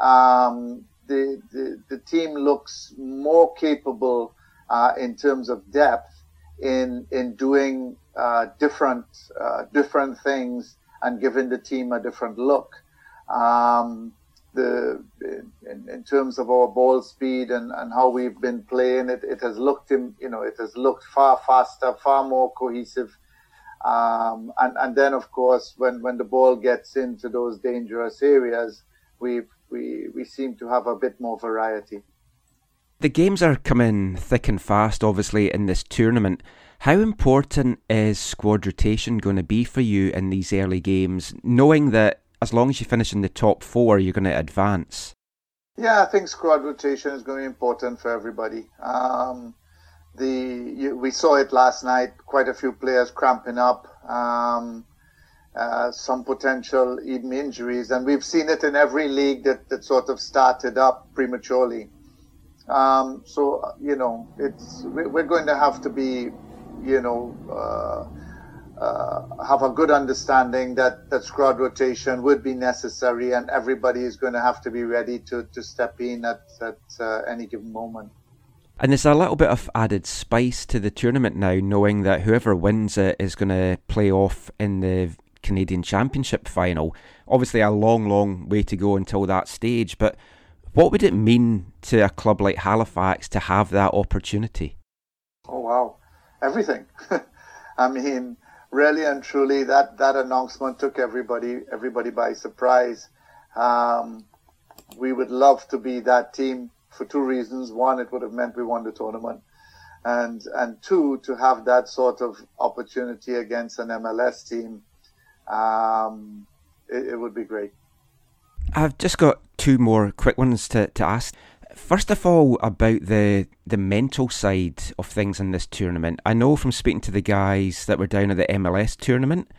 Speaker 8: um, the, the the team looks more capable uh, in terms of depth in in doing uh, different uh, different things and giving the team a different look. Um, the in, in terms of our ball speed and, and how we've been playing it, it has looked in, you know it has looked far faster, far more cohesive. Um, and and then of course when, when the ball gets into those dangerous areas, we we we seem to have a bit more variety.
Speaker 1: The games are coming thick and fast, obviously, in this tournament. How important is squad rotation going to be for you in these early games, knowing that as long as you finish in the top four, you're going to advance?
Speaker 8: Yeah, I think squad rotation is going to be important for everybody. Um, the you, we saw it last night. Quite a few players cramping up. Um, uh, some potential even injuries, and we've seen it in every league that, that sort of started up prematurely. Um, so you know, it's we- we're going to have to be, you know, uh, uh, have a good understanding that that squad rotation would be necessary, and everybody is going to have to be ready to to step in at at uh, any given moment.
Speaker 1: And there's a little bit of added spice to the tournament now, knowing that whoever wins it is going to play off in the Canadian Championship final. Obviously, a long, long way to go until that stage, but what would it mean to a club like Halifax to have that opportunity?
Speaker 8: Oh wow, everything. [laughs] I mean, really and truly, that that announcement took everybody everybody by surprise. Um, we would love to be that team for two reasons. One, it would have meant we won the tournament, and and two, to have that sort of opportunity against an MLS team, um, it, it would be great.
Speaker 1: I've just got two more quick ones to, to ask. First of all, about the the mental side of things in this tournament. I know from speaking to the guys that were down at the MLS tournament,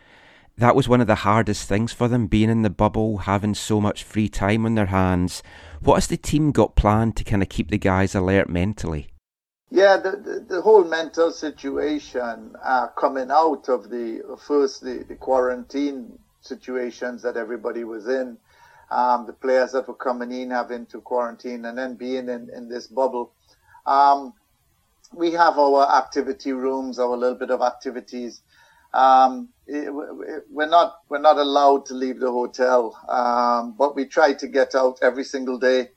Speaker 1: that was one of the hardest things for them, being in the bubble, having so much free time on their hands. What has the team got planned to kind of keep the guys alert mentally?
Speaker 8: Yeah, the, the, the whole mental situation uh, coming out of the first the, the quarantine situations that everybody was in, um, the players that were coming in having to quarantine and then being in, in this bubble. Um, we have our activity rooms, our little bit of activities. Um, it- we're not we're not allowed to leave the hotel, um, but we try to get out every single day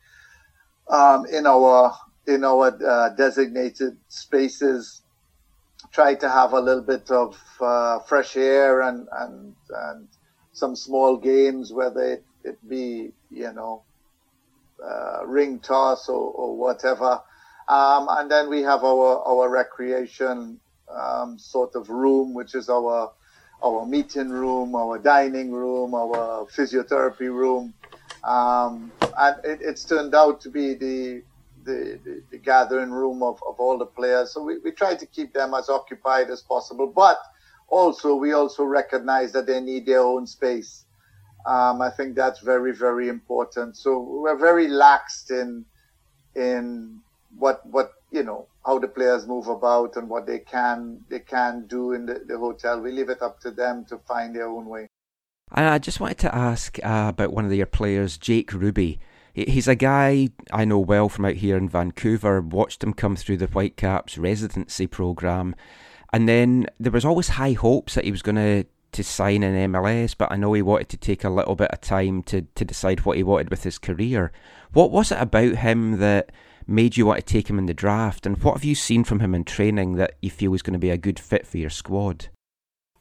Speaker 8: um, in our in our uh, designated spaces. Try to have a little bit of uh, fresh air and, and and some small games, whether it, it be you know uh, ring toss or, or whatever. Um, and then we have our our recreation um, sort of room, which is our our meeting room, our dining room, our physiotherapy room, um, and it, it's turned out to be the the, the, the gathering room of, of all the players. So we, we try to keep them as occupied as possible, but also we also recognize that they need their own space. Um, I think that's very very important. So we're very laxed in in what what you know how the players move about and what they can they can do in the, the hotel. We leave it up to them to find their own way.
Speaker 1: And I just wanted to ask uh, about one of your players, Jake Ruby. He's a guy I know well from out here in Vancouver. Watched him come through the Whitecaps residency program, and then there was always high hopes that he was going to to sign in MLS. But I know he wanted to take a little bit of time to to decide what he wanted with his career. What was it about him that made you want to take him in the draft? And what have you seen from him in training that you feel is going to be a good fit for your squad?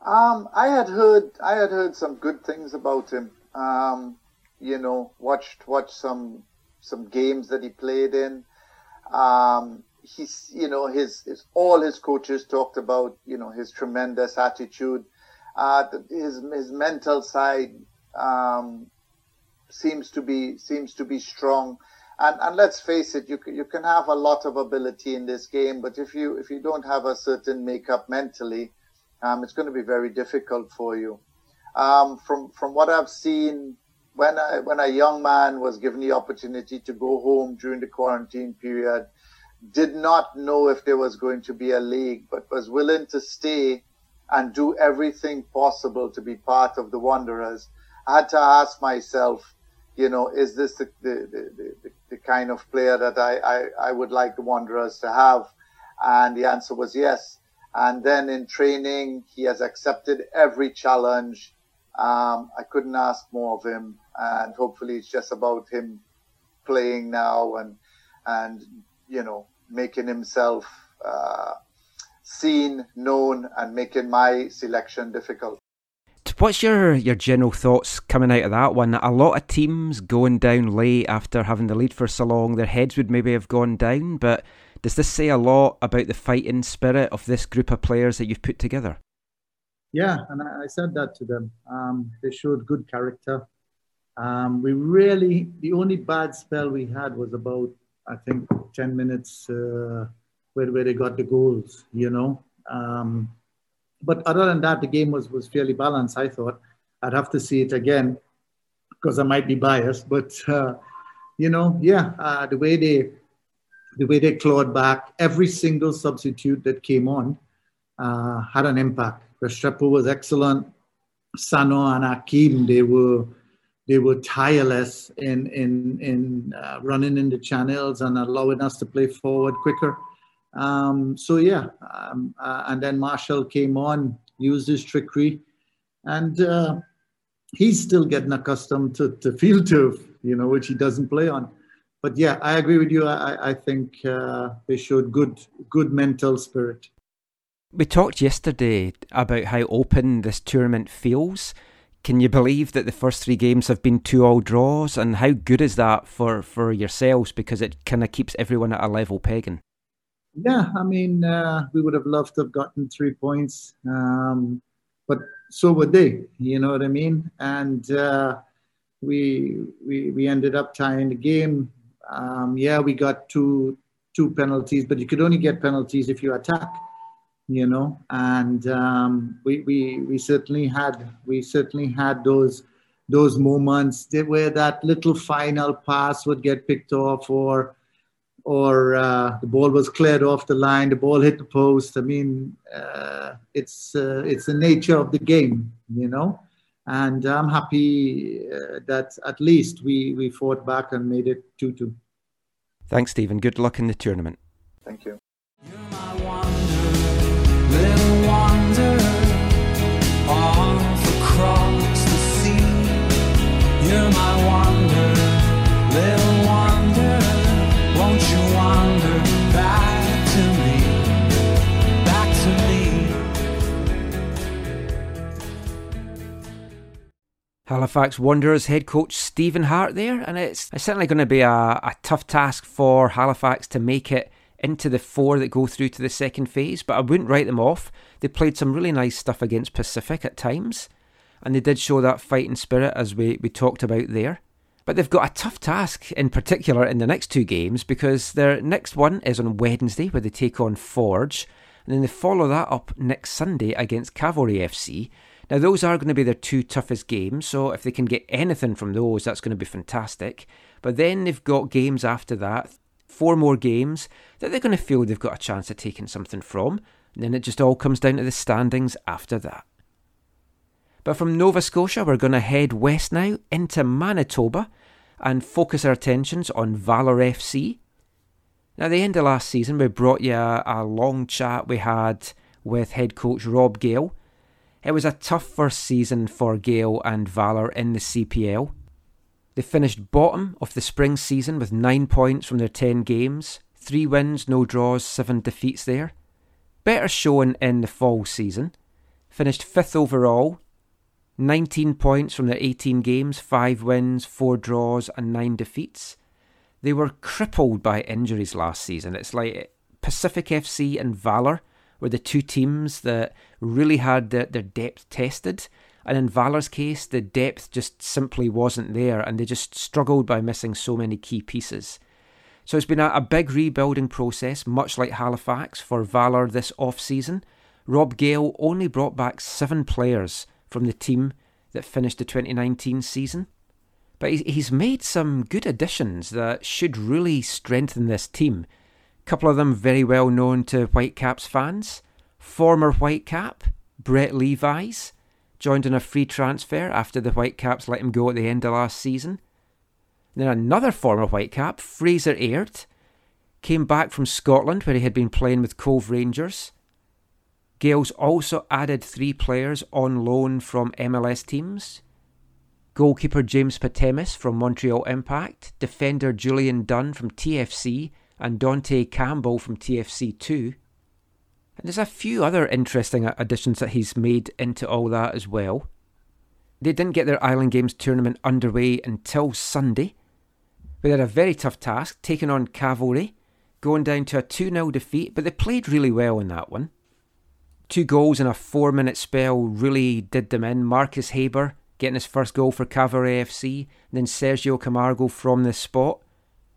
Speaker 8: Um, I had heard I had heard some good things about him. Um, you know, watched watched some some games that he played in. Um, he's you know his, his all his coaches talked about you know his tremendous attitude. Uh, his his mental side um, seems to be seems to be strong. And, and let's face it, you can, you can have a lot of ability in this game, but if you if you don't have a certain makeup mentally, um, it's going to be very difficult for you. Um, from from what I've seen, when I when a young man was given the opportunity to go home during the quarantine period, did not know if there was going to be a league, but was willing to stay and do everything possible to be part of the Wanderers. I had to ask myself, you know, is this the the, the, the, kind of player that I, I, I would like the Wanderers to have? And the answer was yes. And then in training, he has accepted every challenge. Um, I couldn't ask more of him, and hopefully, it's just about him playing now and and you know making himself uh, seen, known, and making my selection difficult.
Speaker 1: What's your, your general thoughts coming out of that one? A lot of teams going down late after having the lead for so long, their heads would maybe have gone down, but does this say a lot about the fighting spirit of this group of players that you've put together?
Speaker 9: Yeah, and I, I said that to them. Um, they showed good character. Um, we really, the only bad spell we had was about, I think, 10 minutes uh, where, where they got the goals, you know. Um, but other than that, the game was, was fairly balanced, I thought. I'd have to see it again because I might be biased. But, uh, you know, yeah, uh, the way they the way they clawed back, every single substitute that came on uh, had an impact. Restrepo was excellent. Sano and Akim, they were they were tireless in in in uh, running in the channels and allowing us to play forward quicker. Um, so yeah, um, uh, and then Marshall came on, used his trickery, and uh, he's still getting accustomed to, to field turf, you know, which he doesn't play on. But yeah, I agree with you. I, I think uh, they showed good good mental spirit.
Speaker 1: We talked yesterday about how open this tournament feels. Can you believe that the first three games have been two all draws? And how good is that for, for yourselves because it kind of keeps everyone at a level pegging?
Speaker 9: Yeah, I mean, uh, we would have loved to have gotten three points, um, but so would they. You know what I mean? And uh, we we we ended up tying the game. Um, yeah, we got two two penalties, but you could only get penalties if you attack. You know, and um, we we we certainly had we certainly had those those moments where that little final pass would get picked off or or uh, the ball was cleared off the line, the ball hit the post. I mean, uh, it's uh, it's the nature of the game, you know. And I'm happy uh, that at least we we fought back and made it two two.
Speaker 1: Thanks, Stephen. Good luck in the tournament.
Speaker 8: Thank you.
Speaker 7: Little wanderer off across the sea. You're my wanderer,
Speaker 1: Halifax Wanderers head coach Stephen Hart there, and it's, it's certainly going to be a, a tough task for Halifax to make it into the four that go through to the second phase, but I wouldn't write them off. They played some really nice stuff against Pacific at times, and they did show that fighting spirit as we, we talked about there. But they've got a tough task in particular in the next two games because their next one is on Wednesday where they take on Forge, and then they follow that up next Sunday against Cavalry FC. Now, those are going to be their two toughest games, so if they can get anything from those, that's going to be fantastic. But then they've got games after that, four more games that they're going to feel they've got a chance of taking something from, and then it just all comes down to the standings after that. But from Nova Scotia, we're going to head west now into Manitoba and focus our attentions on Valour FC. Now, the end of last season, we brought you a, a long chat we had with head coach Rob Gale. It was a tough first season for Gale and Valour in the CPL. They finished bottom of the spring season with 9 points from their 10 games, 3 wins, no draws, 7 defeats there. Better showing in the fall season. Finished 5th overall, 19 points from their 18 games, 5 wins, 4 draws, and 9 defeats. They were crippled by injuries last season. It's like Pacific FC and Valour were the two teams that really had their, their depth tested. And in Valor's case, the depth just simply wasn't there, and they just struggled by missing so many key pieces. So it's been a, a big rebuilding process, much like Halifax for Valour this off season. Rob Gale only brought back seven players from the team that finished the 2019 season. But he's made some good additions that should really strengthen this team. A couple of them very well known to Whitecaps fans. Former Whitecap, Brett Levis, joined on a free transfer after the Whitecaps let him go at the end of last season. Then another former Whitecap, Fraser Aird, came back from Scotland where he had been playing with Cove Rangers. Gales also added three players on loan from MLS teams. Goalkeeper James Pantemis from Montreal Impact, defender Julian Dunn from TFC, and Dante Campbell from TFC2. And there's a few other interesting additions that he's made into all that as well. They didn't get their Island Games tournament underway until Sunday. They had a very tough task, taking on Cavalry, going down to a 2 0 defeat, but they played really well in that one. Two goals in a four minute spell really did them in. Marcus Haber getting his first goal for Cavalry FC, and then Sergio Camargo from the spot.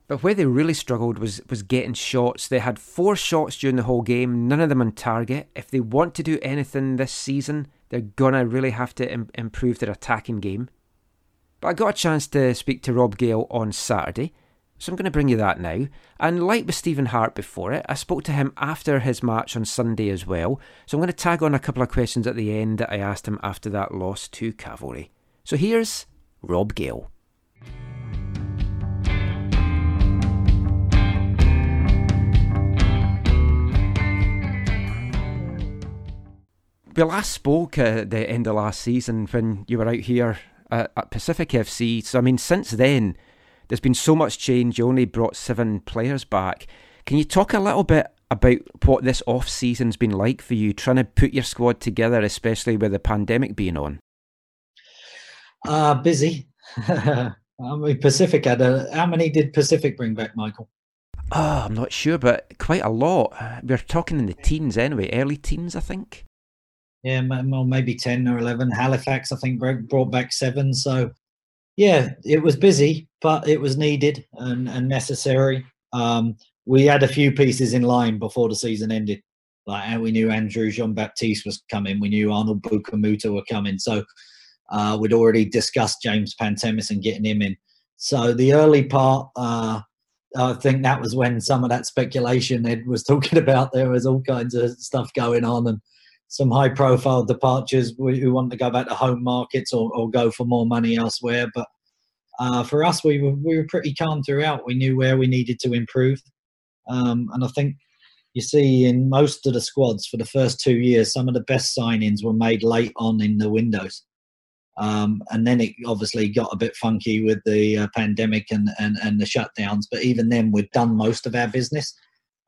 Speaker 1: But where they really struggled was, was getting shots. They had four shots during the whole game, none of them on target. If they want to do anything this season, they're gonna really have to Im- improve their attacking game. But I got a chance to speak to Rob Gale on Saturday, so I'm going to bring you that now. And like with Stephen Hart before it, I spoke to him after his match on Sunday as well. So I'm going to tag on a couple of questions at the end that I asked him after that loss to Cavalry. So here's Rob Gale. We last spoke at the end of last season when you were out here at, at Pacific FC. So, I mean, since then, there's been so much change. You only brought seven players back. Can you talk a little bit about what this off season's been like for you, trying to put your squad together, especially with the pandemic being on?
Speaker 10: Uh, busy. [laughs] I mean, Pacific had a. How many did Pacific bring back, Michael?
Speaker 1: Oh, I'm not sure, but quite a lot. We're talking in the teens anyway, early teens, I think.
Speaker 10: Yeah, well, maybe 10 or 11. Halifax, I think, brought back seven. So, yeah, it was busy, but it was needed and, and necessary. Um, we had a few pieces in line before the season ended. Like, we knew Andrew Jean Baptiste was coming. We knew Arnold Bukamuta were coming. So, uh, we'd already discussed James Pantemis and getting him in. So, the early part, uh, I think that was when some of that speculation Ed was talking [laughs] about. There was all kinds of stuff going on and some high profile departures who want to go back to home markets or, or go for more money elsewhere. But uh, for us, we were, we were pretty calm throughout. We knew where we needed to improve. Um, and I think you see in most of the squads for the first two years, some of the best signings were made late on in the windows. Um, and then it obviously got a bit funky with the uh, pandemic and, and, and the shutdowns. But even then, we'd done most of our business.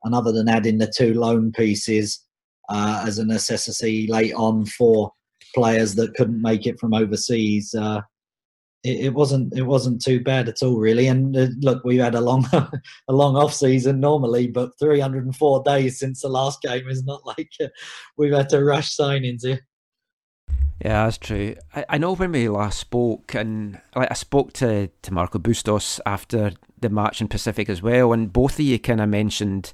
Speaker 10: And other than adding the two loan pieces uh, as a necessity late on for players that couldn't make it from overseas, uh, it, it wasn't it wasn't too bad at all, really. And uh, look, we've had a long [laughs] a long off season normally, but 304 days since the last game is not like uh, we've had to rush signings here.
Speaker 1: Yeah, that's true. I, I know when we last spoke, and like I spoke to, to Marco Bustos after the match in Pacific as well, and both of you kind of mentioned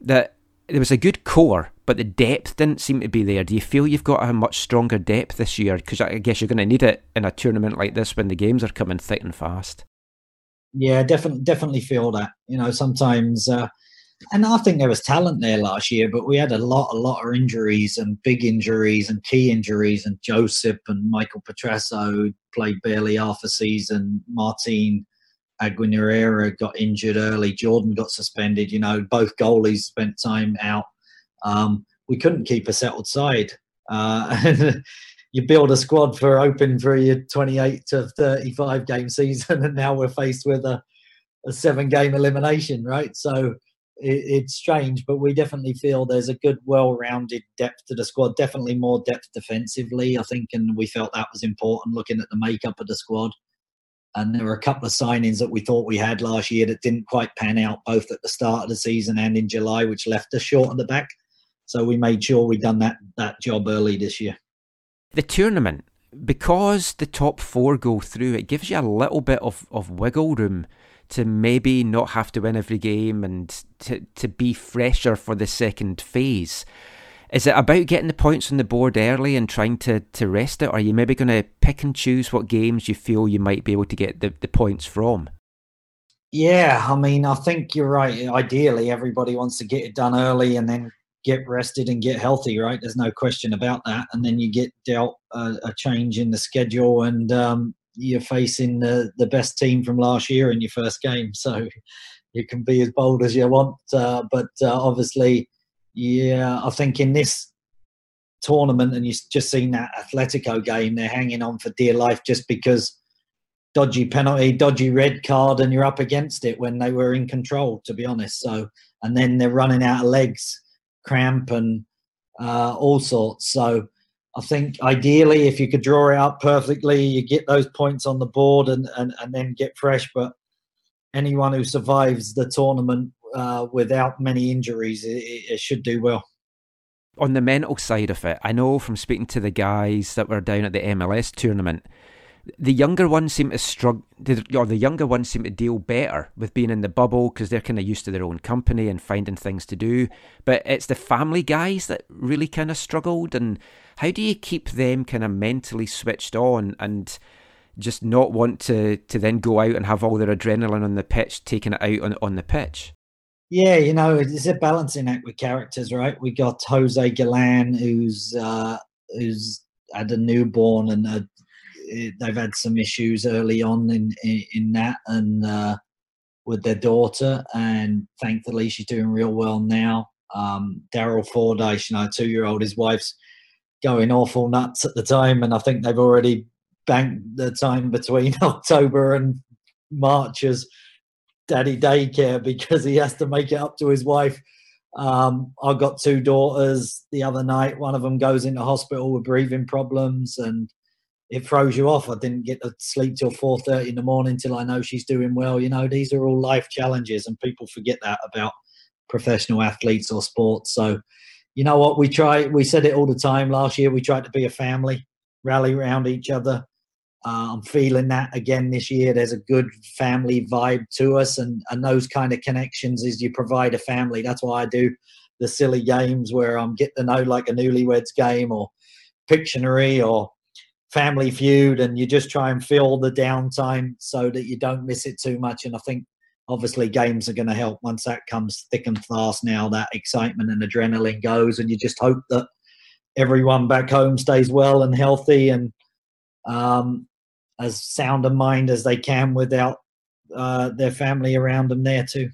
Speaker 1: that there was a good core, but the depth didn't seem to be there. Do you feel you've got a much stronger depth this year? Because I guess you're going to need it in a tournament like this when the games are coming thick and fast.
Speaker 10: Yeah, definitely, definitely feel that. You know, sometimes, uh, and I think there was talent there last year, but we had a lot, a lot of injuries and big injuries and key injuries. And Joseph and Michael Petrasso played barely half a season. Martin Arguiñarena got injured early. Jordan got suspended. You know, both goalies spent time out. Um, we couldn't keep a settled side. Uh, [laughs] you build a squad for open for your 28 to 35 game season, [laughs] and now we're faced with a, a seven game elimination, right? So it, it's strange, but we definitely feel there's a good, well rounded depth to the squad. Definitely more depth defensively, I think, and we felt that was important looking at the makeup of the squad. And there were a couple of signings that we thought we had last year that didn't quite pan out, both at the start of the season and in July, which left us short at the back. So we made sure we'd done that that job early this year.
Speaker 1: The tournament, because the top four go through, it gives you a little bit of, of wiggle room to maybe not have to win every game and to, to be fresher for the second phase. Is it about getting the points on the board early and trying to, to rest it? Or are you maybe going to pick and choose what games you feel you might be able to get the, the points from?
Speaker 10: Yeah, I mean, I think you're right. Ideally, everybody wants to get it done early and then get rested and get healthy, right? There's no question about that. And then you get dealt a, a change in the schedule, and um, you're facing the, the best team from last year in your first game. So you can be as bold as you want. Uh, but uh, obviously, yeah, I think in this tournament, and you've just seen that Atletico game, they're hanging on for dear life just because dodgy penalty, dodgy red card, and you're up against it when they were in control, to be honest. So, and then they're running out of legs, cramp, and uh, all sorts. So, I think ideally, if you could draw it out perfectly, you get those points on the board and, and, and then get fresh. But anyone who survives the tournament uh, without many injuries, it, it should do well.
Speaker 1: On the mental side of it, I know from speaking to the guys that were down at the MLS tournament, the younger ones seem to struggle, or the younger ones seem to deal better with being in the bubble because they're kind of used to their own company and finding things to do. But it's the family guys that really kind of struggled. And how do you keep them kind of mentally switched on and just not want to to then go out and have all their adrenaline on the pitch, taking it out on on the pitch?
Speaker 10: Yeah, you know, it's a balancing act with characters, right? We got Jose Galan, who's uh, who's had a newborn, and uh, they've had some issues early on in in, in that, and uh, with their daughter, and thankfully she's doing real well now. Um, Daryl Fordyce, you know, two year old, his wife's going awful nuts at the time, and I think they've already banked the time between [laughs] October and March as daddy daycare because he has to make it up to his wife. Um, I've got two daughters. The other night, one of them goes into hospital with breathing problems, and it throws you off. I didn't get to sleep till four thirty in the morning till I know she's doing well. You know, these are all life challenges, and people forget that about professional athletes or sports. So, you know what? We try. We said it all the time last year. We tried to be a family, rally around each other. Uh, I'm feeling that again this year. There's a good family vibe to us, and and those kind of connections is you provide a family. That's why I do the silly games where I'm getting to know like a newlyweds game or Pictionary or Family Feud, and you just try and fill the downtime so that you don't miss it too much. And I think obviously games are going to help once that comes thick and fast. Now that excitement and adrenaline goes, and you just hope that everyone back home stays well and healthy and um, as sound of mind as they can without uh, their family around them there too.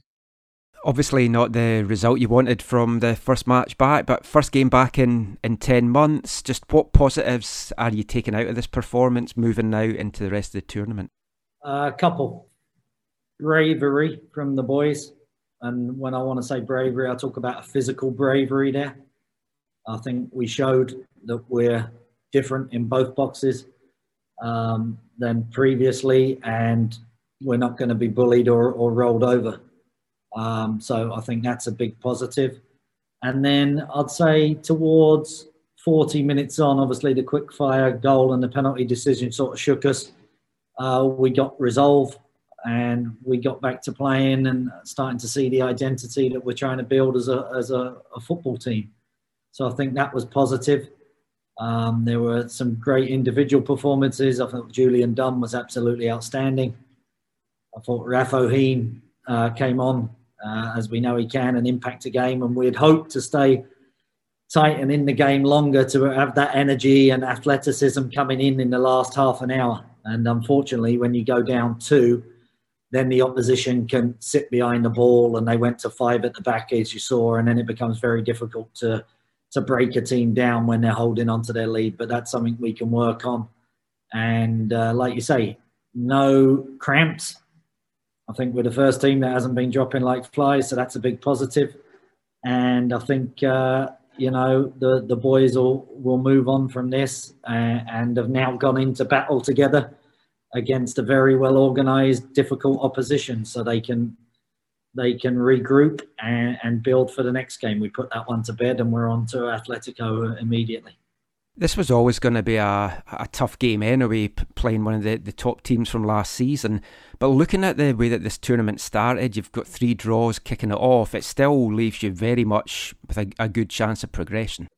Speaker 1: Obviously, not the result you wanted from the first match back, but first game back in, in 10 months. Just what positives are you taking out of this performance moving now into the rest of the tournament?
Speaker 10: A couple. Bravery from the boys. And when I want to say bravery, I talk about physical bravery there. I think we showed that we're different in both boxes um, than previously, and we're not going to be bullied or, or rolled over. Um, so I think that's a big positive. And then I'd say towards 40 minutes on, obviously the quick fire goal and the penalty decision sort of shook us. Uh, we got resolve and we got back to playing and starting to see the identity that we're trying to build as a, as a, a football team. So I think that was positive. Um, there were some great individual performances. I thought Julian Dunn was absolutely outstanding. I thought Raf Ohin uh, came on, uh, as we know he can, and impact a game. And we'd hoped to stay tight and in the game longer to have that energy and athleticism coming in in the last half an hour. And unfortunately, when you go down two, then the opposition can sit behind the ball, and they went to five at the back, as you saw, and then it becomes very difficult to to break a team down when they're holding on to their lead. But that's something we can work on. And uh, like you say, no cramps. I think we're the first team that hasn't been dropping like flies, so that's a big positive. And I think uh, you know the the boys will will move on from this uh, and have now gone into battle together against a very well organised, difficult opposition, so they can they can regroup and, and build for the next game. We put that one to bed, and we're on to Atletico immediately.
Speaker 1: This was always going to be a, a tough game anyway, playing one of the, the top teams from last season. But looking at the way that this tournament started, you've got three draws kicking it off. It still leaves you very much with a, a good chance of progression.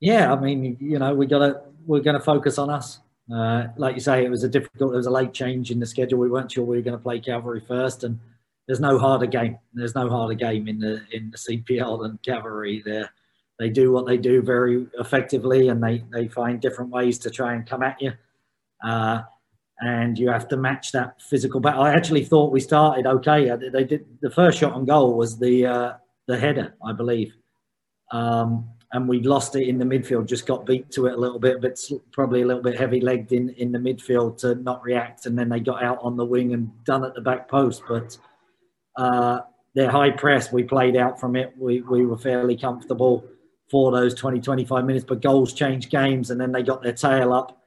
Speaker 10: yeah, I mean, you know, we got to we're going to focus on us. Uh, like you say, it was a difficult. There was a late change in the schedule. We weren't sure we were going to play Cavalry first, and there's no harder game. There's no harder game in the in the CPL than Cavalry. They they do what they do very effectively, and they they find different ways to try and come at you. Uh, and you have to match that physical battle. I actually thought we started okay. They did the first shot on goal was the uh, the header, I believe. Um, and we lost it in the midfield. Just got beat to it a little bit, but probably a little bit heavy legged in in the midfield to not react. And then they got out on the wing and done at the back post. But uh, their high press, we played out from it. We we were fairly comfortable for those 20, 25 minutes. But goals change games, and then they got their tail up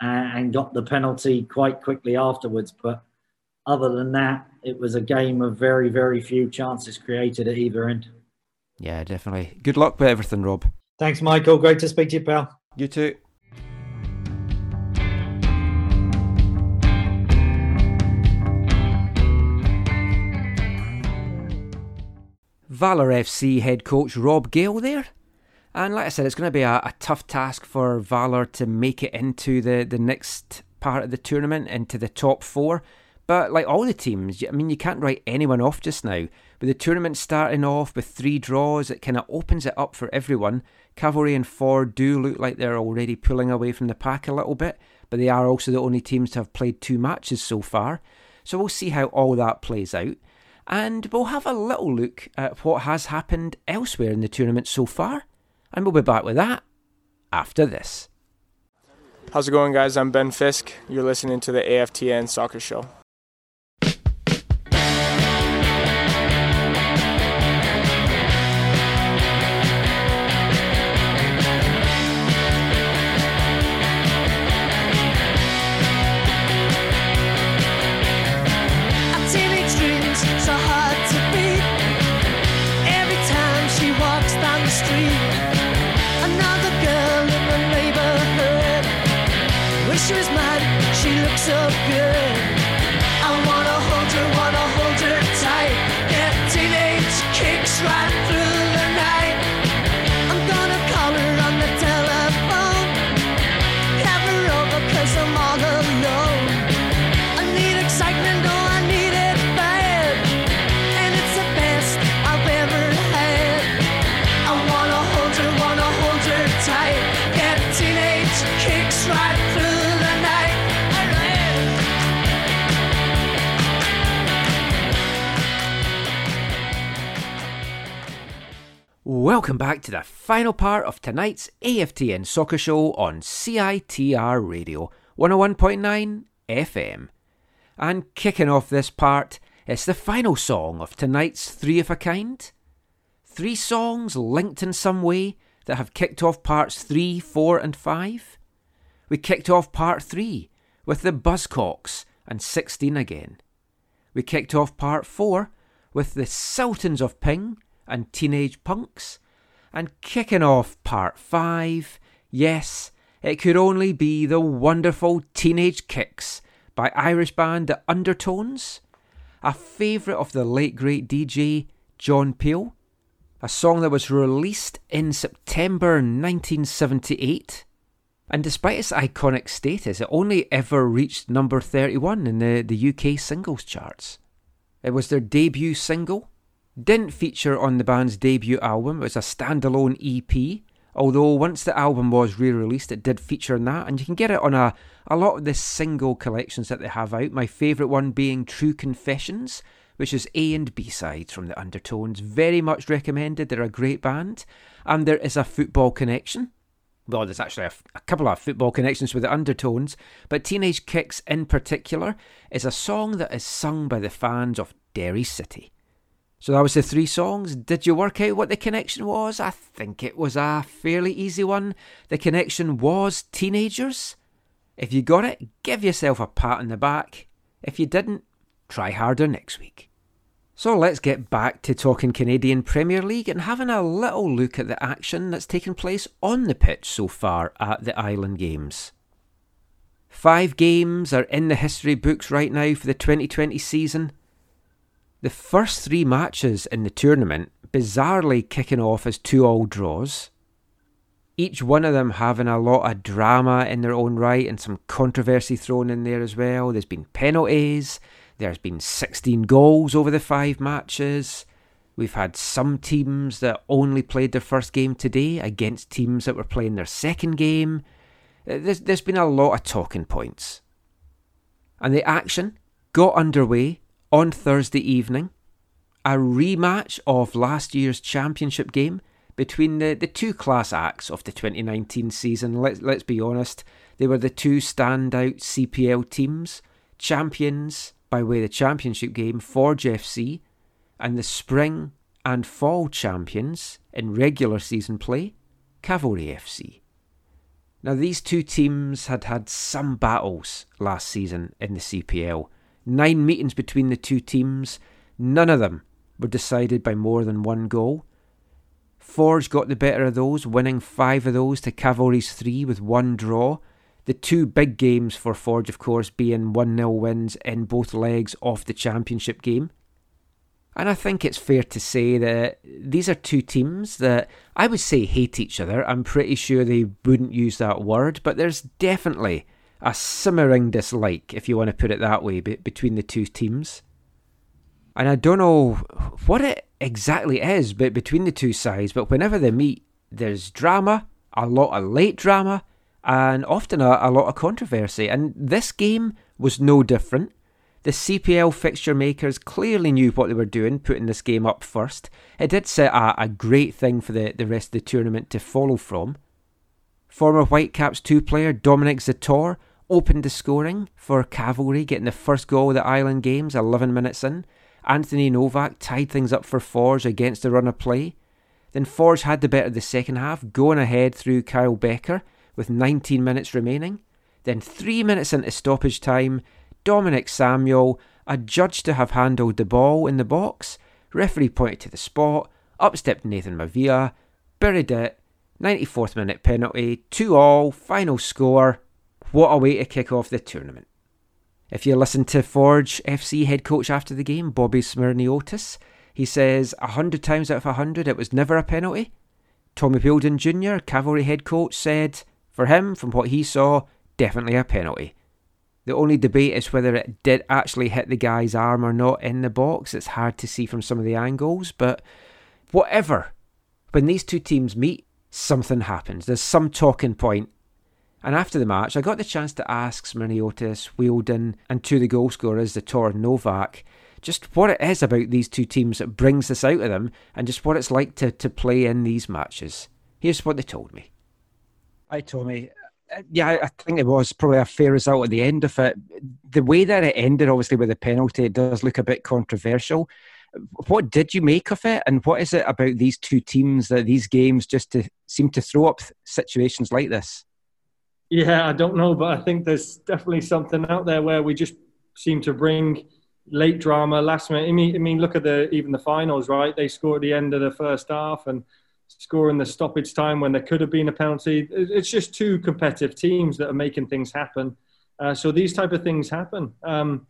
Speaker 10: and, and got the penalty quite quickly afterwards. But other than that, it was a game of very very few chances created at either end.
Speaker 1: Yeah, definitely. Good luck with everything, Rob.
Speaker 10: Thanks, Michael. Great to speak to you, pal.
Speaker 1: You too. Valor FC head coach Rob Gale there. And like I said, it's going to be a, a, tough task for Valor to make it into the, the next part of the tournament, into the top four. But like all the teams, I mean, you can't write anyone off just now. With the tournament starting off with three draws, it kind of opens it up for everyone. Cavalry and Forge do look like they're already pulling away from the pack a little bit, but they are also the only teams to have played two matches so far. So we'll see how all that plays out. And we'll have a little look at what has happened elsewhere in the tournament so far. And we'll be back with that after this.
Speaker 4: How's it going, guys? I'm Ben Fisk. You're listening to the AFTN Soccer Show.
Speaker 1: Welcome back to the final part of tonight's AFTN Soccer Show on CITR Radio 101.9 FM. And kicking off this part, it's the final song of tonight's Three of a Kind. Three songs linked in some way that have kicked off parts 3, 4, and 5. We kicked off part 3 with the Buzzcocks and 16 again. We kicked off part 4 with the Sultans of Ping and Teenage Punks. And kicking off part 5, yes, it could only be the wonderful Teenage Kicks by Irish band The Undertones, a favourite of the late great DJ John Peel, a song that was released in September 1978. And despite its iconic status, it only ever reached number 31 in the, the UK singles charts. It was their debut single, didn't feature on the band's debut album, it was a standalone EP. Although once the album was re released, it did feature in that, and you can get it on a, a lot of the single collections that they have out. My favourite one being True Confessions, which is A and B sides from the Undertones. Very much recommended, they're a great band. And there is a football connection. Well, there's actually a, a couple of football connections with the Undertones, but Teenage Kicks in particular is a song that is sung by the fans of Derry City. So that was the three songs. Did you work out what the connection was? I think it was a fairly easy one. The connection was teenagers. If you got it, give yourself a pat on the back. If you didn't, try harder next week. So let's get back to talking Canadian Premier League and having a little look at the action that's taken place on the pitch so far at the Island Games. Five games are in the history books right now for the 2020 season. The first three matches in the tournament bizarrely kicking off as two all draws. each one of them having a lot of drama in their own right and some controversy thrown in there as well. There's been penalties, there's been 16 goals over the five matches. We've had some teams that only played their first game today against teams that were playing their second game. Uh, There's, there's been a lot of talking points. And the action got underway on Thursday evening. A rematch of last year's championship game between the, the two class acts of the 2019 season. Let's, let's be honest, they were the two standout CPL teams, champions by way of the championship game, Forge FC, and the spring and fall champions in regular season play, Cavalry FC. Now, these two teams had had some battles last season in the CPL. Nine meetings between the two teams, none of them were decided by more than one goal. Forge got the better of those, winning five of those to Cavalry's three with one draw. The two big games for Forge, of course, being 1 0 wins in both legs of the championship game. And I think it's fair to say that these are two teams that I would say hate each other. I'm pretty sure they wouldn't use that word, but there's definitely a simmering dislike, if you want to put it that way, be- between the two teams. And I don't know what it exactly is but between the two sides, but whenever they meet, there's drama, a lot of late drama, and often a, a lot of controversy. And this game was no different. The CPL fixture makers clearly knew what they were doing, putting this game up first. It did set a, a great thing for the, the rest of the tournament to follow from. Former Whitecaps 2 player Dominick Zator opened the scoring for Cavalry, getting the first goal of the Island Games 11 minutes in. Anthony Novak tied things up for Forge against the run of play. Then Forge had the better of the second half, going ahead through Kyle Bekker with 19 minutes remaining. Then, three minutes into stoppage time, Dominic Samuel, adjudged to have handled the ball in the box. Referee pointed to the spot, up stepped Nathan Mavila, buried it, 94th minute penalty, 2 all, final score. What a way to kick off the tournament. If you listen to Forge FC head coach after the game, Bobby Smirniotis, he says a hundred times out of a hundred it was never a penalty. Tommy Wheeldon Jr., cavalry head coach, said for him, from what he saw, definitely a penalty. The only debate is whether it did actually hit the guy's arm or not in the box. It's hard to see from some of the angles, but whatever. When these two teams meet, something happens. There's some talking point. And after the match, I got the chance to ask Smirniotis, Wheeldon, and two of the goal scorers, Zator and Novak, just what it is about these two teams that brings this out of them and just what it's like to, to play in these matches. Here's what they told me. Hi, Tommy. Uh, Yeah, I- think it was probably a fair result at the end of it. The way that it ended, obviously, with the penalty, it does look a bit controversial. What did you make of it, and what is it about these two teams that these games just to seem to throw up situations like this?
Speaker 11: Yeah, I don't know, but I think there's definitely something out there where we just seem to bring late drama, last minute. I mean, I mean, look at the even the finals, right? They score at the end of the first half and score in the stoppage time when there could have been a penalty. It's just two competitive teams that are making things happen. Uh, so these type of things happen. Um,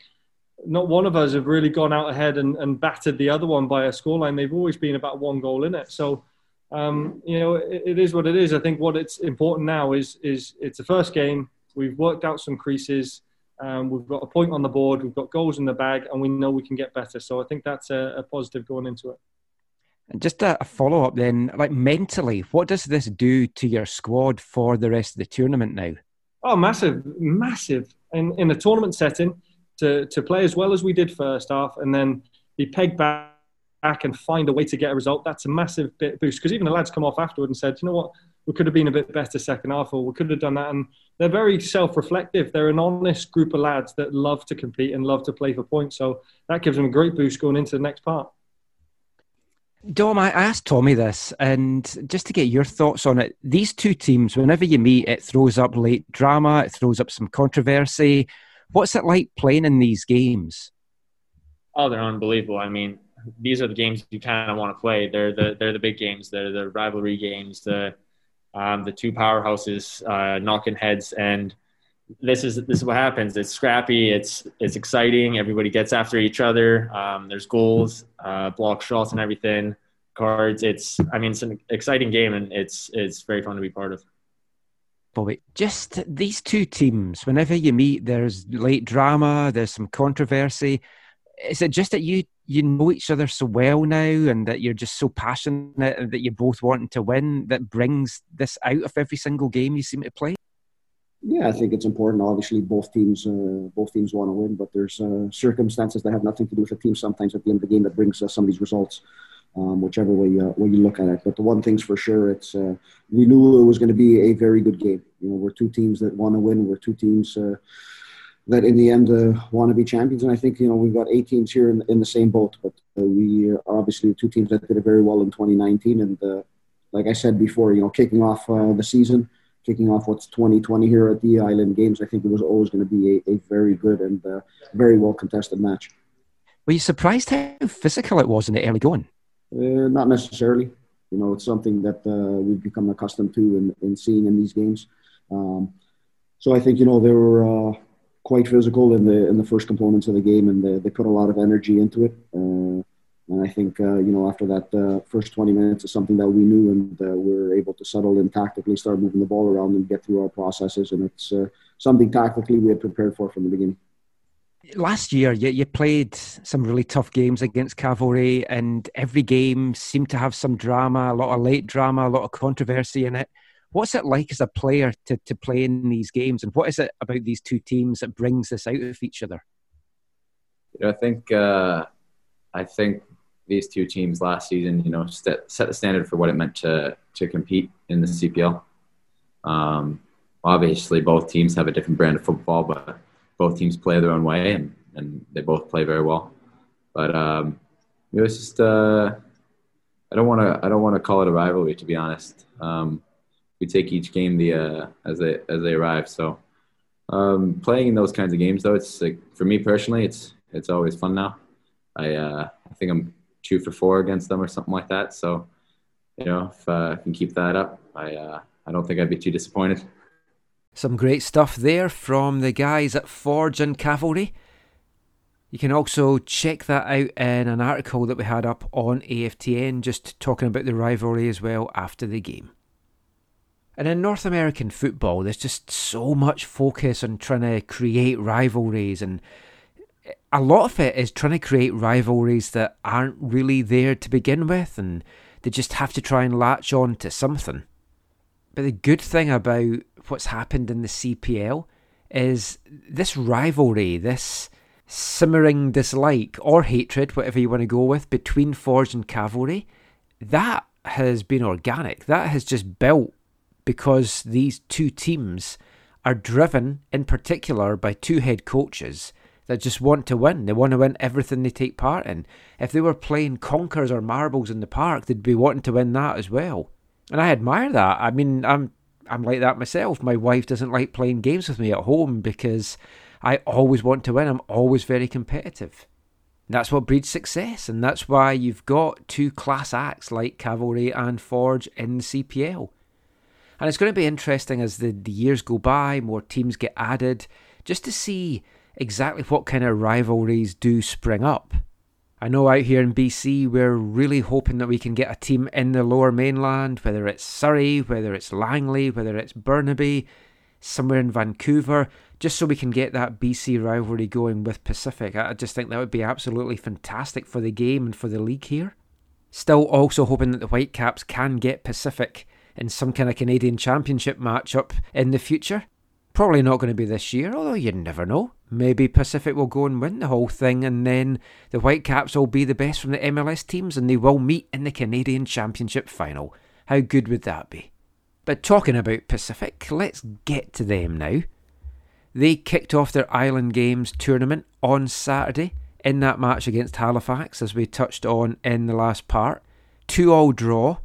Speaker 11: not one of us have really gone out ahead and, and battered the other one by a scoreline. They've always been about one goal in it. So um, you know, it, it is what it is. I think what it's important now is is it's the first game. We've worked out some creases. Um, we've got a point on the board. We've got goals in the bag, and we know we can get better. So I think that's a, a positive going into it.
Speaker 1: And just a, a follow up then, like mentally, what does this do to your squad for the rest of the tournament now?
Speaker 11: Oh, massive, massive. In in a tournament setting, to to play as well as we did first half, and then be pegged back back and find a way to get a result. That's a massive bit boost because even the lads come off afterward and said, you know what, we could have been a bit better second half, or we could have done that. And they're very self-reflective. They're an honest group of lads that love to compete and love to play for points. So that gives them a great boost going into the next part.
Speaker 1: Dom, I asked Tommy this, and just to get your thoughts on it, these two teams, whenever you meet, it throws up late drama, it throws up some controversy. What's it like playing in these games?
Speaker 12: Oh, they're unbelievable. I mean, these are the games you kind of want to play. They're the they're the big games. They're the rivalry games. The um, the two powerhouses uh, knocking heads, and this is this is what happens. It's scrappy. It's it's exciting. Everybody gets after each other. Um, there's goals, uh, block shots, and everything. cards. It's I mean it's an exciting game and it's it's very fun to be part of.
Speaker 1: Bobby, just these two teams, whenever you meet, there's late drama, there's some controversy. Is it just that you you know each other so well now and that you're just so passionate and that you're both wanting to win that brings this out of every single game you seem to play?
Speaker 13: Yeah, I think it's important. Obviously, both teams uh, both teams want to win, but there's uh, circumstances that have nothing to do with the team. Sometimes at the end of the game, that brings uh, some of these results, um, whichever way you, way you look at it. But the one thing's for sure, it's uh, we knew it was going to be a very good game. You know, we're two teams that want to win. We're two teams uh, that, in the end, uh, want to be champions. And I think you know we've got eight teams here in, in the same boat. But we are obviously two teams that did it very well in 2019. And like I said before, you know, kicking off the season kicking off what's 2020 here at the Island Games, I think it was always going to be a, a very good and uh, very well contested match.
Speaker 1: Were you surprised how physical it was in the early going?
Speaker 13: Uh, not necessarily. You know, it's something that uh, we've become accustomed to in, in seeing in these games. Um, so I think you know there were uh, quite physical in the in the first components of the game, and they, they put a lot of energy into it. Uh, and I think, uh, you know, after that uh, first 20 minutes is something that we knew and uh, we are able to settle in tactically, start moving the ball around and get through our processes. And it's something tactically we had prepared for from the beginning.
Speaker 1: Last year, you, you played some really tough games against Cavalry, and every game seemed to have some drama, a lot of late drama, a lot of controversy in it. What's it like as a player to, to play in these games, and what is it about these two teams that brings this out of each other?
Speaker 14: You know, I think uh, I think these two teams last season, you know, set, set the standard for what it meant to to compete in the CPL. Um, obviously, both teams have a different brand of football, but both teams play their own way, and, and they both play very well. But um, it was just uh, I don't want to I don't want to call it a rivalry to be honest. Um, we take each game the uh, as they as they arrive. So um, playing in those kinds of games, though, it's like for me personally, it's it's always fun now. I uh, I think I'm two for four against them or something like that. So, you know, if uh, I can keep that up, I uh, I don't think I'd be too disappointed.
Speaker 1: Some great stuff there from the guys at Forge and Cavalry. You can also check that out in an article that we had up on AFTN, just talking about the rivalry as well after the game. And in North American football, there's just so much focus on trying to create rivalries and a lot of it is trying to create rivalries that aren't really there to begin with, and they just have to try and latch on to something. But the good thing about what's happened in the CPL is this rivalry, this simmering dislike or hatred, whatever you want to go with, between Forge and Cavalry, that has been organic. That has just built because these two teams are driven in particular by two head coaches that just want to win. They want to win everything they take part in. If they were playing conkers or marbles in the park, they'd be wanting to win that as well. And I admire that. I mean, I'm I'm like that myself. My wife doesn't like playing games with me at home because I always want to win. I'm always very competitive. That's what breeds success, and that's why you've got two class acts like Cavalry and Forge in the CPL. And it's going to be interesting as the, the years go by, more teams get added, just to see exactly what kind of rivalries do spring up. I know out here in BC, we're really hoping that we can get a team in the lower mainland, whether it's Surrey, whether it's Langley, whether it's Burnaby, somewhere in Vancouver, just so we can get that BC rivalry going with Pacific. I just think that would be absolutely fantastic for the game and for the league here. Still also hoping that the Whitecaps can get Pacific in some kind of Canadian Championship matchup in the future. Probably not going to be this year, although you never know. Maybe Pacific will go and win the whole thing, and then the Whitecaps will be the best from the MLS teams, and they will meet in the Canadian Championship final. How good would that be? But talking about Pacific, let's get to them now. They kicked off their Island Games tournament on Saturday in that match against Halifax, as we touched on in the last part. Two all draw,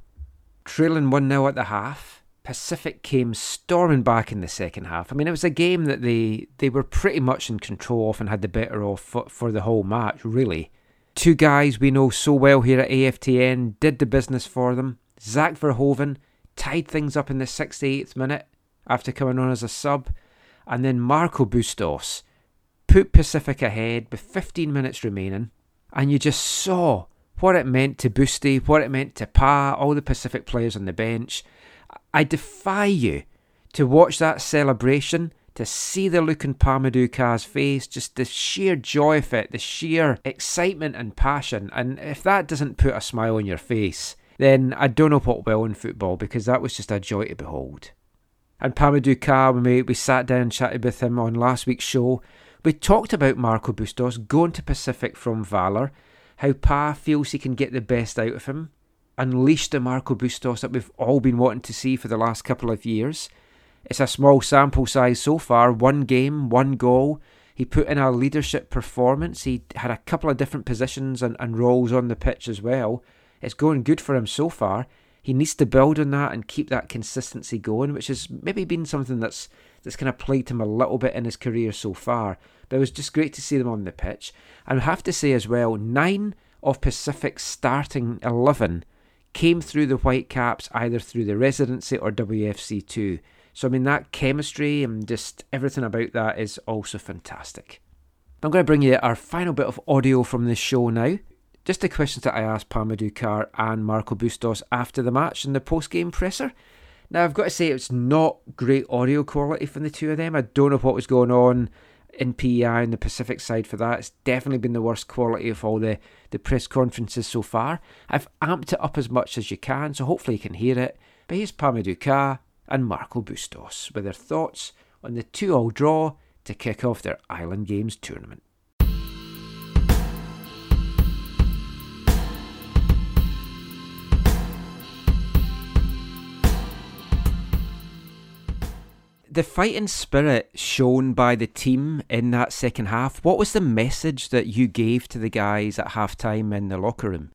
Speaker 1: trailing 1 0 at the half. Pacific came storming back in the second half. I mean, it was a game that they they were pretty much in control of and had the better of for, for the whole match, really. Two guys we know so well here at AFTN did the business for them. Zach Verhoeven tied things up in the 68th minute after coming on as a sub, and then Marco Bustos put Pacific ahead with 15 minutes remaining, and you just saw what it meant to Boosty, what it meant to Pa, all the Pacific players on the bench. I defy you to watch that celebration, to see the look in Pa-Modou Kah's face, just the sheer joy of it, the sheer excitement and passion. And if that doesn't put a smile on your face, then I don't know what will in football because that was just a joy to behold. And Pa-Modou Kah, when we, we sat down and chatted with him on last week's show, we talked about Marco Bustos going to Pacific from Valor, how Pa feels he can get the best out of him, unleash the Marco Bustos that we've all been wanting to see for the last couple of years. It's a small sample size so far, one game, one goal. He put in a leadership performance. He had a couple of different positions and, and roles on the pitch as well. It's going good for him so far. He needs to build on that and keep that consistency going, which has maybe been something that's that's kind of plagued him a little bit in his career so far. But it was just great to see them on the pitch. And I have to say as well, nine of Pacific's starting eleven came through the Whitecaps either through the residency or WFC2. So, I mean, that chemistry and just everything about that is also fantastic. I'm going to bring you our final bit of audio from the show now. Just the questions that I asked Pa-Modou Kah and Marco Bustos after the match in the post game presser. Now, I've got to say, it's not great audio quality from the two of them. I don't know what was going on in PEI and the Pacific side for that. It's definitely been the worst quality of all the, the press conferences so far. I've amped it up as much as you can, so hopefully you can hear it. But here's Pa-Modou Kah and Marco Bustos with their thoughts on the 2 all draw to kick off their Island Games tournament. The fighting spirit shown by the team in that second half, what was the message that you gave to the guys at halftime in the locker room?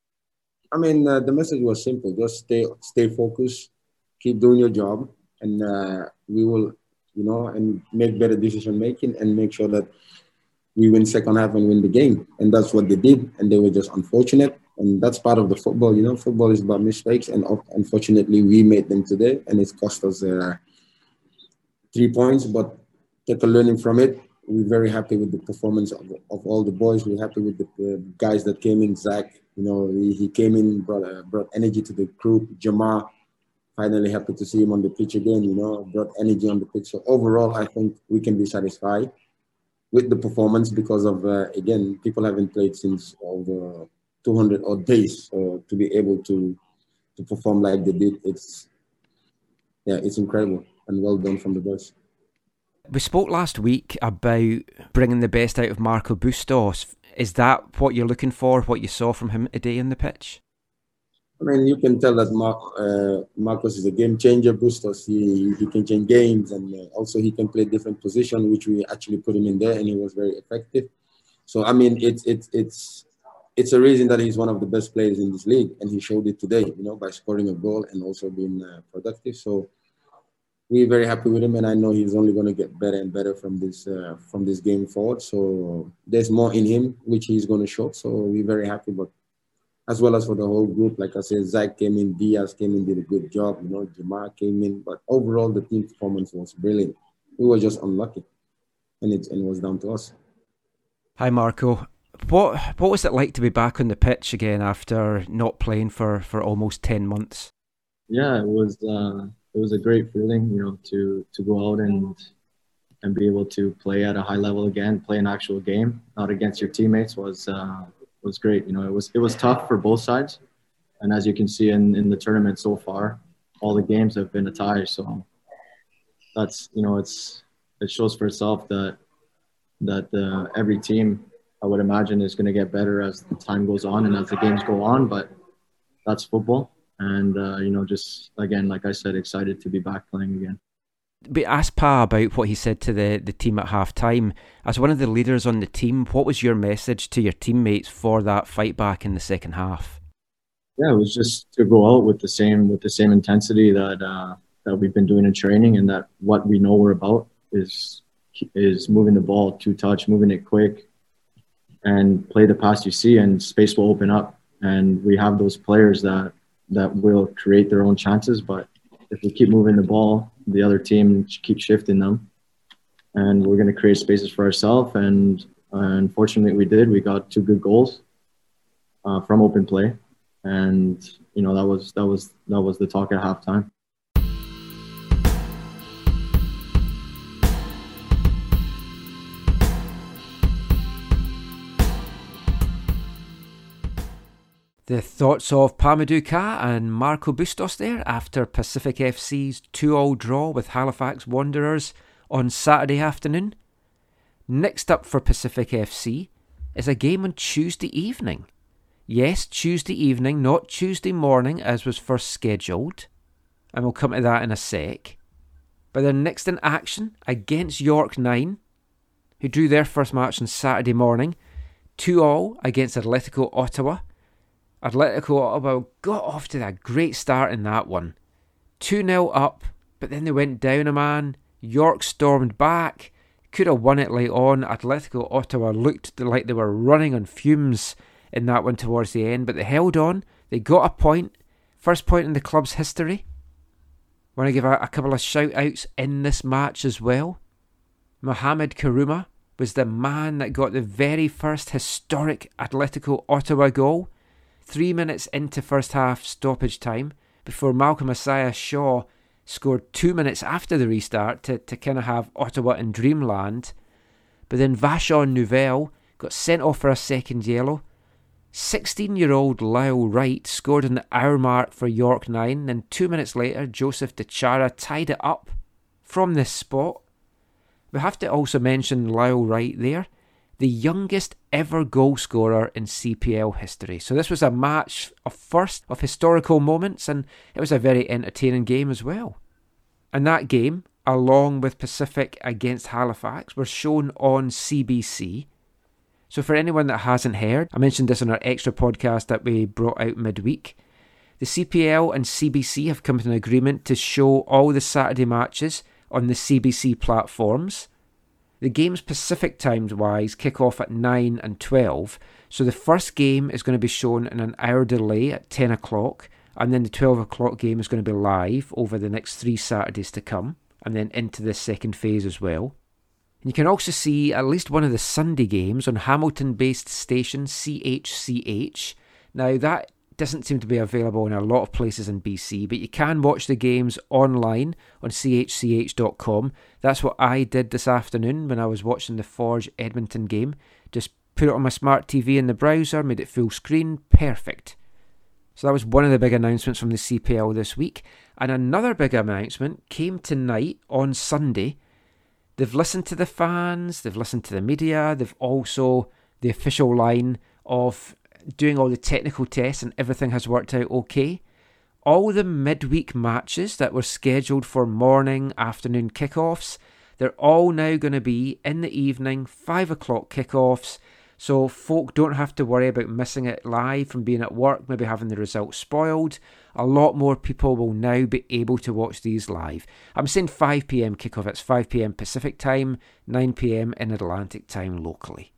Speaker 15: I mean, uh, the message was simple: just stay, stay focused, keep doing your job, and uh, we will, you know, and make better decision making and make sure that we win second half and win the game. And that's what they did, and they were just unfortunate. And that's part of the football, you know. Football is about mistakes, and unfortunately, we made them today, and it's cost us. Uh, three points, but take a learning from it. We're very happy with the performance of, of all the boys. We're happy with the, the guys that came in. Zach, you know, he, he came in, brought uh, brought energy to the group. Jamar, finally happy to see him on the pitch again. You know, brought energy on the pitch. So overall, I think we can be satisfied with the performance because of uh, again, people haven't played since over 200 odd days. So to be able to to perform like they did, it's yeah, it's incredible and well done from the boys.
Speaker 1: We spoke last week about bringing the best out of Marco Bustos. Is that what you're looking for? What you saw from him today on the pitch?
Speaker 15: I mean, you can tell that Mar- uh, Marcos is a game changer. Bustos, he, he can change games, and uh, also he can play different position, which we actually put him in there, and he was very effective. So I mean, it's it's it's it's a reason that he's one of the best players in this league, and he showed it today. You know, by scoring a goal and also being uh, productive. So we're very happy with him, and I know he's only going to get better and better from this uh, from this game forward. So there's more in him, which he's going to show. So we're very happy, but as well as for the whole group, like I said, Zach came in, Diaz came in, did a good job. You know, Jamar came in, but overall the team performance was brilliant. We were just unlucky, and it and it was down to us.
Speaker 1: Hi, Marco. What what was it like to be back on the pitch again after not playing for, for almost ten months?
Speaker 16: Yeah, it was. Uh it was a great feeling, you know, to to go out and and be able to play at a high level again, play an actual game, not against your teammates, was uh, was great. You know, it was it was tough for both sides, and as you can see in in the tournament so far, all the games have been a tie. So that's you know, it's it shows for itself that that uh, every team, I would imagine, is going to get better as the time goes on and as the games go on. But that's football and uh, you know just again like i said excited to be back playing again
Speaker 1: but ask Pa about what he said to the, the team at half time. As one of the leaders on the team, what was your message to your teammates for that fight back in the second half?
Speaker 16: Yeah, it was just to go out with the same with the same intensity that uh, that we've been doing in training, and that what we know we're about is is moving the ball two touch, moving it quick, and play the pass you see, and space will open up. And we have those players that that will create their own chances. But if we keep moving the ball, the other team keep shifting them, and we're going to create spaces for ourselves. And unfortunately, we did. We got two good goals, uh, from open play, and you know that was that was that was the talk at halftime.
Speaker 1: The thoughts of Pa-Modou Kah and Marco Bustos there after Pacific FC's 2 all draw with Halifax Wanderers on Saturday afternoon. Next up for Pacific FC is a game on Tuesday evening. Yes, Tuesday evening, not Tuesday morning as was first scheduled, and we'll come to that in a sec. But they're next in action against York 9, who drew their first match on Saturday morning, 2 all against Atletico Ottawa. Atletico Ottawa got off to a great start in that one. 2 0 up, but then they went down a man. York stormed back, could have won it late on. Atletico Ottawa looked like they were running on fumes in that one towards the end, but they held on. They got a point, first point in the club's history. Want to give a, a couple of shout outs in this match as well. Mohamed Karuma was the man that got the very first historic Atletico Ottawa goal three minutes into first half stoppage time before Malcolm Messiah Shaw scored two minutes after the restart to, to kind of have Ottawa in dreamland. But then Vashon Neufville got sent off for a second yellow. 16 year old Lowell Wright scored in the hour mark for York 9, and two minutes later, Joseph Di Chiara tied it up from this spot. We have to also mention Lowell Wright there the youngest ever goal scorer in CPL history. So this was a match of first of historical moments, and it was a very entertaining game as well. And that game, along with Pacific against Halifax, were shown on CBC. So for anyone that hasn't heard, I mentioned this on our extra podcast that we brought out midweek. The CPL and CBC have come to an agreement to show all the Saturday matches on the CBC platforms. The games Pacific times wise kick off at 9 and 12, so the first game is going to be shown in an hour delay at 10 o'clock, and then the 12 o'clock game is going to be live over the next three Saturdays to come, and then into the second phase as well. And you can also see at least one of the Sunday games on Hamilton based station CHCH. Now, that doesn't seem to be available in a lot of places in BC, but you can watch the games online on chch.com. That's what I did this afternoon when I was watching the Forge Edmonton game. Just put it on my smart TV in the browser, made it full screen, perfect. So that was one of the big announcements from the CPL this week. And another big announcement came tonight on Sunday. They've listened to the fans, they've listened to the media, they've also the official line of doing all the technical tests and everything has worked out okay. All the midweek matches that were scheduled for morning, afternoon kickoffs, they're all now going to be in the evening, 5 o'clock kickoffs. So folk don't have to worry about missing it live from being at work, maybe having the results spoiled. A lot more people will now be able to watch these live. I'm saying 5 pm kickoff, it's 5 pm Pacific time, 9 pm in Atlantic time locally.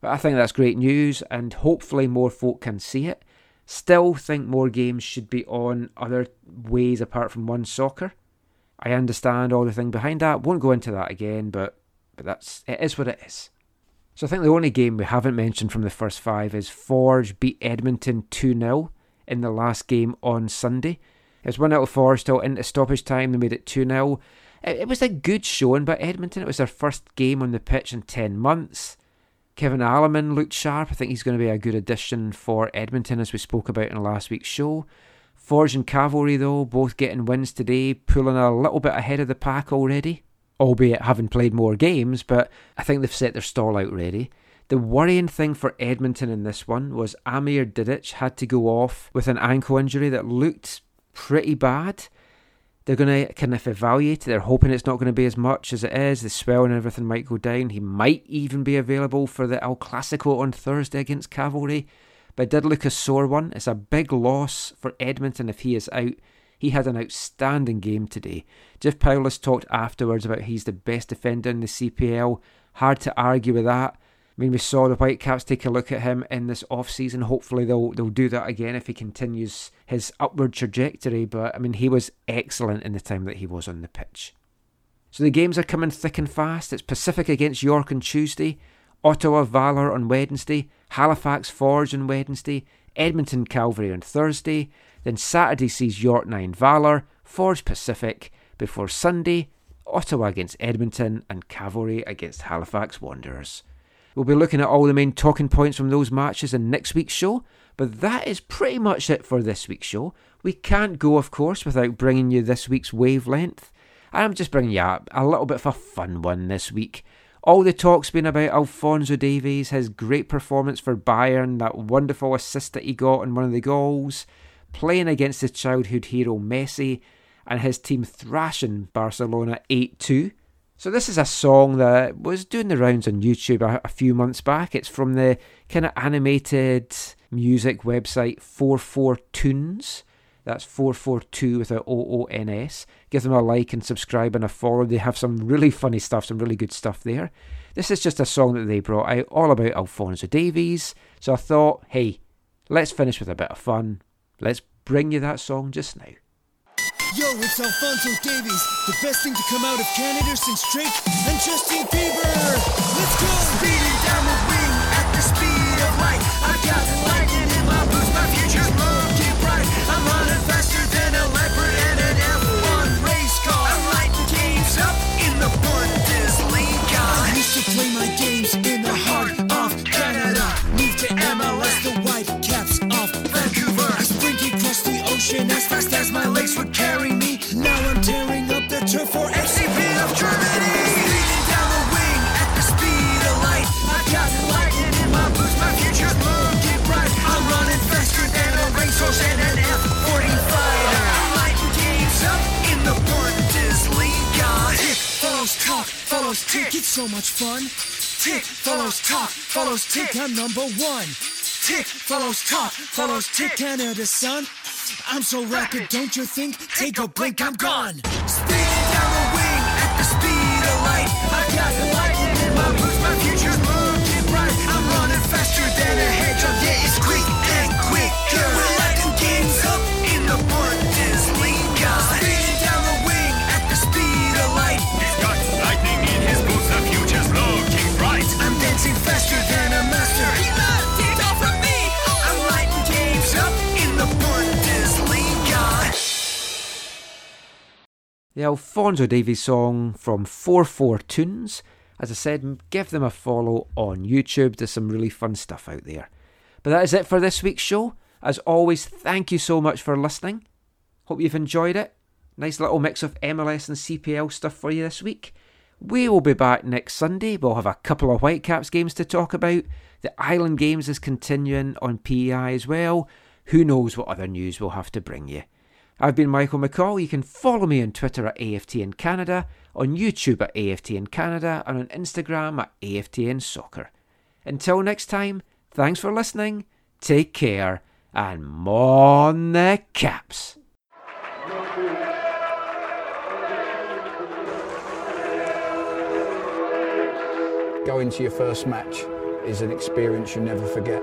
Speaker 1: But I think that's great news, and hopefully more folk can see it. Still think more games should be on other ways apart from one soccer. I understand all the thing behind that. Won't go into that again, but but that's it is what it is. So I think the only game we haven't mentioned from the first five is Forge beat Edmonton 2 0 in the last game on Sunday. It was 1 0 Forge till into stoppage time, they made it 2 0. It, it was a good showing by Edmonton. It was their first game on the pitch in 10 months. Kevin Alleman looked sharp. I think he's going to be a good addition for Edmonton, as we spoke about in last week's show. Forge and Cavalry, though, both getting wins today, pulling a little bit ahead of the pack already, albeit having played more games, but I think they've set their stall out ready. The worrying thing for Edmonton in this one was Amer Didic had to go off with an ankle injury that looked pretty bad. They're going to kind of evaluate. They're hoping it's not going to be as much as it is. The swell and everything might go down. He might even be available for the Al Classico on Thursday against Cavalry. But it did look a sore one. It's a big loss for Edmonton if he is out. He had an outstanding game today. Jeff Paulus talked afterwards about he's the best defender in the CPL. Hard to argue with that. I mean, we saw the Whitecaps take a look at him in this off season. Hopefully, they'll they'll do that again if he continues his upward trajectory. But I mean, he was excellent in the time that he was on the pitch. So the games are coming thick and fast. It's Pacific against York on Tuesday, Ottawa Valor on Wednesday, Halifax Forge on Wednesday, Edmonton Cavalry on Thursday, then Saturday sees York 9 Valor, Forge Pacific, before Sunday, Ottawa against Edmonton and Cavalry against Halifax Wanderers. We'll be looking at all the main talking points from those matches in next week's show, but that is pretty much it for this week's show. We can't go, of course, without bringing you this week's wavelength. And I'm just bringing you up a little bit of a fun one this week. All the talk's been about Alfonso Davies, his great performance for Bayern, that wonderful assist that he got in one of the goals, playing against his childhood hero Messi, and his team thrashing Barcelona 8 2. So, this is a song that was doing the rounds on YouTube a, a few months back. It's from the kind of animated music website 44 Tunes. That's 442 with a O O N S. Give them a like and subscribe and a follow. They have some really funny stuff, some really good stuff there. This is just a song that they brought out all about Alfonso Davies. So I thought, hey, let's finish with a bit of fun. Let's bring you that song just now.
Speaker 7: Yo, it's Alfonso Davies, the best thing to come out of Canada since Drake and Justin Bieber. Let's go! Speeding down the wing ocean as fast as my legs would carry me. Now I'm tearing up the turf for FCP of Germany. Speeding down the wing at the speed of light. I got lightning in my boots, my future's looking bright. I'm running faster than a racehorse and an F40 fighter. I'm lighting games up in the Bundesliga. Tick follows talk, follows tick. It's so much fun. Tick follows talk, follows tick. I'm number one. Tick follows talk, follows tick. Canada, son. I'm so rapid, don't you think? Take a blink, I'm gone. Speeding down the wing at the speed of light. I got the lightning in my boots, my future's looking bright. I'm running faster than a hedgehog, yeah, The
Speaker 1: Alfonso Davies song from 442oons. As I said, give them a follow on YouTube. There's some really fun stuff out there. But that is it for this week's show. As always, thank you so much for listening. Hope you've enjoyed it. Nice little mix of MLS and CPL stuff for you this week. We will be back next Sunday. We'll have a couple of Whitecaps games to talk about. The Island Games is continuing on PEI as well. Who knows what other news we'll have to bring you. I've been Michael McColl. You can follow me on Twitter at AFTN Canada, on YouTube at AFTN Canada, and on Instagram at AFTN Soccer. Until next time, thanks for listening, take care, and mon the caps.
Speaker 17: Going to your first match is an experience you never forget.